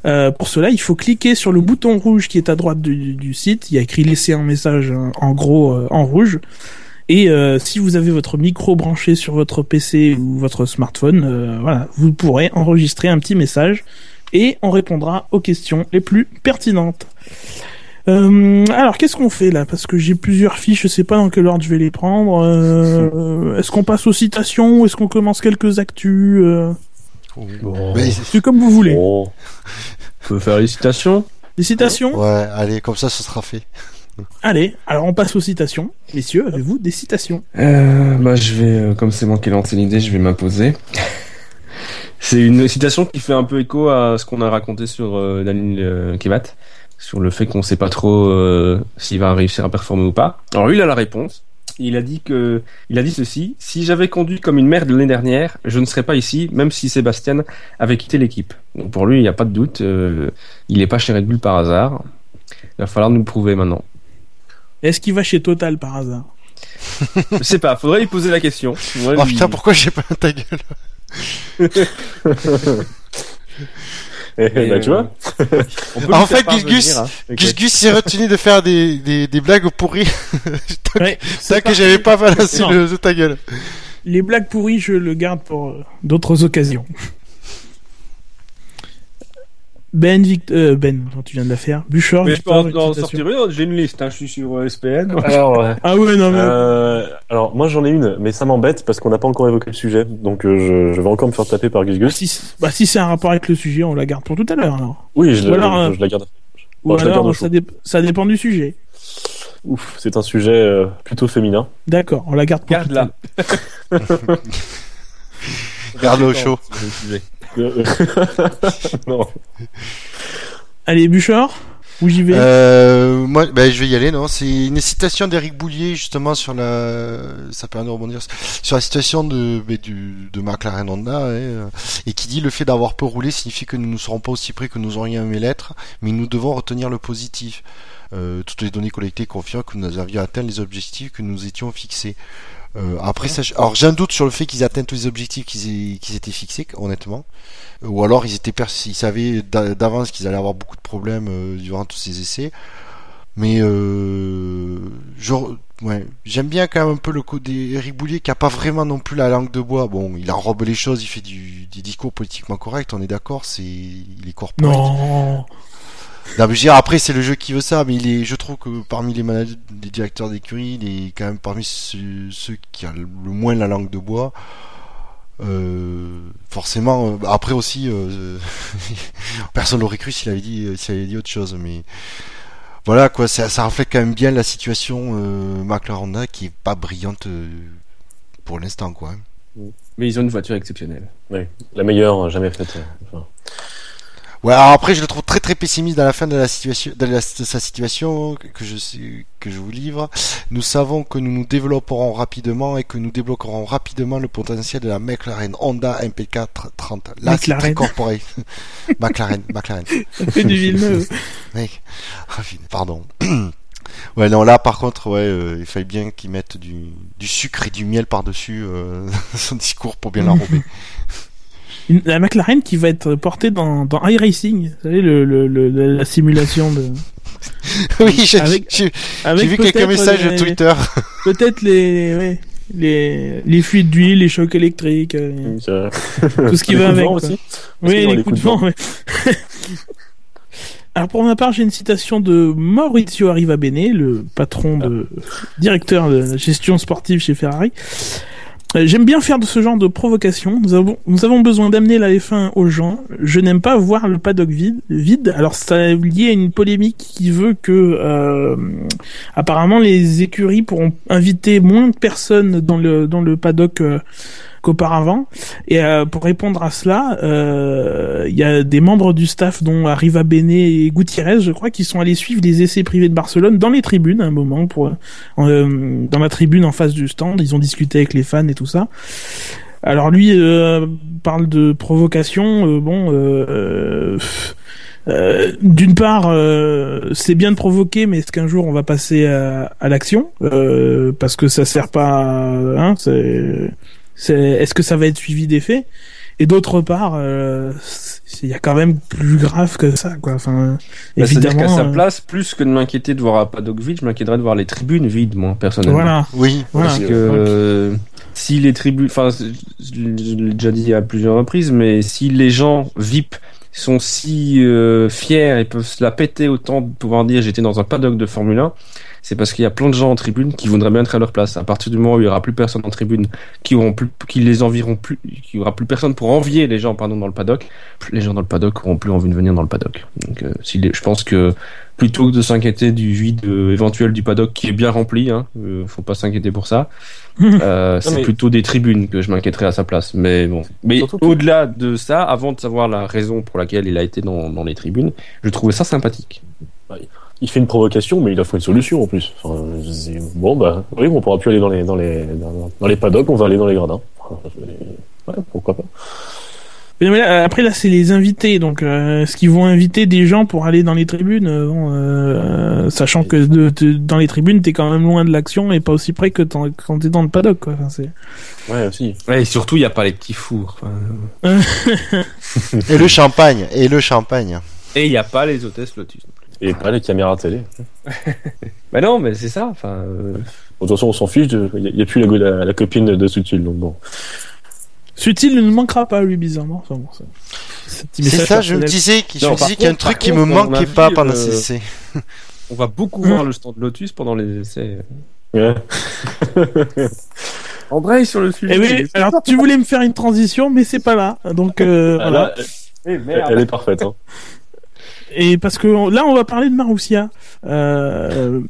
Euh, pour cela, il faut cliquer sur le bouton rouge qui est à droite du, site. Il y a écrit laisser un message hein, en gros en rouge. Et euh, si vous avez votre micro branché sur votre PC ou votre smartphone, euh, voilà, vous pourrez enregistrer un petit message et on répondra aux questions les plus pertinentes. Euh, alors qu'est-ce qu'on fait là? Parce que j'ai plusieurs fiches, je sais pas dans quel ordre je vais les prendre. Euh, est-ce qu'on passe aux citations ou est-ce qu'on commence quelques actus euh, Bon. Mais- C'est comme vous voulez. Bon. On peut faire les citations? Les citations? Ouais, allez, comme ça, ce sera fait. Allez, alors on passe aux citations. Messieurs, avez-vous des citations? Euh, bah, je vais, euh, comme c'est moi qui ai lancé l'idée, je vais m'imposer. C'est une citation qui fait un peu écho à ce qu'on a raconté sur euh, Daniel Kevat, sur le fait qu'on sait pas trop s'il va réussir à performer ou pas. Alors lui, il a la réponse. Il a dit que, il a dit ceci si j'avais conduit comme une merde l'année dernière, je ne serais pas ici, même si Sébastien avait quitté l'équipe. Donc pour lui, il n'y a pas de doute, il n'est pas chez Red Bull par hasard. Il va falloir nous le prouver maintenant. Est-ce qu'il va chez Total par hasard? Je sais pas, faudrait lui poser la question. Faudrait Oh lui- putain, pourquoi j'ai pas ta gueule? Eh, Et, bah, tu vois. En fait, Gus hein. Gus Gus s'est retenu de faire des, des, des blagues pourries. tant Ouais, que- que j'avais pas balancé le de ta gueule. Les blagues pourries, je le garde pour euh, d'autres occasions. Ben, Vict- euh, Ben, non, tu viens de la faire. Bouchard, Mais je peux en, en sortir une, j'ai une liste, hein, je suis sur euh, SPN. Alors, ouais. Ah ouais, non mais. Euh, alors moi j'en ai une, mais ça m'embête parce qu'on n'a pas encore évoqué le sujet, donc euh, je, je vais encore me faire taper par Gus Bah, si, bah, si c'est un rapport avec le sujet, on la garde pour tout à l'heure alors. Oui, je, Ou alors, je- euh, je la garde. Ou garde alors chaud. ça, dé- ça dépend du sujet. Ouf, c'est un sujet euh, plutôt féminin. D'accord, on la garde pour Garde là. tard. Garde au chaud. Non. Allez, Bouchard, où j'y vais Euh, moi, ben, je vais y aller, non C'est une citation d'Éric Boulier, justement, sur la... Ça permet de rebondir sur la situation de, ben, du, de McLaren Honda, hein, et qui dit « Le fait d'avoir peu roulé signifie que nous ne serons pas aussi près que nous aurions aimé l'être, mais nous devons retenir le positif. Euh, toutes les données collectées confirment que nous avions atteint les objectifs que nous étions fixés. Euh, après, ça, alors j'ai un doute sur le fait qu'ils atteignent tous les objectifs qu'ils aient- qu'ils étaient fixés, honnêtement. Euh, Ou alors ils étaient ils savaient d'a- d'avance qu'ils allaient avoir beaucoup de problèmes euh, durant tous ces essais. Mais euh, ouais, j'aime bien quand même un peu le côté Eric Boulier qui a pas vraiment non plus la langue de bois. Bon, il enrobe les choses, il fait du, des discours politiquement corrects, on est d'accord, c'est il est corporate. Non. Non, mais je veux dire, après, c'est le jeu qui veut ça, mais il est, je trouve que parmi les managers, les directeurs d'écurie, il est quand même parmi ceux, ceux qui a le moins la langue de bois. Euh, forcément, euh, après aussi, euh, personne l'aurait cru s'il avait dit, s'il avait dit autre chose, mais voilà, quoi, ça, ça reflète quand même bien la situation, euh, McLaren qui est pas brillante, euh, pour l'instant, quoi. Mais ils ont une voiture exceptionnelle. La meilleure jamais faite. enfin. Ouais, alors après, je le trouve très très pessimiste dans la fin de la situation, de, la- de sa situation que je que je vous livre. Nous savons que nous nous développerons rapidement et que nous débloquerons rapidement le potentiel de la McLaren Honda MP4 30. Là, c'est McLaren. très corporate. McLaren, McLaren. Ça fait du Villeneuve. Mec, Ah, pardon. Ouais, non, là, par contre, ouais, euh, il fallait bien qu'ils mettent du, du sucre et du miel par-dessus euh, son discours pour bien l'enrober. Une- La McLaren qui va être portée dans, dans iRacing, vous savez, le, le, le- la simulation de. oui, j'ai vu quelques messages les- Twitter. Peut-être les, ouais, les, les fuites d'huile, les chocs électriques, euh, tout ce qui les va coups de avec. aussi. Oui, les des coups de vent. ouais. Alors pour ma part, j'ai une citation de Maurizio Arrivabene, le patron de directeur de la gestion sportive chez Ferrari. Euh, J'aime bien faire de ce genre de provocation. Nous avons, besoin d'amener la F1 aux gens. Je n'aime pas voir le paddock vide. vide. Alors, ça est lié à une polémique qui veut que, euh, apparemment, les écuries pourront inviter moins de personnes dans le dans le paddock euh, qu'auparavant. Et euh, pour répondre à cela, euh, il y a des membres du staff, dont Arriva Bene et Gutiérrez, je crois, qui sont allés suivre les essais privés de Barcelone dans les tribunes à un moment, pour euh, dans la tribune en face du stand. Ils ont discuté avec les fans et tout ça. Alors lui euh, parle de provocation. euh, bon. Euh, euh, d'une part, euh, c'est bien de provoquer, mais est-ce qu'un jour on va passer à, à l'action? Euh, Parce que ça sert pas. Hein, c'est c'est est-ce que ça va être suivi d'effet? Et d'autre part euh, il y a quand même plus grave que ça quoi. Enfin Bah, C'est-à-dire évidemment qu'à sa euh, place, plus que de m'inquiéter de voir un paddock vide, je m'inquiéterais de voir les tribunes vides, moi, personnellement. voilà. Oui, voilà. Parce que euh, si les tribunes, enfin, je je l'ai déjà dit à plusieurs reprises, mais si les gens VIP sont si euh, fiers et peuvent se la péter autant de pouvoir dire j'étais dans un paddock de Formule 1, c'est parce qu'il y a plein de gens en tribune qui voudraient bien être à leur place. À partir du moment où il y aura plus personne en tribune, qui auront plus, qui les envieront plus, qui y aura plus personne pour envier les gens, pardon, dans le paddock, les gens dans le paddock auront plus envie de venir dans le paddock. Donc, euh, si les- je pense que plutôt que de s'inquiéter du vide euh, éventuel du paddock qui est bien rempli, hein, euh, faut pas s'inquiéter pour ça. Euh, c'est mais- plutôt des tribunes que je m'inquiéterais à sa place. Mais bon. Mais au-delà de ça, avant de savoir la raison pour laquelle il a été dans, dans les tribunes, je trouvais ça sympathique. Il fait une provocation, mais il offre une solution en plus. Enfin, je dis, bon, bah, oui, on pourra plus aller dans les, dans les, dans, dans les paddocks, on va aller dans les gradins. Ouais, pourquoi pas. Mais là, après là c'est les invités donc euh, est-ce qu'ils vont inviter des gens pour aller dans les tribunes euh, bon, euh, sachant que de, de- dans les tribunes t'es quand même loin de l'action et pas aussi près que quand t'es dans le paddock quoi enfin, c'est Ouais, aussi. Ouais, et surtout, il n'y a pas les petits fours. Enfin, et le champagne, et le champagne. Et il n'y a pas les hôtesses Lotus. Et pas les caméras télé. Bah non, mais c'est ça. Enfin, euh, Bon, de toute façon, on s'en fiche, de- il n'y a, plus la, la, la copine de Sutil, donc bon. Sutil ne manquera pas lui bizarrement enfin, bon, C'est ça, je me disais, qu'il- qu'il y a un contre- truc qui me manquait vu, pas pendant euh, ces essais. on va beaucoup voir le stand Lotus pendant les essais. Ouais. André sur le sujet. Eh oui, alors tu voulais me faire une transition mais c'est pas là donc euh, Ah, voilà là, elle, elle est parfaite. Hein. et parce que là, on va parler de Marussia, euh,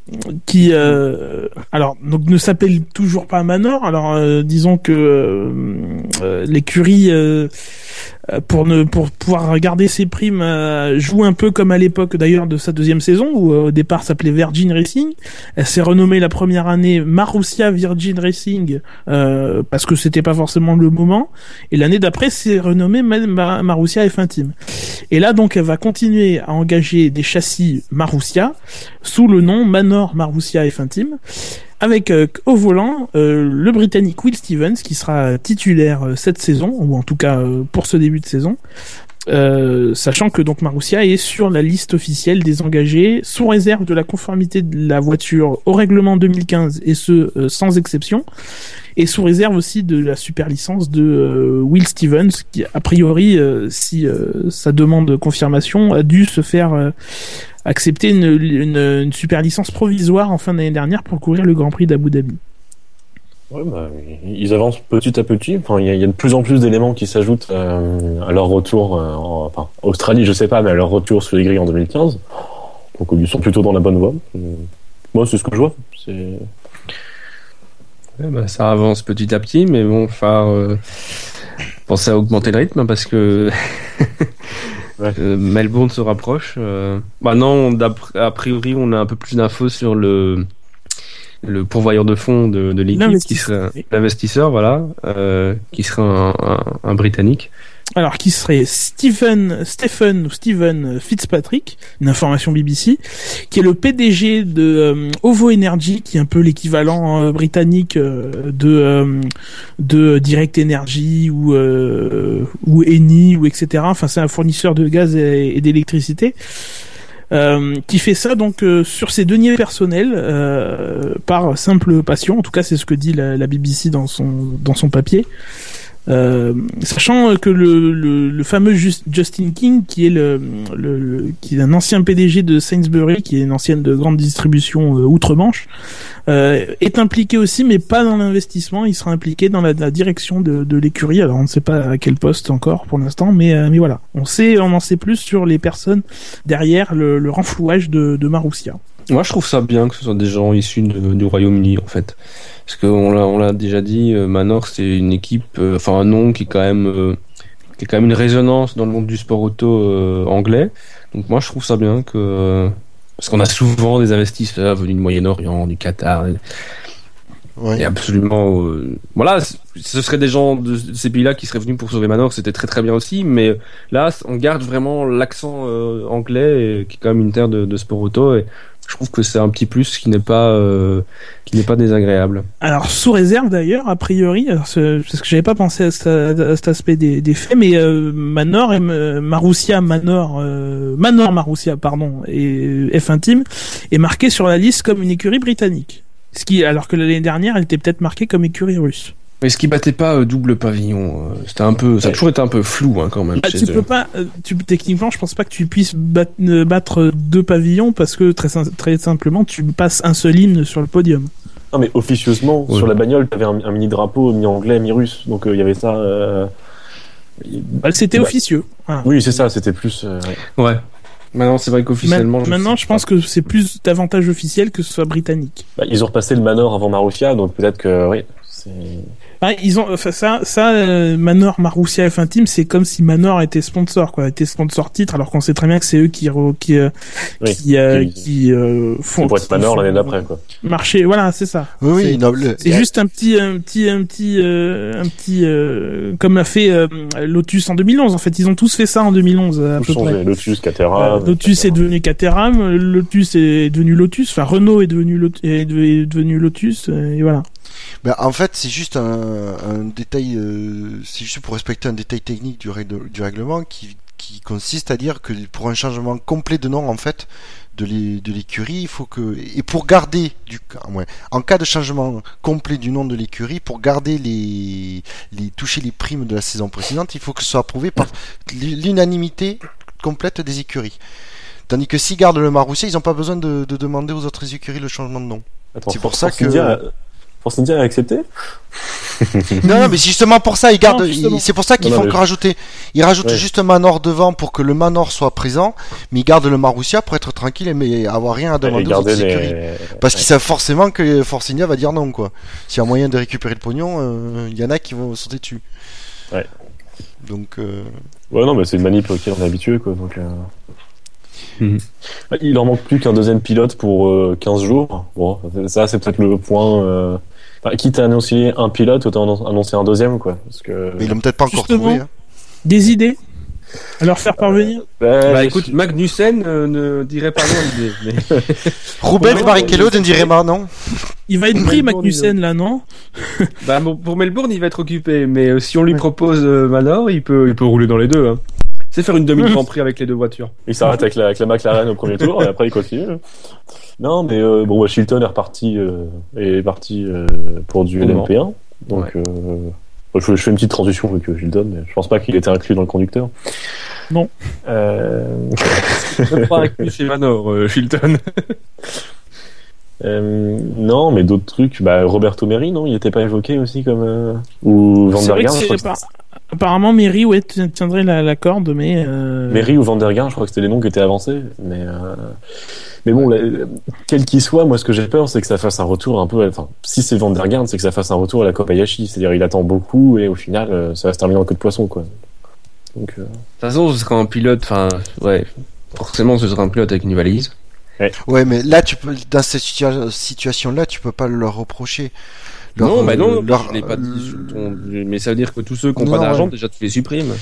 qui, euh, alors, donc ne s'appelle toujours pas Manor. Alors, euh, disons que euh, euh, l'écurie, euh, pour ne pour pouvoir garder ses primes, euh, joue un peu comme à l'époque d'ailleurs de sa deuxième saison, où euh, au départ s'appelait Virgin Racing. Elle s'est renommée la première année Marussia Virgin Racing euh, parce que c'était pas forcément le moment. Et l'année d'après, c'est renommé Ma- Ma- Marussia F1 Team. Et là, donc, elle va continuer à engager des châssis Marussia sous le nom Manor Marussia F1 Team, avec euh, au volant euh, le Britannique Will Stevens qui sera titulaire euh, cette saison, ou en tout cas euh, pour ce début de saison. Euh, sachant que donc Marussia est sur la liste officielle des engagés sous réserve de la conformité de la voiture au règlement 2015 et ce euh, sans exception et sous réserve aussi de la super licence de Will Stevens qui a priori si sa demande de confirmation a dû se faire accepter une, une, une super licence provisoire en fin d'année dernière pour courir le Grand Prix d'Abu Dhabi. Ouais, bah, ils avancent petit à petit. Enfin, il y, a- il y a de plus en plus d'éléments qui s'ajoutent euh, à leur retour. euh, en, enfin, Australie, je sais pas, mais à leur retour sur les grilles en 2015. Donc, ils sont plutôt dans la bonne voie. Euh, Moi, c'est ce que je vois. C'est Ouais, bah, ça avance petit à petit, mais bon, enfin, euh, pensez à augmenter le rythme hein, parce que Ouais. euh, Melbourne se rapproche. Euh... Maintenant, d'après- a priori, on a un peu plus d'infos sur le le pourvoyeur de fonds de, de l'équipe, qui L'investisseur. serait l'investisseur, voilà, euh, qui serait un, un, un britannique. Alors qui serait Stephen Stephen ou Stephen Fitzpatrick, une information BBC, qui est le PDG de euh, Ovo Energy, qui est un peu l'équivalent euh, britannique euh, de euh, de Direct Energy ou euh, ou Eni ou etc. Enfin c'est un fournisseur de gaz et, et d'électricité. Euh, qui fait ça donc euh, sur ses deniers personnels euh, par simple passion. En tout cas, c'est ce que dit la, la BBC dans son dans son papier. Euh, sachant que le, le, le fameux Just- Justin King, qui est le, le, qui est un ancien PDG de Sainsbury, qui est une ancienne de grande distribution euh, outre-Manche, euh, est impliqué aussi, mais pas dans l'investissement. Il sera impliqué dans la, la direction de, de l'écurie. Alors on ne sait pas à quel poste encore pour l'instant, mais euh, mais voilà, on sait, on en sait plus sur les personnes derrière le, le renflouage de, de Marussia. Moi, je trouve ça bien que ce soit des gens issus de- du Royaume-Uni, en fait. Parce qu'on l'a, on l'a déjà dit, euh, Manor, c'est une équipe, euh, enfin un nom qui est quand même, euh, qui est quand même une résonance dans le monde du sport auto euh, anglais. Donc moi, je trouve ça bien que, parce qu'on a souvent des investisseurs venus du Moyen-Orient, du Qatar, et, Ouais. et absolument, euh, voilà, ce seraient des gens de ces pays-là qui seraient venus pour sauver Manor, c'était très très bien aussi. Mais là, on garde vraiment l'accent euh, anglais, et, qui est quand même une terre de, de sport auto. Et, je trouve que c'est un petit plus qui n'est pas euh, qui n'est pas désagréable. Alors sous réserve d'ailleurs, a priori, parce que j'avais pas pensé à, ce- à cet aspect des, des faits, mais euh, Manor et euh, Marussia Manor, euh, Manor Marussia pardon et F1 Team est marqué sur la liste comme une écurie britannique. Ce qui, alors que l'année dernière, elle était peut-être marquée comme écurie russe. Mais ce qui battait pas euh, double pavillon, euh, c'était un peu, ça a toujours été un peu flou hein, quand même. Ah, chez tu eux. peux pas, euh, tu, techniquement, je pense pas que tu puisses bat- euh, battre deux pavillons parce que très, sim- très simplement, tu passes un seul hymne sur le podium. Non, mais officieusement, Ouais. sur la bagnole, t'avais un, un mini drapeau mi-anglais, mi-russe. Donc, euh, il y avait ça. euh, Bah, C'était Ouais. officieux. Oui, c'est ça, c'était plus. euh, ouais. Maintenant, c'est vrai qu'officiellement. Je maintenant, je pense que c'est plus davantage officiel que ce soit britannique. Bah, ils ont repassé le Manor avant Marussia, donc peut-être que. Oui. Ah, ils ont enfin, ça, ça euh, Manor, Marussia F1 Team, c'est comme si Manor était sponsor, quoi, était sponsor titre, alors qu'on sait très bien que c'est eux qui qui euh, Oui, qui, euh, qui- qui euh, font Pour être Manor l'année d'après, quoi. marcher. Voilà, c'est ça. Oui, oui, C'est- juste un petit, un petit, un petit, euh, un petit, euh, comme l'a fait euh, Lotus en 2011. En fait, ils ont tous fait ça en 2011 à Tout peu près. Lotus, Caterham. Euh, Lotus est devenu Caterham, Lotus est devenu Lotus, enfin Renault est devenu Lot- est de- est devenu Lotus, euh, et voilà. Ben, en fait, c'est juste un, un détail, euh, c'est juste pour respecter un détail technique du, règle- du règlement qui, qui consiste à dire que pour un changement complet de nom, en fait, de l'é- de l'écurie, il faut que et pour garder du en cas de changement complet du nom de l'écurie, pour garder les les toucher les primes de la saison précédente, il faut que ce soit approuvé par l'unanimité complète des écuries. Tandis que s'ils gardent le Maroussia, ils n'ont pas besoin de, de demander aux autres écuries le changement de nom. C'est pour ça que- India, Force India a accepté Non, non, mais justement pour ça, ils gardent. C'est pour ça qu'ils font mais que rajouter. Ils rajoutent Ouais. juste Manor devant pour que le Manor soit présent, mais ils gardent le Marussia pour être tranquille et mais avoir rien à demander aux garder autres écuries. les... Parce qu'ils savent forcément que Force India va dire non, quoi. S'il y a moyen de récupérer le pognon, euh, il y en a qui vont sauter dessus. Ouais. Donc, euh, Ouais, non, mais c'est une manip auquel on est habitué, quoi. Donc, euh... Mhm. Il en manque plus qu'un deuxième pilote pour euh, 15 jours. Bon, ça, c'est peut-être le point. Euh... Enfin, quitte à annoncer un pilote, autant annon- annoncer un deuxième, quoi. Parce que. mais ils l'ont peut-être pas encore Justement. trouvé. hein. Des idées à leur faire parvenir? Bah, Bah écoute, Magnussen euh, ne dirait pas non l'idée. mais- Rubens Barrichello ne dirait pas non. Il va être pris, Melbourne, Magnussen, là, non? Bah, bon, pour Melbourne, il va être occupé, mais euh, si on lui propose euh, Manor, il peut, il peut rouler dans les deux. Hein. C'est faire une demi Grand Prix avec les deux voitures. Il s'arrête avec la, avec la McLaren au premier tour et après il continue. Non, mais euh, bon, Washington est reparti, euh, est parti euh, pour du Au Mans. LMP1. Donc, euh, je, je fais une petite transition avec Hilton, mais je pense pas qu'il était inclus dans le conducteur. Non. Euh... Je pas inclus chez Manor, euh, Shilton. euh, non, mais d'autres trucs. Bah, Roberto Meri, non, il était pas évoqué aussi comme euh, ou Van der je crois pas- Apparemment, Mary, ouais, ti- tiendrait la, la corde, mais. euh, Meri ou Van der Garn, je crois que c'était les noms qui étaient avancés. Mais, euh, mais bon, la- quel qu'il soit, moi, ce que j'ai peur, c'est que ça fasse un retour un peu. Enfin, si c'est Van der Garn, c'est que ça fasse un retour à la Kobayashi. C'est-à-dire, il attend beaucoup et au final, euh, ça va se terminer en queue de poisson, quoi. Donc, euh, De toute façon, ce sera un pilote, enfin, ouais, forcément, ce sera un pilote avec une valise. Ouais, mais là, tu peux, dans cette situa- situation-là, tu peux pas leur reprocher. Leur- non, bah non, leur- je l'ai pas dit. euh, sur ton- Mais ça veut dire que tous ceux qui n'ont Non, pas d'argent, ouais. déjà, tu les supprimes.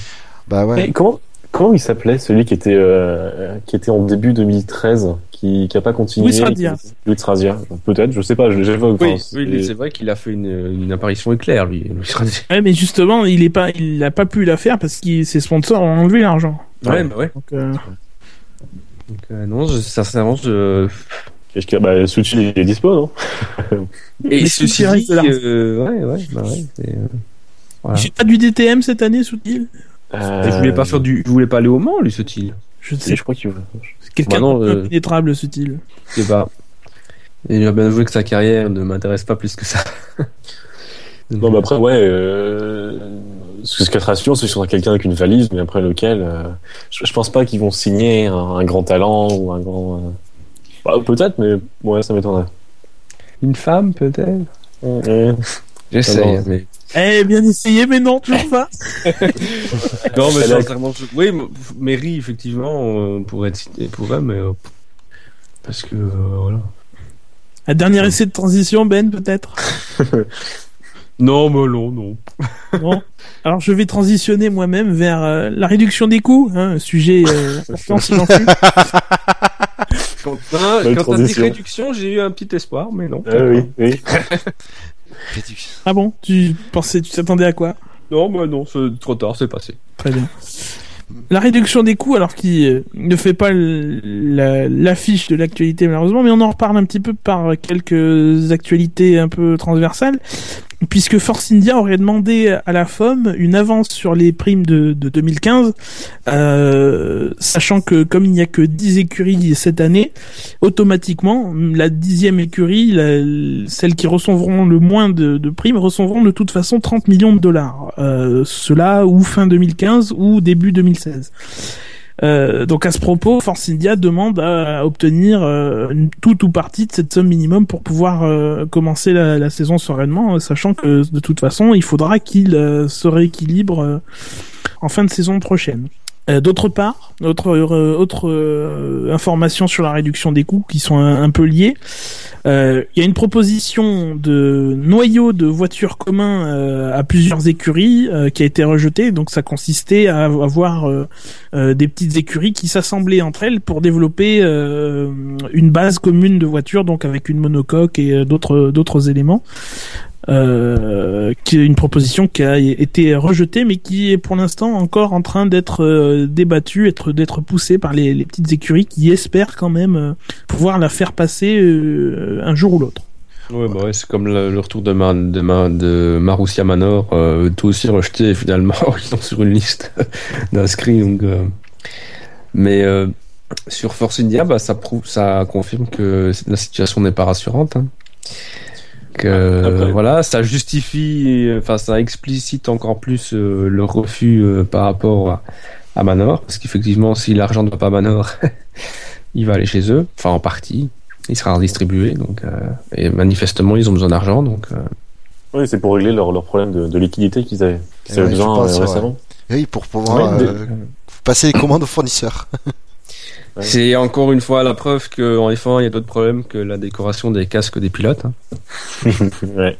Bah ouais. mais comment, comment il s'appelait celui qui était, euh, qui était en début 2013, qui, qui a pas continué? Louis Razia. qui- Louis. Peut-être, je sais pas, je j'évoque. Oui, oui, c'est- vrai qu'il a fait une, une apparition éclair, lui. Louis. Ouais, mais justement, il est pas, il a pas pu la faire parce que ses sponsors ont enlevé l'argent. Ouais, bah ouais. Donc, euh, Donc, euh, non, je, sincèrement, je... Que, bah, Suchi, il est dispo, non? Et Sutil l'argent. euh, ouais, ouais, bah ouais. c'est, euh, voilà. Il fait pas du DTM cette année, Soutil Euh, Il voulait pas faire du, il voulait pas aller au Mans, lui, ce il Je ne sais je crois qu'il C'est quelqu'un Bah non, euh, impénétrable, Soutil. Je sais pas. Et il a bien avoué que sa carrière ne m'intéresse pas plus que ça. Non, mais après, ouais, euh, ce qui serait sûr, c'est que ce sera quelqu'un avec une valise, mais après lequel, euh, je, je pense pas qu'ils vont signer un, un grand talent ou un grand. euh, bah, peut-être, mais ouais, ça m'étonnerait. Une femme, peut-être. J'essaie, mais... Eh, bien essayé, mais non, toujours pas. Non, mais sincèrement, je- oui, Mary, effectivement, pourrait être cité pour elle, mais... euh, Parce que, euh, voilà. Un dernier essai de transition, Ben, peut-être? Non, mais non, non. Non. Alors, je vais transitionner moi-même vers euh, la réduction des coûts, hein, un sujet euh. Quand, t'as dit réduction, j'ai eu un petit espoir, mais non. Ah oui, oui. Réduction. Ah bon? Tu pensais, tu t'attendais à quoi? Non, bah non, c'est trop tard, c'est passé. Très bien. La réduction des coûts, alors qui euh, ne fait pas la- l'affiche de l'actualité malheureusement, mais on en reparle un petit peu par quelques actualités un peu transversales, puisque Force India aurait demandé à la FOM une avance sur les primes de, de 2015, euh, sachant que comme il n'y a que 10 écuries cette année, automatiquement, la dixième écurie, la- celles qui recevront le moins de, de primes, recevront de toute façon 30 millions de dollars. Euh, cela ou fin 2015 ou début 2016. Euh, donc à ce propos, Force India demande à, obtenir euh, une toute ou partie de cette somme minimum pour pouvoir euh, commencer la, saison sereinement, sachant que de toute façon, il faudra qu'il se rééquilibre en fin de saison prochaine. Euh, D'autre part, autre, euh, autre euh, information sur la réduction des coûts qui sont un, peu liées. Euh, Il y a une proposition de noyau de voitures communs à plusieurs écuries qui a été rejetée. Donc ça consistait à avoir des petites écuries qui s'assemblaient entre elles pour développer une base commune de voitures, donc avec une monocoque et d'autres éléments. Euh, qui est une proposition qui a été rejetée, mais qui est pour l'instant encore en train d'être euh, débattue, être d'être poussée par les, petites écuries qui espèrent quand même euh, pouvoir la faire passer un jour ou l'autre. Ouais, bah ouais, c'est comme le, retour de, Ma- de, Ma- de Marussia Manor, tout aussi rejeté, et finalement, ils sont sur une liste d'inscrits, Mais sur Force India, bah, ça confirme que la situation n'est pas rassurante. hein. Donc euh, Après- voilà, ça justifie, enfin ça explicite encore plus euh, le refus euh, par rapport à, à Manor, parce qu'effectivement, si l'argent ne va pas à Manor, il va aller chez eux, enfin en partie, il sera redistribué. Donc euh, et manifestement, ils ont besoin d'argent, donc euh, Oui, c'est pour régler leur, leur problème de, de liquidité qu'ils avaient, qu'ils avaient ouais, besoin pense, euh, ouais. récemment. Oui, pour pouvoir Ouais, euh, passer les commandes aux fournisseurs. Ouais. c'est encore une fois la preuve qu'en F1, il y a d'autres problèmes que la décoration des casques des pilotes. hein. ouais.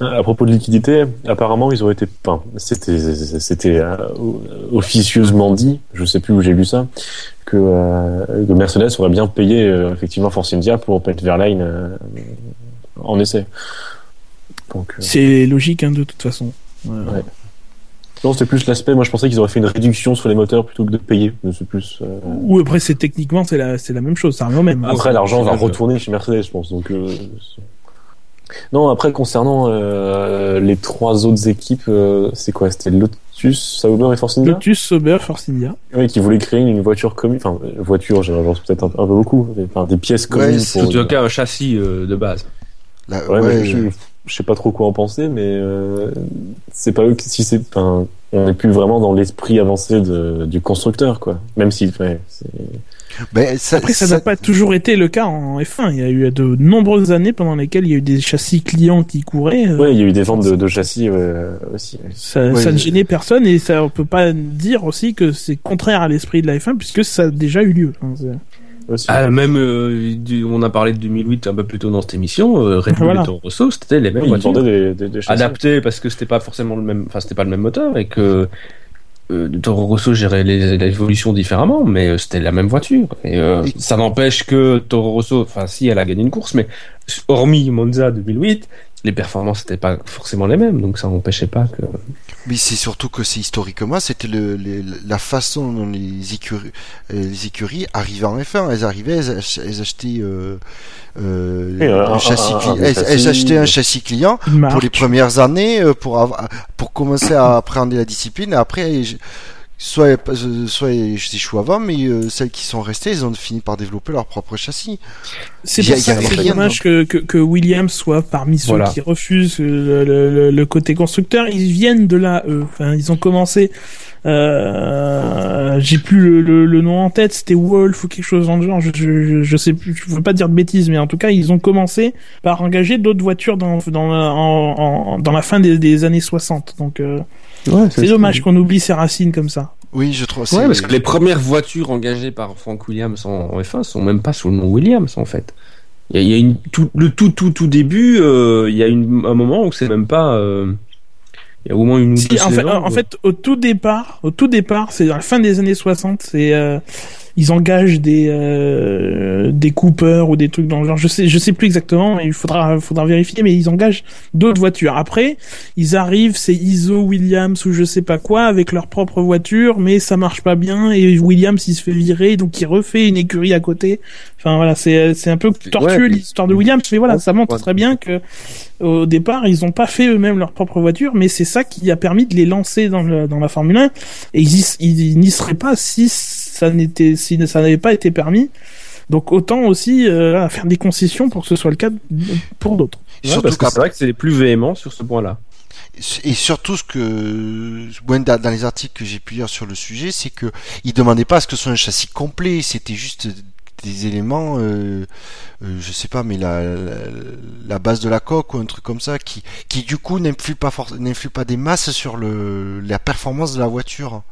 À propos de liquidité, apparemment ils ont été, enfin, c'était, c'était euh, officieusement dit, je sais plus où j'ai lu ça, que, euh, que Mercedes aurait bien payé euh, effectivement Force India pour mettre Verline euh, en essai. Donc, euh, C'est logique hein, de toute façon. Ouais. Ouais. Non, c'était plus l'aspect. Moi, je pensais qu'ils auraient fait une réduction sur les moteurs plutôt que de payer. C'est plus. euh, Ou après c'est techniquement c'est la c'est la même chose, ça revient au même. Après, l'argent va retourner chez Mercedes, je pense. Donc, euh, non, après, concernant euh, les trois autres équipes, euh, c'est quoi? C'était Lotus, Sauber et Force India? Lotus, Sauber, Force India. Oui, qui voulaient créer une voiture commune. Enfin, voiture, j'en pense peut-être un, un peu beaucoup. Enfin, des pièces Ouais, communes c'est pour. En tout cas, un châssis euh, de base. Ouais, ouais, mais je, je sais pas trop quoi en penser, mais euh, c'est pas eux qui, si c'est, enfin, on n'est plus vraiment dans l'esprit avancé de, du constructeur, quoi. Même si, ouais, c'est, ben, ça, Après, ça n'a pas toujours été le cas en F1. Il y a eu de nombreuses années pendant lesquelles il y a eu des châssis clients qui couraient. euh, ouais, il y a eu des ventes de, de châssis ouais, aussi. ouais. Ça, Ouais, ça ne euh, gênait personne et ça on peut pas dire aussi que c'est contraire à l'esprit de la F1 puisque ça a déjà eu lieu. Enfin, c'est- Aussi. Ah, même, euh, du- on a parlé de 2008 un peu plus tôt dans cette émission. euh, Red Bull Voilà. et Toro Rosso, c'était les mêmes Oui, voitures. des, des, des châssis. adapté parce que c'était pas forcément le même enfin c'était pas le même moteur et que euh, Toro Rosso gérait l'évolution différemment mais euh, c'était la même voiture et euh, Et- ça n'empêche que Toro Rosso enfin si elle a gagné une course mais hormis Monza 2008 les performances n'étaient pas forcément les mêmes donc ça n'empêchait pas que Mais c'est surtout que c'est historiquement, c'était le, la façon dont les écuries, euh, les écuries arrivaient en F1. Elles arrivaient, elles, ach- elles achetaient euh, euh, un- châssis un- cli- un elles, châssis. elles achetaient un châssis client pour les premières années euh, pour avoir, pour commencer à appréhender la discipline. Et après, soit euh, soit choix avant, mais euh, celles qui sont restées, elles ont fini par développer leur propre châssis. C'est pour ça que dommage que, que, que Williams soit parmi ceux Voilà. qui refusent le, le, le- le côté constructeur. Ils viennent de là, eux. Enfin, ils ont commencé. Euh, J'ai plus le, le, le nom en tête. C'était Wolf ou quelque chose dans le genre. Je, je, je, sais plus. Je veux pas dire de bêtises, mais en tout cas, ils ont commencé par engager d'autres voitures dans dans la, en, en- dans la fin des, des années 60. Donc, euh, c'est dommage qu'on oublie ces racines comme ça. Oui, je trouve. ouais parce que les premières voitures engagées par Frank Williams en, en F1 sont même pas sous le nom Williams en fait il y a, il y a une, tout, le tout tout tout début euh, il y a une, un moment où c'est même pas euh, il y a au moins une ou Si, en, fait, en fait, au tout départ, au tout départ, c'est à la fin des années 60, c'est euh, ils engagent des euh, des Cooper ou des trucs dans le genre. Je sais, je sais plus exactement, mais il faudra faudra vérifier. Mais ils engagent d'autres voitures. Après, ils arrivent, c'est ISO Williams ou je sais pas quoi avec leur propre voiture, mais ça marche pas bien et Williams il se fait virer, donc il refait une écurie à côté. Enfin voilà, c'est c'est un peu tortueux Ouais, l'histoire de Williams, mais voilà, ça montre très bien que au départ, ils n'ont pas fait eux-mêmes leur propre voiture, mais c'est ça qui a permis de les lancer dans, le, dans la Formule 1. Et ils, y- ils n'y seraient pas si ça n'était, si ça n'avait pas été permis. Donc autant aussi euh, faire des concessions pour que ce soit le cas pour d'autres. Ouais, surtout parce que c'est vrai que c'est les plus véhéments sur ce point là Et surtout, ce que, dans les articles que j'ai pu lire sur le sujet, c'est que ils demandaient pas à ce que ce soit un châssis complet, c'était juste des éléments, euh, euh, je sais pas, mais la, la, la base de la coque ou un truc comme ça, qui, qui du coup n'influe pas n'influe pas des masses sur le, la performance de la voiture.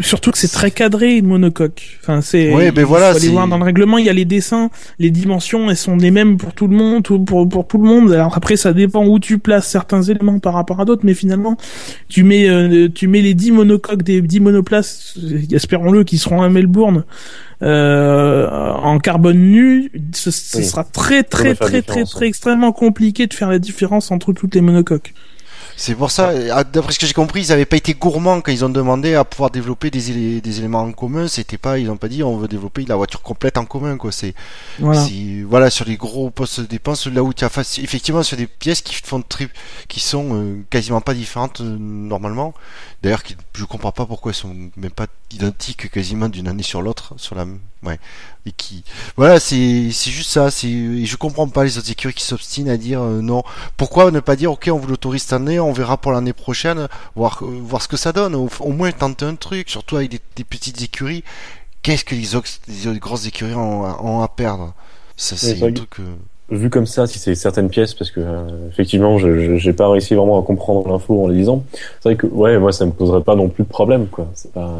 Surtout que c'est très cadré une monocoque. Enfin, c'est. Ouais, ben il voilà, Faut aller voir dans le règlement, il y a les dessins, les dimensions, elles sont les mêmes pour tout le monde, pour pour tout le monde. Alors après, ça dépend où tu places certains éléments par rapport à d'autres, mais finalement, tu mets euh, tu mets les 10 monocoques des 10 monoplaces, espérons-le, qui seront à Melbourne. Euh, en carbone nu, ce, ce Oui. sera très très très très très hein. extrêmement compliqué de faire la différence entre toutes les monocoques. C'est pour ça, ah, d'après ce que j'ai compris, ils avaient pas été gourmands quand ils ont demandé à pouvoir développer des, élé- des éléments en commun. C'était pas, ils ont pas dit on veut développer la voiture complète en commun, quoi. C'est, Voilà. Sur les gros postes de dépenses, là où tu as effectivement sur des pièces qui font tri, qui sont euh, quasiment pas différentes euh, normalement. D'ailleurs, qui, je comprends pas pourquoi elles sont même pas identiques quasiment d'une année sur l'autre sur la, Ouais. Et qui, voilà, c'est c'est juste ça. C'est je comprends pas les autres écuries qui s'obstinent à dire euh, non. Pourquoi ne pas dire ok, on vous l'autorise cette année, on verra pour l'année prochaine, voir euh, voir ce que ça donne. Au, au moins tenter un truc, surtout avec des, des petites écuries. Qu'est-ce que les, autres- les grosses écuries ont, ont à perdre? Ça c'est c'est un vrai truc. euh, Vu comme ça, si c'est certaines pièces, parce que euh, effectivement, je j'ai pas réussi vraiment à comprendre l'info en les lisant. C'est vrai que ouais, moi ça me poserait pas non plus de problème, quoi. C'est pas.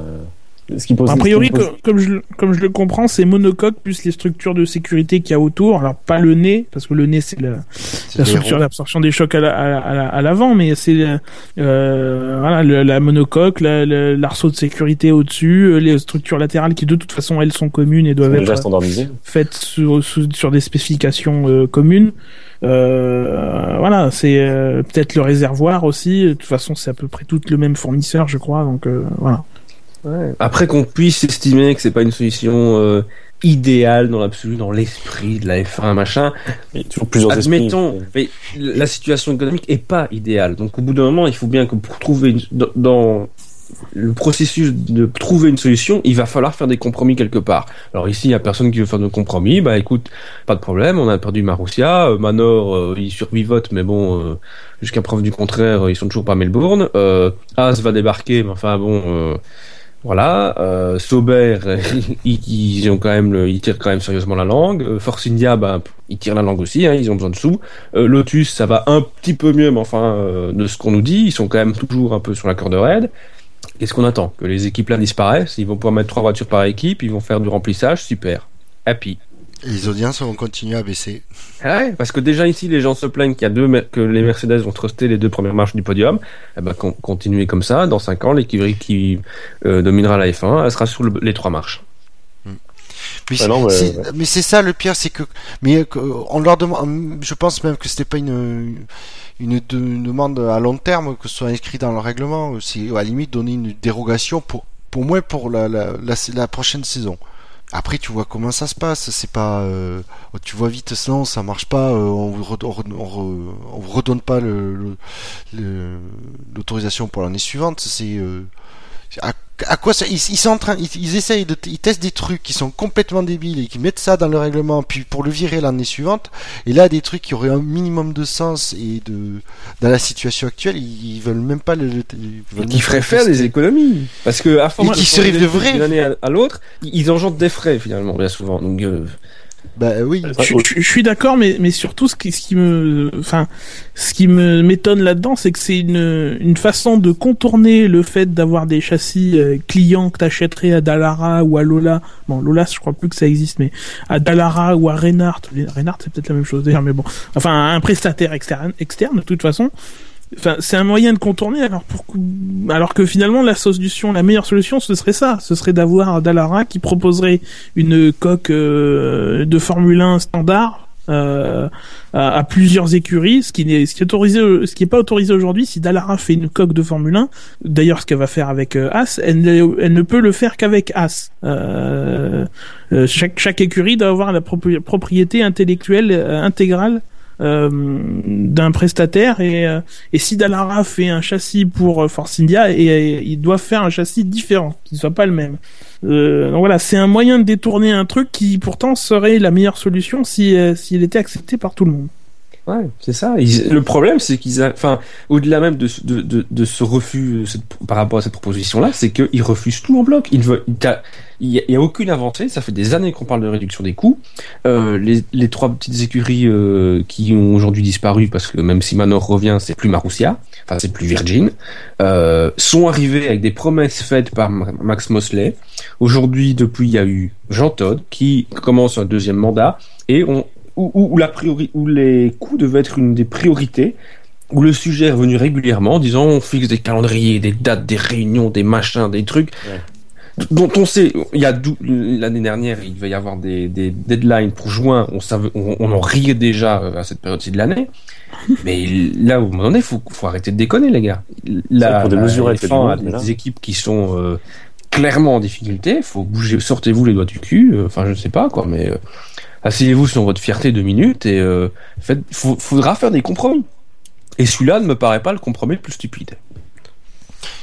Ce qui pose. A ce qui priori, pose- comme, je, le- comme je le comprends, c'est monocoque plus les structures de sécurité qu'il y a autour. Alors pas le nez, parce que le nez c'est la, structure d'absorption des chocs à la- à la- à la- à l'avant, mais c'est euh, voilà le- la monocoque, la- la- l'arceau de sécurité au-dessus, euh, les structures latérales qui de toute façon elles sont communes et doivent être faites sur, sur, sur des spécifications euh, communes. Euh, voilà, c'est euh, peut-être le réservoir aussi. De toute façon, c'est à peu près tout le même fournisseur, je crois. Donc euh, Après qu'on puisse estimer que c'est pas une solution euh, idéale dans l'absolu, dans l'esprit de la F1 machin, a toujours plusieurs esprits. admettons, mais la situation économique est pas idéale. Donc au bout d'un moment, il faut bien que pour trouver une, dans, le processus de trouver une solution, il va falloir faire des compromis quelque part. Alors ici, il y a personne qui veut faire de compromis. Bah écoute, pas de problème, on a perdu Marussia, euh, Manor, euh, il survivote, mais bon, euh, jusqu'à preuve du contraire, ils sont toujours pas à Melbourne. Euh, As va débarquer, mais enfin bon. Voilà, euh, Sauber, ils, ont le- ils tirent quand même sérieusement la langue. Euh, Force India, bah, ils tirent la langue aussi, hein, ils ont besoin de sous. Euh, Lotus, ça va un petit peu mieux, mais enfin, euh, de ce qu'on nous dit, ils sont quand même toujours un peu sur la corde raide. Qu'est-ce qu'on attend? Que les équipes là disparaissent, ils vont pouvoir mettre trois voitures par équipe, ils vont faire du remplissage, super. Happy. Et les audiences vont continuer à baisser. Ah ouais, parce que déjà ici, les gens se plaignent qu'il y a deux, que les Mercedes vont truster les deux premières marches du podium. Eh ben, con- continuez comme ça. Dans cinq ans, l'écurie qui euh, dominera la F1, elle sera sur le- les trois marches. Mais Ah mais- c'est mais ça le pire, c'est que mais euh, on leur demande. Je pense même que c'était pas une une, de- une demande à long terme que ce soit inscrit dans le règlement. C'est à la limite donner une dérogation pour pour moi pour la la, la, la prochaine saison. Après, tu vois comment ça se passe. C'est pas, euh, tu vois vite, non, ça marche pas. euh, on vous on, on vous redonne pas le- le- l'autorisation pour l'année suivante. C'est euh, à, quoi ça ils, ils sont en train ils, ils essayent de ils testent des trucs qui sont complètement débiles et qui mettent ça dans le règlement puis pour le virer l'année suivante et là des trucs qui auraient un minimum de sens et de dans la situation actuelle ils, ils veulent même pas le, ils ferait pas faire des économies. Parce que à force de de des trucs vrais. D'une année à, à l'autre, ils ils engendrent des frais finalement, bien souvent. Donc, euh, bah oui Je, suis d'accord, mais, mais surtout ce qui, ce qui me, enfin, ce qui me m'étonne là-dedans, c'est que c'est une, une façon de contourner le fait d'avoir des châssis euh, clients que t'achèterais à Dallara ou à Lola. Bon, Lola, je crois plus que ça existe, mais à Dallara ou à Reynard. Reynard, c'est peut-être la même chose d'ailleurs, mais bon. Enfin, un prestataire externe, externe de toute façon. Enfin, c'est un moyen de contourner alors pour alors que finalement la solution, la meilleure solution, ce serait ça, ce serait d'avoir Dallara qui proposerait une coque euh, de Formule 1 standard euh, à, plusieurs écuries, ce qui n'est ce qui est autorisé, ce qui est pas autorisé aujourd'hui. Si Dallara fait une coque de Formule 1, d'ailleurs ce qu'elle va faire avec euh, As, elle, ne- peut le faire qu'avec As. Euh, euh, chaque écurie doit avoir la propri- propriété intellectuelle euh, intégrale euh, d'un prestataire et, euh, et si Dallara fait un châssis pour euh, Force India et, et ils doivent faire un châssis différent qui ne soit pas le même donc voilà c'est un moyen de détourner un truc qui pourtant serait la meilleure solution si s'il était accepté par tout le monde Ouais, c'est ça. Le problème, c'est qu'ils, enfin, au-delà même de, de, de, ce refus par rapport à cette proposition-là, c'est qu'ils refusent tout en bloc. Ils veulent, il y, a- aucune avancée. Ça fait des années qu'on parle de réduction des coûts. Euh, les, trois petites écuries euh, qui ont aujourd'hui disparu, parce que même si Manor revient, c'est plus Marussia, enfin c'est plus Virgin, euh, sont arrivés avec des promesses faites par Ma- Max Mosley. Aujourd'hui, depuis, il y a eu Jean Todt qui commence un deuxième mandat et on où, la priori, où les coûts devaient être une des priorités, où le sujet est revenu régulièrement en disant on fixe des calendriers, des dates, des réunions, des machins, des trucs. Dont on sait, il y a l'année dernière, il va y avoir des, des deadlines pour juin. On savait, on, on en riait déjà euh, à cette période-ci de l'année. Mais là, au moment donné, faut, faut arrêter de déconner, les gars. Là, pour des la mesurettes, il y a du F1 a monde, mais des équipes qui sont euh, clairement en difficulté. Faut bouger, sortez-vous les doigts du cul. euh, Enfin, je ne sais pas quoi, mais euh, asseyez-vous sur votre fierté deux minutes et faites, faut- faudra faire des compromis. Et celui-là ne me paraît pas le compromis le plus stupide.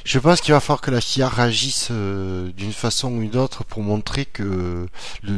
Je pense qu'il va falloir que la FIA réagisse euh, d'une façon ou d'une autre pour montrer que le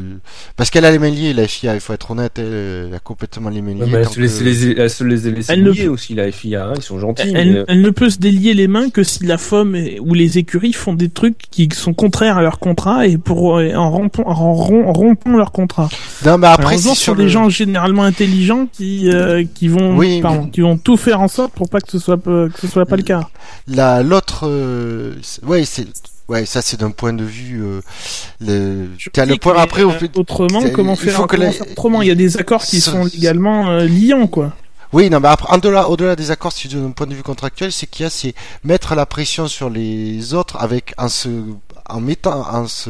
parce qu'elle a les mains liées la FIA, il faut être honnête, elle, elle a complètement les mains liées. Ouais, elle, se laisse, que- les, elle se les Elle lier aussi, la FIA. hein, ils sont gentils. Elle, mais, euh, elle ne peut se délier les mains que si la FOM et- ou les écuries font des trucs qui sont contraires à leur contrat et pour euh, en rompant, en rom- en rompant leur contrat. Non mais après c'est ce sur des le- gens généralement intelligents qui euh, qui vont Oui, mais- pardon, qui vont tout faire en sorte pour pas que ce soit pas- que ce soit pas le cas. la l'autre euh, ouais c'est ouais ça c'est d'un point de vue euh, le t'as le point après au euh, autrement comment faire, faut que comment la- faire autrement? Il y a des accords qui sont légalement euh, liants quoi. Oui, non, mais après, au-delà, au-delà des accords, si d'un point de vue contractuel, c'est qu'il y a, c'est mettre la pression sur les autres avec, en se, en mettant, en se,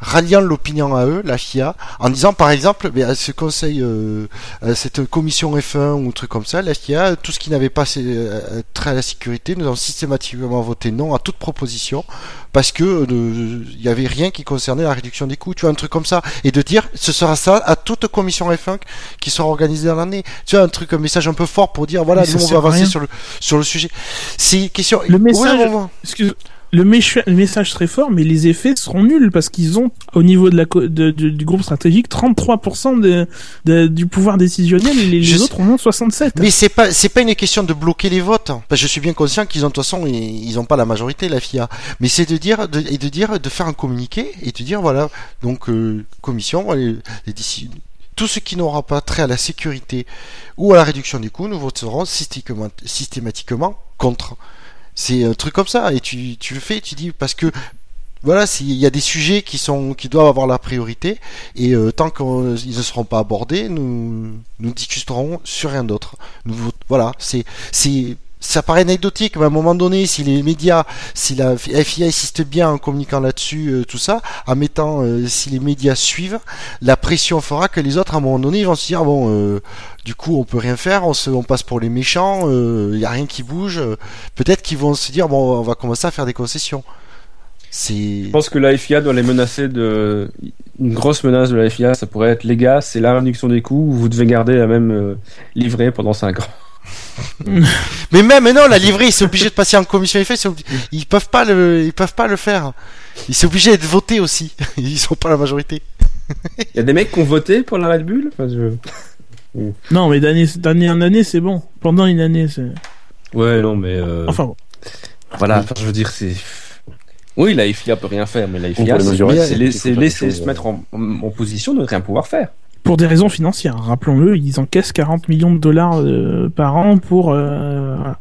ralliant l'opinion à eux, la FIA, en disant par exemple, mais à ce conseil, euh, à cette commission F1 ou un truc comme ça, la FIA, tout ce qui n'avait pas euh, trait à la sécurité, nous avons systématiquement voté non à toute proposition parce que euh, il y avait rien qui concernait la réduction des coûts, tu vois, un truc comme ça, et de dire, ce sera ça à toute commission F1 qui sera organisée dans l'année. Tu vois, un truc, un message un peu fort pour dire, voilà, nous on va avancer rien. sur le, sur le sujet. C'est question. Le message-. Excuse le, le message serait fort, mais les effets seront nuls parce qu'ils ont, au niveau de la co- de- de- du groupe stratégique, 33% de, de- du pouvoir décisionnel et les, sais- autres en ont 67. Mais c'est pas c'est pas une question de bloquer les votes. hein. Parce que je suis bien conscient qu'ils ont de toute façon ils, ils ont pas la majorité la FIA. Mais c'est de dire de, et de dire de faire un communiqué et de dire voilà donc euh, commission les, les déci- tout ce qui n'aura pas trait à la sécurité ou à la réduction des coûts, nous voterons systématiquement, systématiquement contre. C'est un truc comme ça et tu, tu le fais, tu dis parce que voilà, s'il y a des sujets qui sont qui doivent avoir la priorité et euh, tant qu'ils ne seront pas abordés, nous nous discuterons sur rien d'autre. Nous voilà, c'est c'est ça paraît anecdotique, mais à un moment donné, si les médias, si la FIA insiste bien en communiquant là-dessus, euh, tout ça, en mettant, euh, si les médias suivent, la pression fera que les autres, à un moment donné, ils vont se dire bon, euh, du coup, on peut rien faire, on on passe pour les méchants, il y a rien qui bouge. Peut-être qu'ils vont se dire bon, on va commencer à faire des concessions. Je pense que la FIA doit les menacer de. Une grosse menace de la FIA, ça pourrait être les gars, c'est la réduction des coûts, vous devez garder la même livrée pendant 5 ans. Mais même mais non, la livrée, ils sont obligés de passer en commission effet, ils, sont obli- ils peuvent pas le, ils peuvent pas le faire. Ils sont obligés d'être votés aussi. Ils sont pas la majorité. Il y a des mecs qui ont voté pour la Red Bull? Enfin, je- Non, mais d'année d'année en année, c'est bon. Pendant une année, c'est. Ouais, non, mais. euh, Enfin bon. Voilà, enfin, je veux dire, c'est. Oui, la FIA peut rien faire, mais la FIA, c'est c'est c'est- laisser, se mettre en, en- en position de ne rien pouvoir faire. Pour des raisons financières, rappelons-le, ils encaissent 40 millions de dollars euh, par an pour. euh, voilà.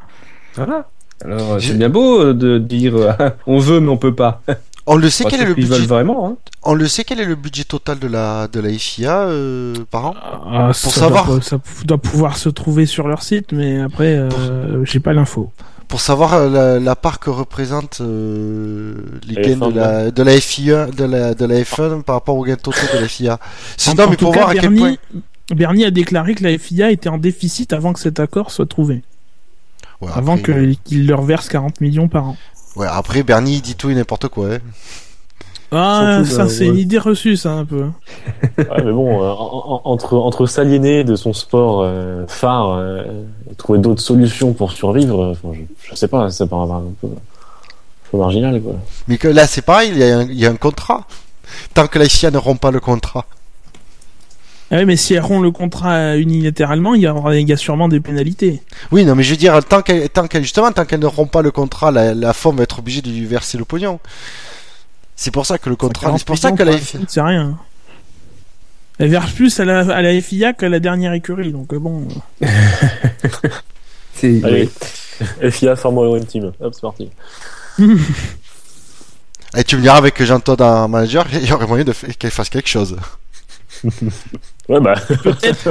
Voilà. Alors, euh, c'est bien beau de dire on veut, mais on peut pas. On le sait quel est le budget. vraiment. Hein. On le sait quel est le budget total de la de la FIA euh, par an. Ah, Pour ça savoir. doit, ça doit pouvoir se trouver sur leur site, mais après, euh, j'ai pas l'info. Pour savoir euh, la, la part que représente euh, les La gains F1, de la de la FIA de la de la F1 par rapport aux gains totaux de la FIA. C'est En- mais tout pour cas, voir à quel Bernie, point. Bernie a déclaré que la FIA était en déficit avant que cet accord soit trouvé. Ouais, avant que- qu'il leur verse 40 millions par an. Ouais, après Bernie dit tout et n'importe quoi. hein. Ah, Surtout, ça, euh, c'est ouais. une idée reçue, ça, un peu. Ouais, mais bon, euh, en- en- entre, entre s'aliéner de son sport euh, phare euh, et trouver d'autres solutions pour survivre, euh, je, je sais pas, ça paraît un peu, un peu marginal, quoi. Mais que là c'est pareil, il y, a un, il y a un contrat. Tant que la FIA ne rompt pas le contrat. Ah oui, mais si elles rompt le contrat unilatéralement, il y, aura, il y a sûrement des pénalités. Oui, non, mais je veux dire, tant qu'elle, tant qu'elle, justement, tant qu'elle ne rompt pas le contrat, la, la FOM va être obligée de lui verser le pognon. C'est pour ça que le contrat, c'est pour ça que la FIA, C'est rien. Elle verse plus à la, à la FIA qu'à la dernière écurie, donc euh, bon. C'est Allez, FIA Formula One Team, hop, c'est parti. et tu me diras avec Jean-Todd en manager, il y aurait moyen de qu'elle fasse quelque chose. Ouais, bah,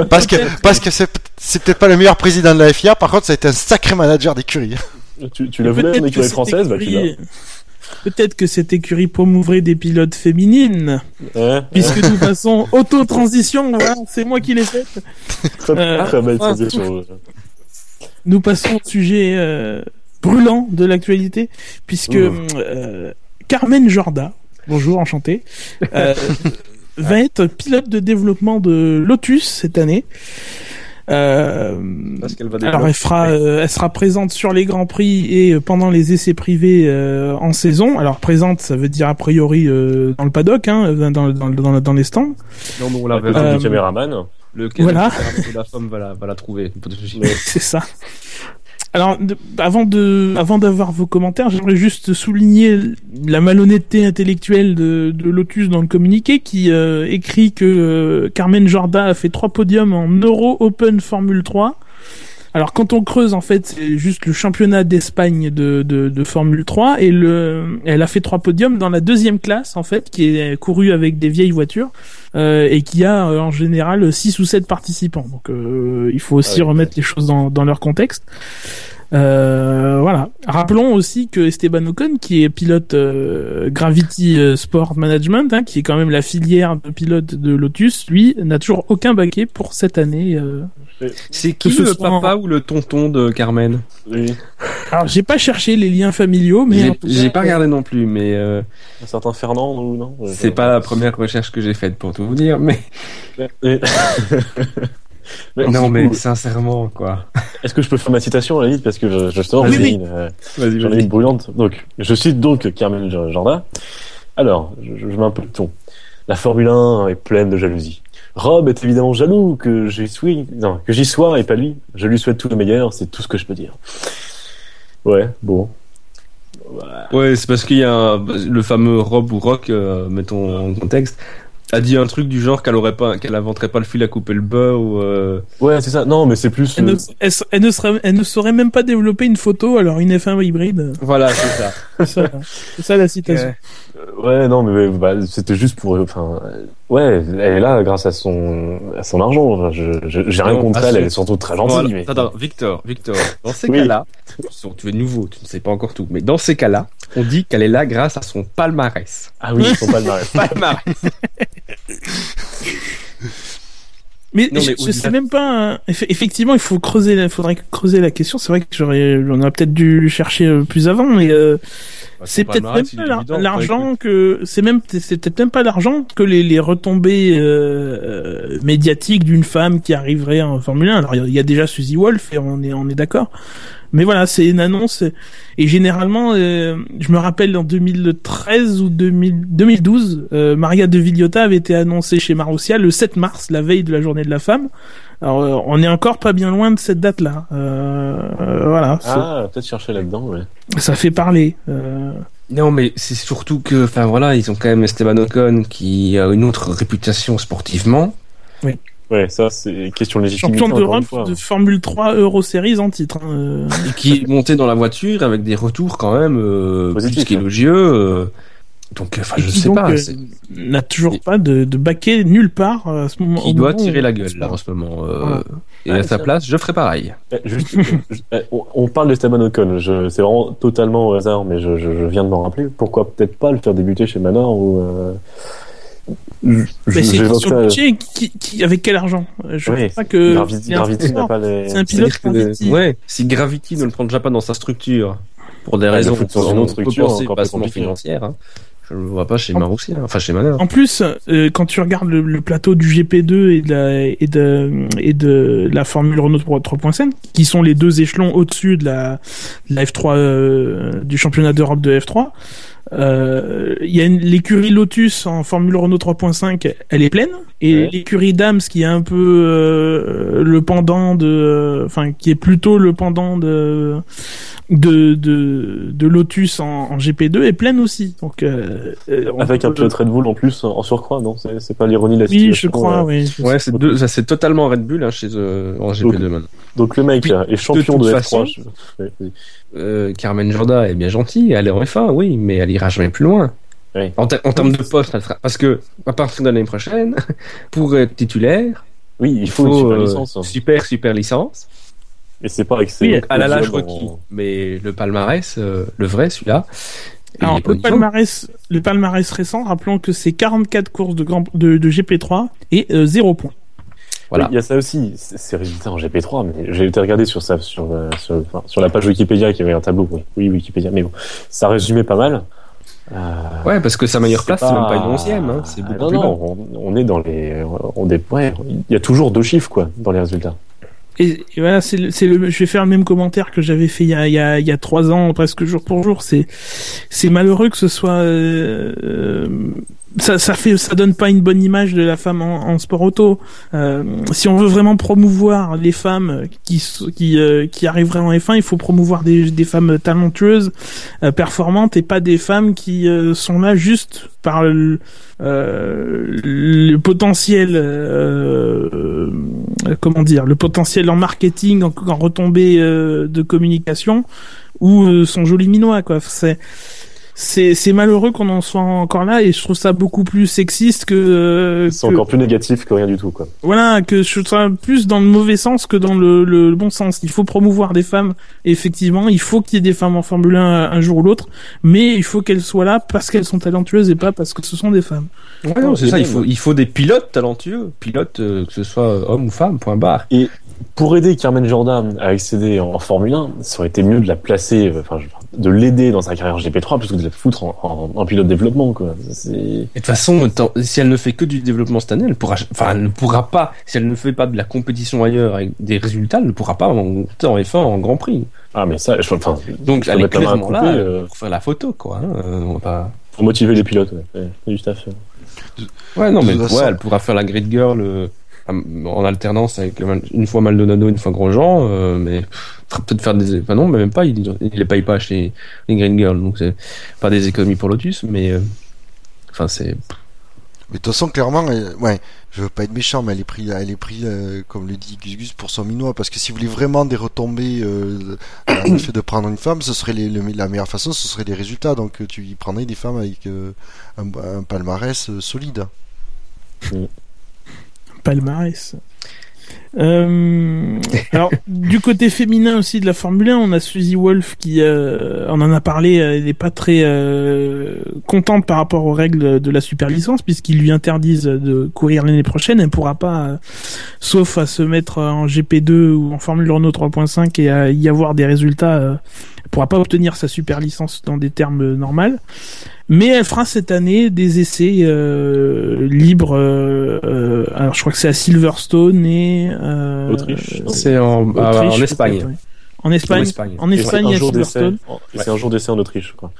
Parce que, parce que c'est, c'est peut-être pas le meilleur président de la FIA, par contre, ça a été un sacré manager d'écurie. tu, tu la voulais Peut-être en que écurie française, bah, tu l'as. Peut-être que cette écurie promouverait des pilotes féminines, Ouais, puisque nous passons auto-transition, voilà, c'est moi qui l'ai faite. très, Euh, très belle ah, transition. Nous passons au sujet euh, brûlant de l'actualité, puisque euh, Carmen Jorda, bonjour, enchanté, euh, va être pilote de développement de Lotus cette année. Euh, Parce qu'elle va alors elle fera, euh, elle sera présente sur les grands prix et euh, pendant les essais privés euh, en saison. Alors présente, ça veut dire a priori euh, dans le paddock, hein, dans, dans, dans, dans les stands. Non, mais on la. Euh, du caméraman. Le voilà. La femme va la, va la trouver. C'est ça. Alors, avant de, avant d'avoir vos commentaires, j'aimerais juste souligner la malhonnêteté intellectuelle de, de Lotus dans le communiqué qui euh, écrit que euh, Carmen Jorda a fait trois podiums en Euro Open Formule 3. Alors, quand on creuse, en fait, c'est juste le championnat d'Espagne de, de, de Formule 3 et le, elle a fait trois podiums dans la deuxième classe, en fait, qui est courue avec des vieilles voitures euh, et qui a euh, en général 6 ou 7 participants. Donc euh, il faut aussi Ah oui. remettre les choses dans, dans leur contexte. Euh, voilà. Rappelons aussi que Esteban Ocon, qui est pilote euh, Gravity euh, Sport Management, hein, qui est quand même la filière de pilote de Lotus, lui n'a toujours aucun baquet pour cette année. euh. C'est qui ce le papa en- ou le tonton de Carmen? Oui. Alors j'ai pas cherché les liens familiaux, mais J'ai pas regardé non plus, mais euh, Un certain Fernand ou non c'est pas la première recherche que j'ai faite pour tout vous dire. Mais Non, mais coup, sincèrement, quoi. Est-ce que je peux faire ma citation à la limite parce que je, justement j'en ai Oui, une, euh, Vas-y, j'en ai une brûlante. Donc je cite donc Carmen Jorda. Alors je, je mets un peu le ton. La Formule 1 est pleine de jalousie. Rob est évidemment jaloux que j'y sois, non, que j'y sois et pas lui. Je lui souhaite tout le meilleur, c'est tout ce que je peux dire. Ouais, bon. Ouais, c'est parce qu'il y a un- le fameux Rob ou Rock, euh, mettons en contexte, a dit un truc du genre qu'elle aurait pas, qu'elle inventerait pas le fil à couper le beurre ou. euh, Ouais, c'est ça. Non, mais c'est plus. elle, ne, euh, elle, elle ne serait, elle ne saurait même pas développer une photo, alors une F1 hybride. Voilà, c'est ça. C'est ça, c'est ça la citation. Ouais, non, mais bah, c'était juste pour. Enfin, euh, ouais, elle est là grâce à son, à son argent. Enfin, j'ai rien contre elle, son- elle est surtout très gentille. Voilà. mais... Attends, Victor, Victor, dans ces Oui. cas-là, tu es nouveau, tu ne sais pas encore tout, mais dans ces cas-là, on dit qu'elle est là grâce à son palmarès. Ah oui, le mariage. Palmarès. Mais, Non, je, mais je au-delà- sais même pas. eff- Effectivement, il faut creuser. Il faudrait creuser la question. C'est vrai que j'aurais, on aurait peut-être dû chercher euh, plus avant, mais euh, c'est Son peut-être même pas l'argent que c'est même c'est peut-être même pas l'argent que les, les retombées euh, euh, médiatiques d'une femme qui arriverait en Formule 1. Alors il y a- il y a déjà Suzy Wolf et on est on est d'accord. Mais voilà, c'est une annonce et généralement, euh, je me rappelle en 2013 ou 2000, 2012, euh, Maria de Villota avait été annoncée chez Marussia le 7 mars, la veille de la journée de la femme. Alors euh, on est encore pas bien loin de cette date-là. Euh, euh, voilà, Ah, peut-être chercher là-dedans, ouais. ça fait parler. Euh, Non, mais c'est surtout que, enfin voilà, ils ont quand même Esteban Ocon qui a une autre réputation sportivement. Ouais, ça, c'est question de légitimité. champion une d'Europe de Formule 3 Euro Series en titre. hein, euh. et qui est monté dans la voiture avec des retours quand même euh, Positif, plus qu'élogieux. euh. Donc, enfin, Et je qui sais donc, pas. euh, n'a toujours pas de, de baquet nulle part euh, à ce moment. Au doit moment tirer la gueule là en ce moment. euh, Voilà. Et Ouais, à sa ça- place, je ferai pareil. Eh, juste, je- eh, on, parle d'Esteban Ocon. Je, c'est vraiment totalement au hasard, mais je, je, je viens de m'en rappeler. Pourquoi peut-être pas le faire débuter chez Manor ou. Euh... Je, Mais je- c'est ça. de budget, qui, qui, avec quel argent? Euh, Je Oui, crois pas que. Gravity, c'est un Gravity sport. n'a pas les. C'est un pilote Gravity. ouais, si Gravity ne le prend déjà pas dans sa structure, pour des Ah, il raisons le peut structure, financières, hein, je le vois pas chez En- Marussia, enfin chez. En plus, euh, quand tu regardes le, le plateau du GP2 et de la, et de, et de la Formule Renault 3- 3.5, qui sont les deux échelons au-dessus de la, de la F3, euh, du championnat d'Europe de F3, euh, il y a une- l'écurie Lotus en Formule Renault 3.5, elle est pleine, et Ouais. l'écurie Dams qui est un peu euh, le pendant de, enfin qui est plutôt le pendant de de de, de Lotus en, en GP2 est pleine aussi. Donc euh, euh, Avec un peut- pilote Red Bull en plus en surcroît, non? C'est c'est pas l'ironie de la oui, situation. je crois, euh. oui. Ouais, c'est deux- ça c'est totalement Red Bull hein, chez en GP2 maintenant. Donc le mec Puis, est champion de de, toute F3. façon- je- ouais, vas-y. Euh, Carmen Jorda est bien gentille, elle est en F1, oui, mais elle ira jamais plus loin. Oui. En, ter- en termes de poste, elle sera... parce que à partir de l'année prochaine, pour être titulaire, oui, il faut, une super euh, licence. hein. super super licence. Et c'est pas excellent. Oui, à la lâche requis. Mais le palmarès, euh, le vrai, celui-là. il Alors, pas le palmarès, le palmarès récent, rappelons que c'est 44 courses de, grand, de, de GP3 et euh, 0 points. Voilà. Oui, il y a ça aussi, c'est résultat en GP3, mais j'ai été regarder sur ça, sur, euh, sur, enfin, sur la page Wikipédia qui avait un tableau, oui, oui Wikipédia, mais bon, ça résumait pas mal. Euh, Ouais, parce que sa meilleure place, c'est même pas une onzième, hein, c'est Ah, beaucoup non, plus bas. non, on, on est dans les, on est, ouais, il y a toujours deux chiffres quoi dans les résultats. Et, voilà, c'est le, le, je vais faire le même commentaire que j'avais fait il y a, il y a, il y a trois ans, presque jour pour jour. C'est, c'est malheureux que ce soit, euh, euh, ça, ça fait, ça donne pas une bonne image de la femme en, en sport auto. Euh, si on veut vraiment promouvoir les femmes qui, qui, euh, qui arriveraient en F1, il faut promouvoir des, des femmes talentueuses, euh, performantes et pas des femmes qui euh, sont là juste par le, euh, le potentiel, euh, comment dire, le potentiel en marketing, en, en retombée de communication ou son joli minois quoi. C'est c'est c'est malheureux qu'on en soit encore là et je trouve ça beaucoup plus sexiste que, euh, C'est que- encore plus négatif que rien du tout, quoi. voilà que je trouve ça plus dans le mauvais sens que dans le, le, le bon sens. Il faut promouvoir des femmes et effectivement, il faut qu'il y ait des femmes en Formule 1 un jour ou l'autre, mais il faut qu'elles soient là parce qu'elles sont talentueuses et pas parce que ce sont des femmes. Ouais, non, c'est ça, il faut, il faut des pilotes talentueux, pilotes, euh, que ce soit homme ou femme, point barre. Pour aider Carmen Jordan à accéder en, Formule 1, ça aurait été mieux de la placer, euh, enfin, de l'aider dans sa carrière GP3 plutôt que de la foutre en, en, en pilote développement, quoi. Et de toute façon, si elle ne fait que du développement cette année, elle pourra, enfin, elle ne pourra pas, si elle ne fait pas de la compétition ailleurs avec des résultats, elle ne pourra pas monter en F1 en Grand Prix. ah, mais ça, je, enfin, Donc, elle est clairement là couper, euh, euh. pour faire la photo, quoi. hein, on va pas- pour motiver les pilotes, ouais. Ouais, c'est juste à faire. Ouais, non, mais ouais, façon- elle pourra faire la grid girl euh, en alternance avec une fois Maldonado, une fois Grosjean, euh, mais peut-être faire des. Enfin, non, mais même pas, il, il les paye pas chez les grid girls, donc c'est pas des économies pour Lotus, mais. euh, Enfin, c'est. Mais de toute façon, clairement, elle- ouais, je veux pas être méchant, mais elle est pris, elle est euh, comme le dit Gus Gus, pour son minois, parce que si vous voulez vraiment des retombées, euh, le fait de prendre une femme, ce serait les, le- la meilleure façon, ce serait les résultats. Donc, euh, tu y prendrais des femmes avec euh, un, un palmarès euh, solide. Euh, alors du côté féminin aussi de la Formule 1, on a Suzy Wolf qui, euh, on en a parlé, euh, elle n'est pas très euh, contente par rapport aux règles de la super licence puisqu'ils lui interdisent de courir l'année prochaine. Elle ne pourra pas, sauf à se mettre en GP2 ou en Formule Renault 3.5 et à y avoir des résultats, elle pourra pas obtenir sa super licence dans des termes normaux. Mais elle fera cette année des essais euh, libres. euh, euh, alors je crois que c'est à Silverstone et euh, Autriche. C'est en, ah, Autriche, en Espagne. En Espagne. En Espagne. En Et c'est Espagne. Silverstone. C'est un jour d'essai en Autriche, quoi.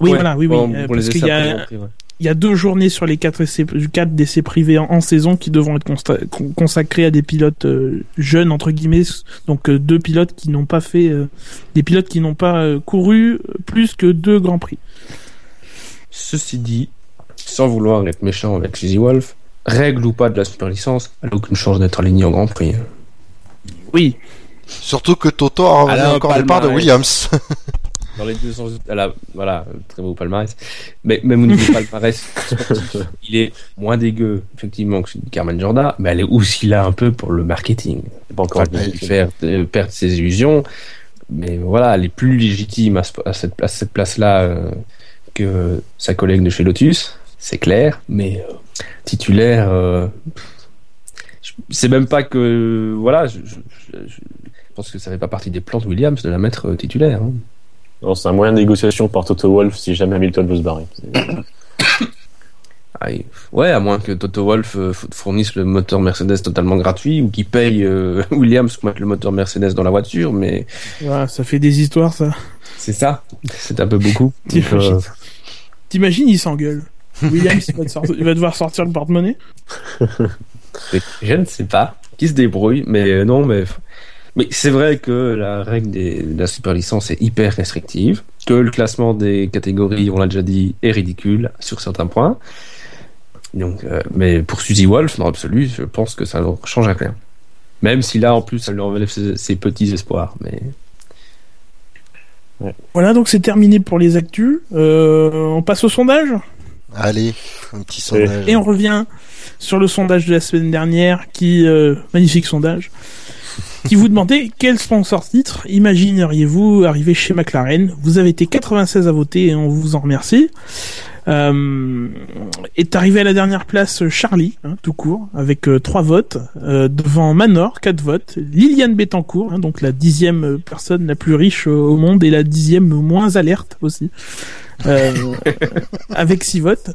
Oui, Ouais, voilà, oui, oui. euh, parce qu'il y a, ouais. Il y a deux journées sur les quatre essais, quatre d'essais privés en, en saison qui devront être consta- con- consacrés à des pilotes euh, jeunes entre guillemets, donc euh, deux pilotes qui n'ont pas fait, euh, des pilotes qui n'ont pas euh, couru plus que deux grands prix. Ceci dit, sans vouloir être méchant avec Suzy Wolf, règle ou pas de la super licence, elle n'a aucune chance d'être alignée en Grand Prix. Oui, Surtout que Toto a encore des parts de. Williams. Dans les deux sens, elle a, voilà, très beau palmarès. Mais même au niveau palmarès, sportif, il est moins dégueu, effectivement, que Carmen Jorda, mais elle est aussi là un peu pour le marketing. Pas encore Enfin, lui fait. faire euh, perdre ses illusions. Mais voilà, elle est plus légitime à, ce- à cette, à cette place-là euh, que sa collègue de chez Lotus, c'est clair. Mais euh, titulaire, euh, c'est même pas que voilà. Je, je- je- je pense que ça fait pas partie des plans de Williams de la mettre euh, titulaire. hein. Non, c'est un moyen de négociation par Toto Wolff si jamais Hamilton veut se barrer. Ouais, à moins que Toto Wolff euh, fournisse le moteur Mercedes totalement gratuit ou qu'il paye euh, Williams pour mettre le moteur Mercedes dans la voiture, mais ça fait des histoires ça. c'est ça, c'est un peu beaucoup. T'imagines euh, il s'engueule. Williams, il va, sortir- il va devoir sortir le porte-monnaie. Je ne sais pas. Qui se débrouille, mais euh, non, mais. Mais c'est vrai que la règle des- de la super licence est hyper restrictive, que le classement des catégories, on l'a déjà dit, est ridicule sur certains points. Donc, euh, mais pour Suzy Wolf, dans l'absolu, je pense que ça ne change rien. Même si là, en plus, ça lui enlève ses, ses petits espoirs. Mais Voilà, donc c'est terminé pour les actus. Euh, on passe au sondage? Allez, un petit sondage. et on revient sur le sondage de la semaine dernière, qui euh, magnifique sondage, qui vous demandait quel sponsor titre imagineriez-vous arriver chez McLaren? Vous avez été 96 à voter et on vous en remercie. Euh, est arrivé à la dernière place Charlie, hein, tout court, avec euh, trois votes, euh, devant Manor, quatre votes, Liliane Bettencourt, hein, donc la dixième personne la plus riche au monde et la dixième moins alerte aussi, euh, avec six votes.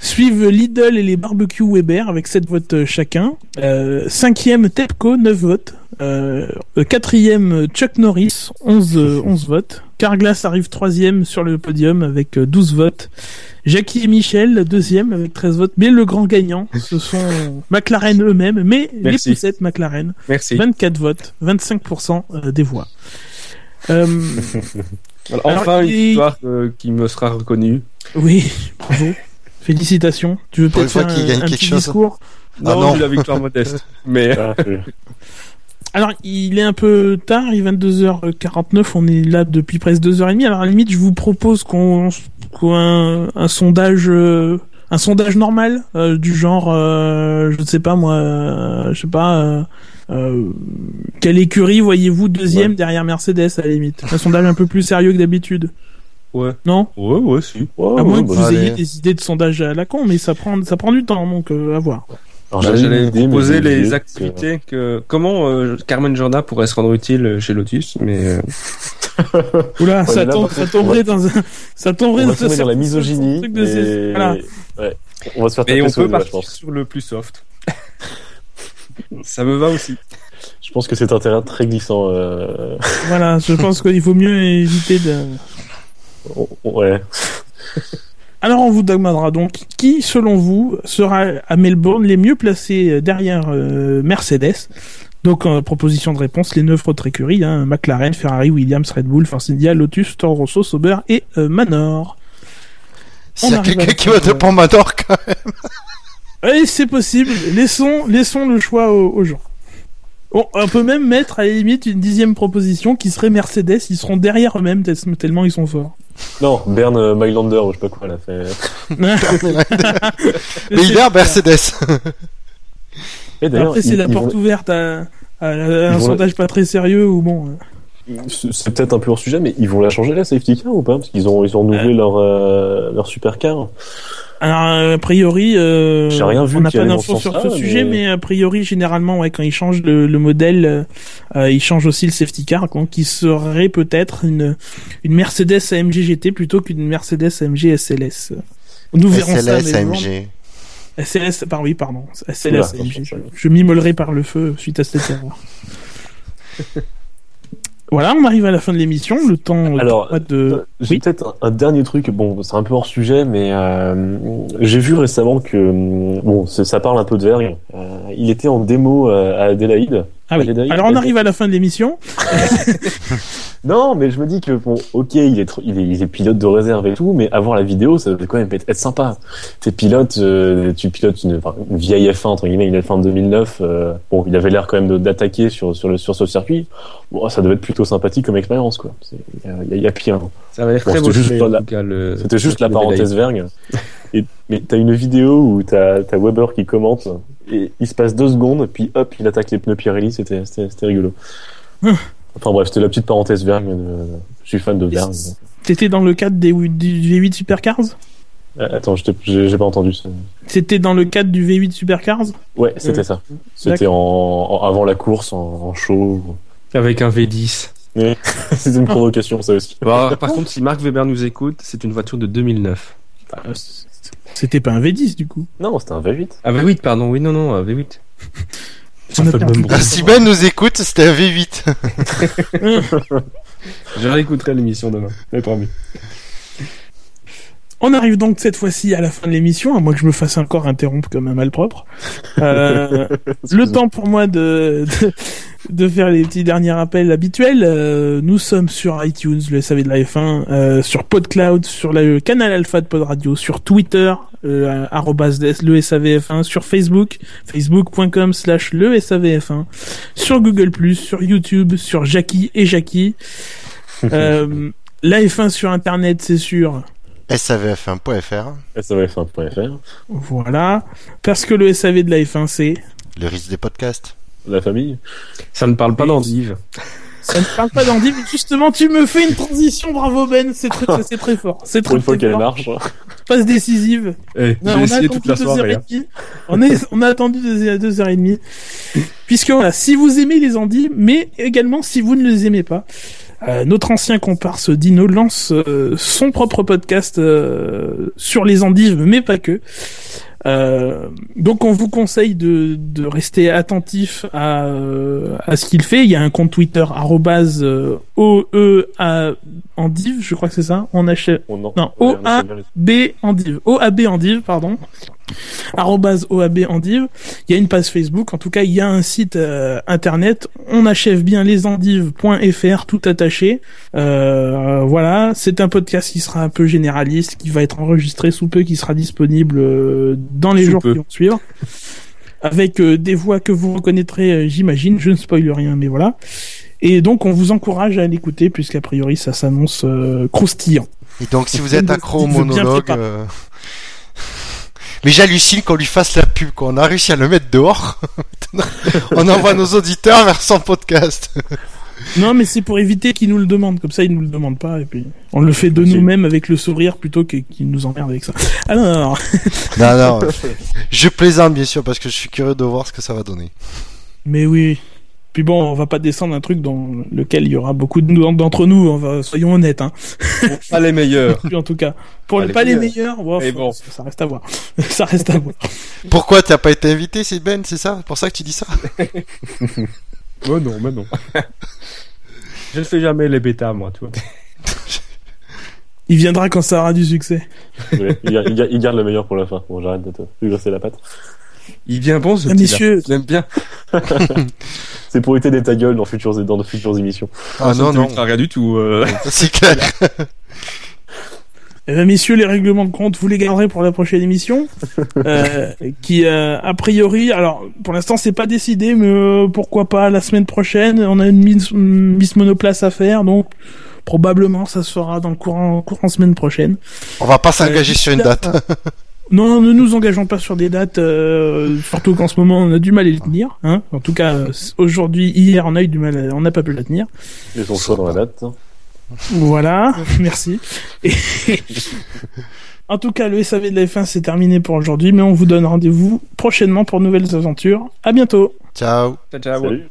Suivent Lidl et les barbecues Weber avec 7 votes euh, chacun. Euh, cinquième Tepco, 9 votes. Euh, quatrième Chuck Norris, 11, euh, 11 votes. Carglass arrive troisième sur le podium avec euh, 12 votes. Jackie et Michel, deuxième avec 13 votes. Mais le grand gagnant, ce sont McLaren eux-mêmes, mais Merci. les poussettes McLaren. Merci. 24 votes, 25% euh, des voix. Euh, Alors, Alors, enfin, une il- victoire euh, qui me sera reconnue. oui, bravo. Félicitations. Tu veux Pour peut-être faire qu'il un, gagne un quelque petit chose. discours Ah non, non. la victoire modeste. Mais Ah, Alors, il est un peu tard, il est 22h49, on est là depuis presque 2h30. Alors, à la limite, je vous propose qu'on qu'on un, un sondage euh, un sondage normal euh, du genre euh, je ne sais pas moi, euh, je sais pas euh, euh, quelle écurie voyez-vous deuxième Ouais. derrière Mercedes à la limite? Un sondage un peu plus sérieux que d'habitude. Ouais, Non ouais, ouais, si. Ouais, À moins que bah, vous allez. ayez des idées de sondage à la con, mais ça prend ça prend du temps donc euh, à voir. alors, Bah, J'allais proposer les activités que comment euh, Carmen Jorda pourrait se rendre utile chez Lotus, mais euh, Oula, Ouais, ça, là, tombe- ça tomberait on dans un ça tomberait On va dans dans la misogynie. truc de ces- et- voilà. ouais. On va se faire mais on sur peut partir sur le plus soft. Ça me va aussi. Je pense que c'est un terrain très glissant. Euh... Voilà, je pense qu'il faut mieux éviter de. On- on- Ouais. Alors on vous demandera donc qui, selon vous, sera à Melbourne les mieux placés euh, derrière euh, Mercedes. Donc en proposition de réponse, les neuf autres écuries, hein, McLaren, Ferrari, Williams, Red Bull, Force India, Lotus, Toro Rosso, Sauber et euh, Manor. S'il y a quelqu'un qui vote de- pour Manor, quand Oui, c'est possible. Laissons, laissons le choix aux, aux gens. Bon, on peut même mettre à la limite une dixième proposition qui serait Mercedes. Ils seront derrière eux-mêmes tel- tellement ils sont forts. Non, Bern euh, Mylander ou je sais pas quoi, là. Fait... Mais il est à Mercedes. Et d'ailleurs, Après, c'est ils- la ils porte vont- ouverte à, à- à un vont- sondage pas très sérieux ou bon. euh. C'est c'est peut-être un peu hors sujet, mais ils vont la changer la safety car ou pas? Parce qu'ils ont ils ont renouvelé leur euh, leur supercar. Alors, euh, a priori, euh, J'ai rien vu on n'a pas d'infos sur ce sujet, mais- a priori, généralement, ouais, quand ils changent le, le modèle, euh, euh, ils changent aussi le safety car, donc qui serait peut-être une, une Mercedes AMG GT plutôt qu'une Mercedes AMG SLS. Nous verrons ça. SLS, bon. AMG. SLS, par oui, pardon. SLS, Oula, AMG. attention. Je m'immolerai par le feu suite à cette erreur. voilà, on arrive à la fin de l'émission. Le temps euh, Alors, de. J'ai Oui. peut-être un, un dernier truc, bon, c'est un peu hors sujet, mais euh, j'ai vu récemment que, hum, bon, ça parle un peu de Vergne. Euh, il était en démo euh, à Adélaïde. Ah oui. Adélaïde, Alors on arrive à la fin de l'émission. Non, mais je me dis que, bon, ok, il est, il est, il est pilote de réserve et tout, mais avoir la vidéo, ça devait quand même être, être sympa. T'es pilote, euh, tu pilotes une, enfin, une vieille F1, entre guillemets, une F1 de 2009, euh, bon, il avait l'air quand même d'attaquer sur, sur, le, sur ce circuit. Bon, ça devait être plutôt sympathique comme expérience, quoi. Il y y a- pire. Ça va être Bon, très c'était beau. juste la- le- C'était juste la parenthèse vergne. Et, mais t'as une vidéo où t'as as Weber qui commente et il se passe deux secondes, puis hop, il attaque les pneus Pirelli. C'était rigolo. Enfin bref, c'était la petite parenthèse vergne. de- Je suis fan de vergne. C'était dans le cadre des, du V8 Supercars? Euh, Attends, j'ai pas entendu. ça. C'était dans le cadre du V8 Supercars? Ouais, c'était ça. C'était en, en- avant la course, en, en show. Avec un V10. C'était une provocation, ça aussi. Par contre, si Marc Weber nous écoute, c'est une voiture de 2009. Euh, C'était pas un V10 du coup. Non, c'était un V8. Ah V8, pardon, oui, non, non, un V8. Ça On a fait le perdu. même Ah, bruit. si Ben nous écoute, c'était un V8. Je réécouterai l'émission demain, mais promis. On arrive donc cette fois-ci à la fin de l'émission, à moins que je me fasse encore interrompre comme un malpropre. Euh, le temps pour moi de, de, de faire les petits derniers rappels habituels. Euh, nous sommes sur iTunes, le SAV de la F1, euh, sur PodCloud, sur le canal Alpha de Pod Radio, sur Twitter, euh, arrobas le SAVF1, sur Facebook, facebook.com slash le SAVF1, sur Google+, sur YouTube, sur Jackie et Jackie. Euh, la F1 sur Internet, c'est sûr. SAVF1.fr. SAVF1.fr. Voilà. Parce que le SAV de la F1, c'est... Le risque des podcasts. La famille. Ça ne parle pas d'endive. Ça ne parle pas mais justement, tu me fais une transition, bravo Ben, c'est très, c'est très fort. C'est Pour très, une fois qu'elle marche. Passe décisive. Eh, on a essayé toute la soirée. hein. demie. On, est, on a attendu deux, deux heures et demie. Puisque voilà, si vous aimez les Andis, mais également si vous ne les aimez pas, Euh, notre ancien comparse Dino lance euh, son propre podcast euh, sur les endives, mais pas que. Euh, donc on vous conseille de, de rester attentif à, euh, à ce qu'il fait. Il y a un compte Twitter arrobase euh, OEA endive, je crois que c'est ça. On achète Oh, non, Non, Ouais, on OA. essaie bien les- B endive, OAB endive, pardon. OAB endive. Il y a une page Facebook, en tout cas il y a un site euh, internet. On achève bien lesendives.fr, tout attaché. Euh, voilà, c'est un podcast qui sera un peu généraliste, qui va être enregistré sous peu, qui sera disponible euh, dans les Sous jours peu. qui vont suivre. Avec euh, des voix que vous reconnaîtrez, euh, j'imagine. Je ne spoil rien, mais voilà. Et donc on vous encourage à l'écouter, puisqu'a priori ça s'annonce euh, croustillant. Et donc, si vous êtes accro au monologue. Mais j'hallucine qu'on lui fasse la pub, qu'on a réussi à le mettre dehors. On envoie nos auditeurs vers son podcast. Non, mais c'est pour éviter qu'ils nous le demandent. Comme ça, ils nous le demandent pas. Et puis, on le fait de nous-mêmes avec le sourire plutôt qu'ils nous emmerdent avec ça. Alors, non, non. Je plaisante, bien sûr, parce que je suis curieux de voir ce que ça va donner. mais oui. Puis bon, on va pas descendre un truc dans lequel il y aura beaucoup d'entre nous. On va, soyons honnêtes. Hein. Pas les meilleurs. En tout cas, pour Pas les les pas les meilleurs. faut- bon. ça reste à voir. ça reste à voir. Pourquoi t'as pas été invité, c'est Ben, c'est ça? Pour ça que tu dis ça? Oh non, mais non. Je ne fais jamais les bêtas, moi, tu vois. Il viendra quand ça aura du succès. Ouais, il, garde, il garde- le meilleur pour la fin. Bon, j'arrête de te lui grosser la patte. Il vient bon, ce Ah, messieurs. Je l'aime bien. C'est pour éviter des ta gueule dans, futures, dans de futures émissions. Ah non, non. Rien du tout. euh. C'est clair. Eh ben, messieurs, les règlements de compte, vous les garderez pour la prochaine émission, euh, qui euh, a priori, alors pour l'instant c'est pas décidé, mais euh, pourquoi pas la semaine prochaine. On a une Miss, Monoplace à faire, donc probablement ça se fera dans le courant courant semaine prochaine. On va pas s'engager Euh, sur une date. Non, non, ne nous engageons pas sur des dates, euh, surtout qu'en ce moment on a du mal à les tenir. Hein. En tout cas, euh, aujourd'hui, hier, on a eu du mal, à- on n'a pas pu la tenir. Ils son choix dans la date. Voilà, merci. Et- en tout cas, le SAV de la F1 c'est terminé pour aujourd'hui, mais on vous donne rendez-vous prochainement pour de nouvelles aventures. À bientôt. Ciao. Ciao, ciao. Salut.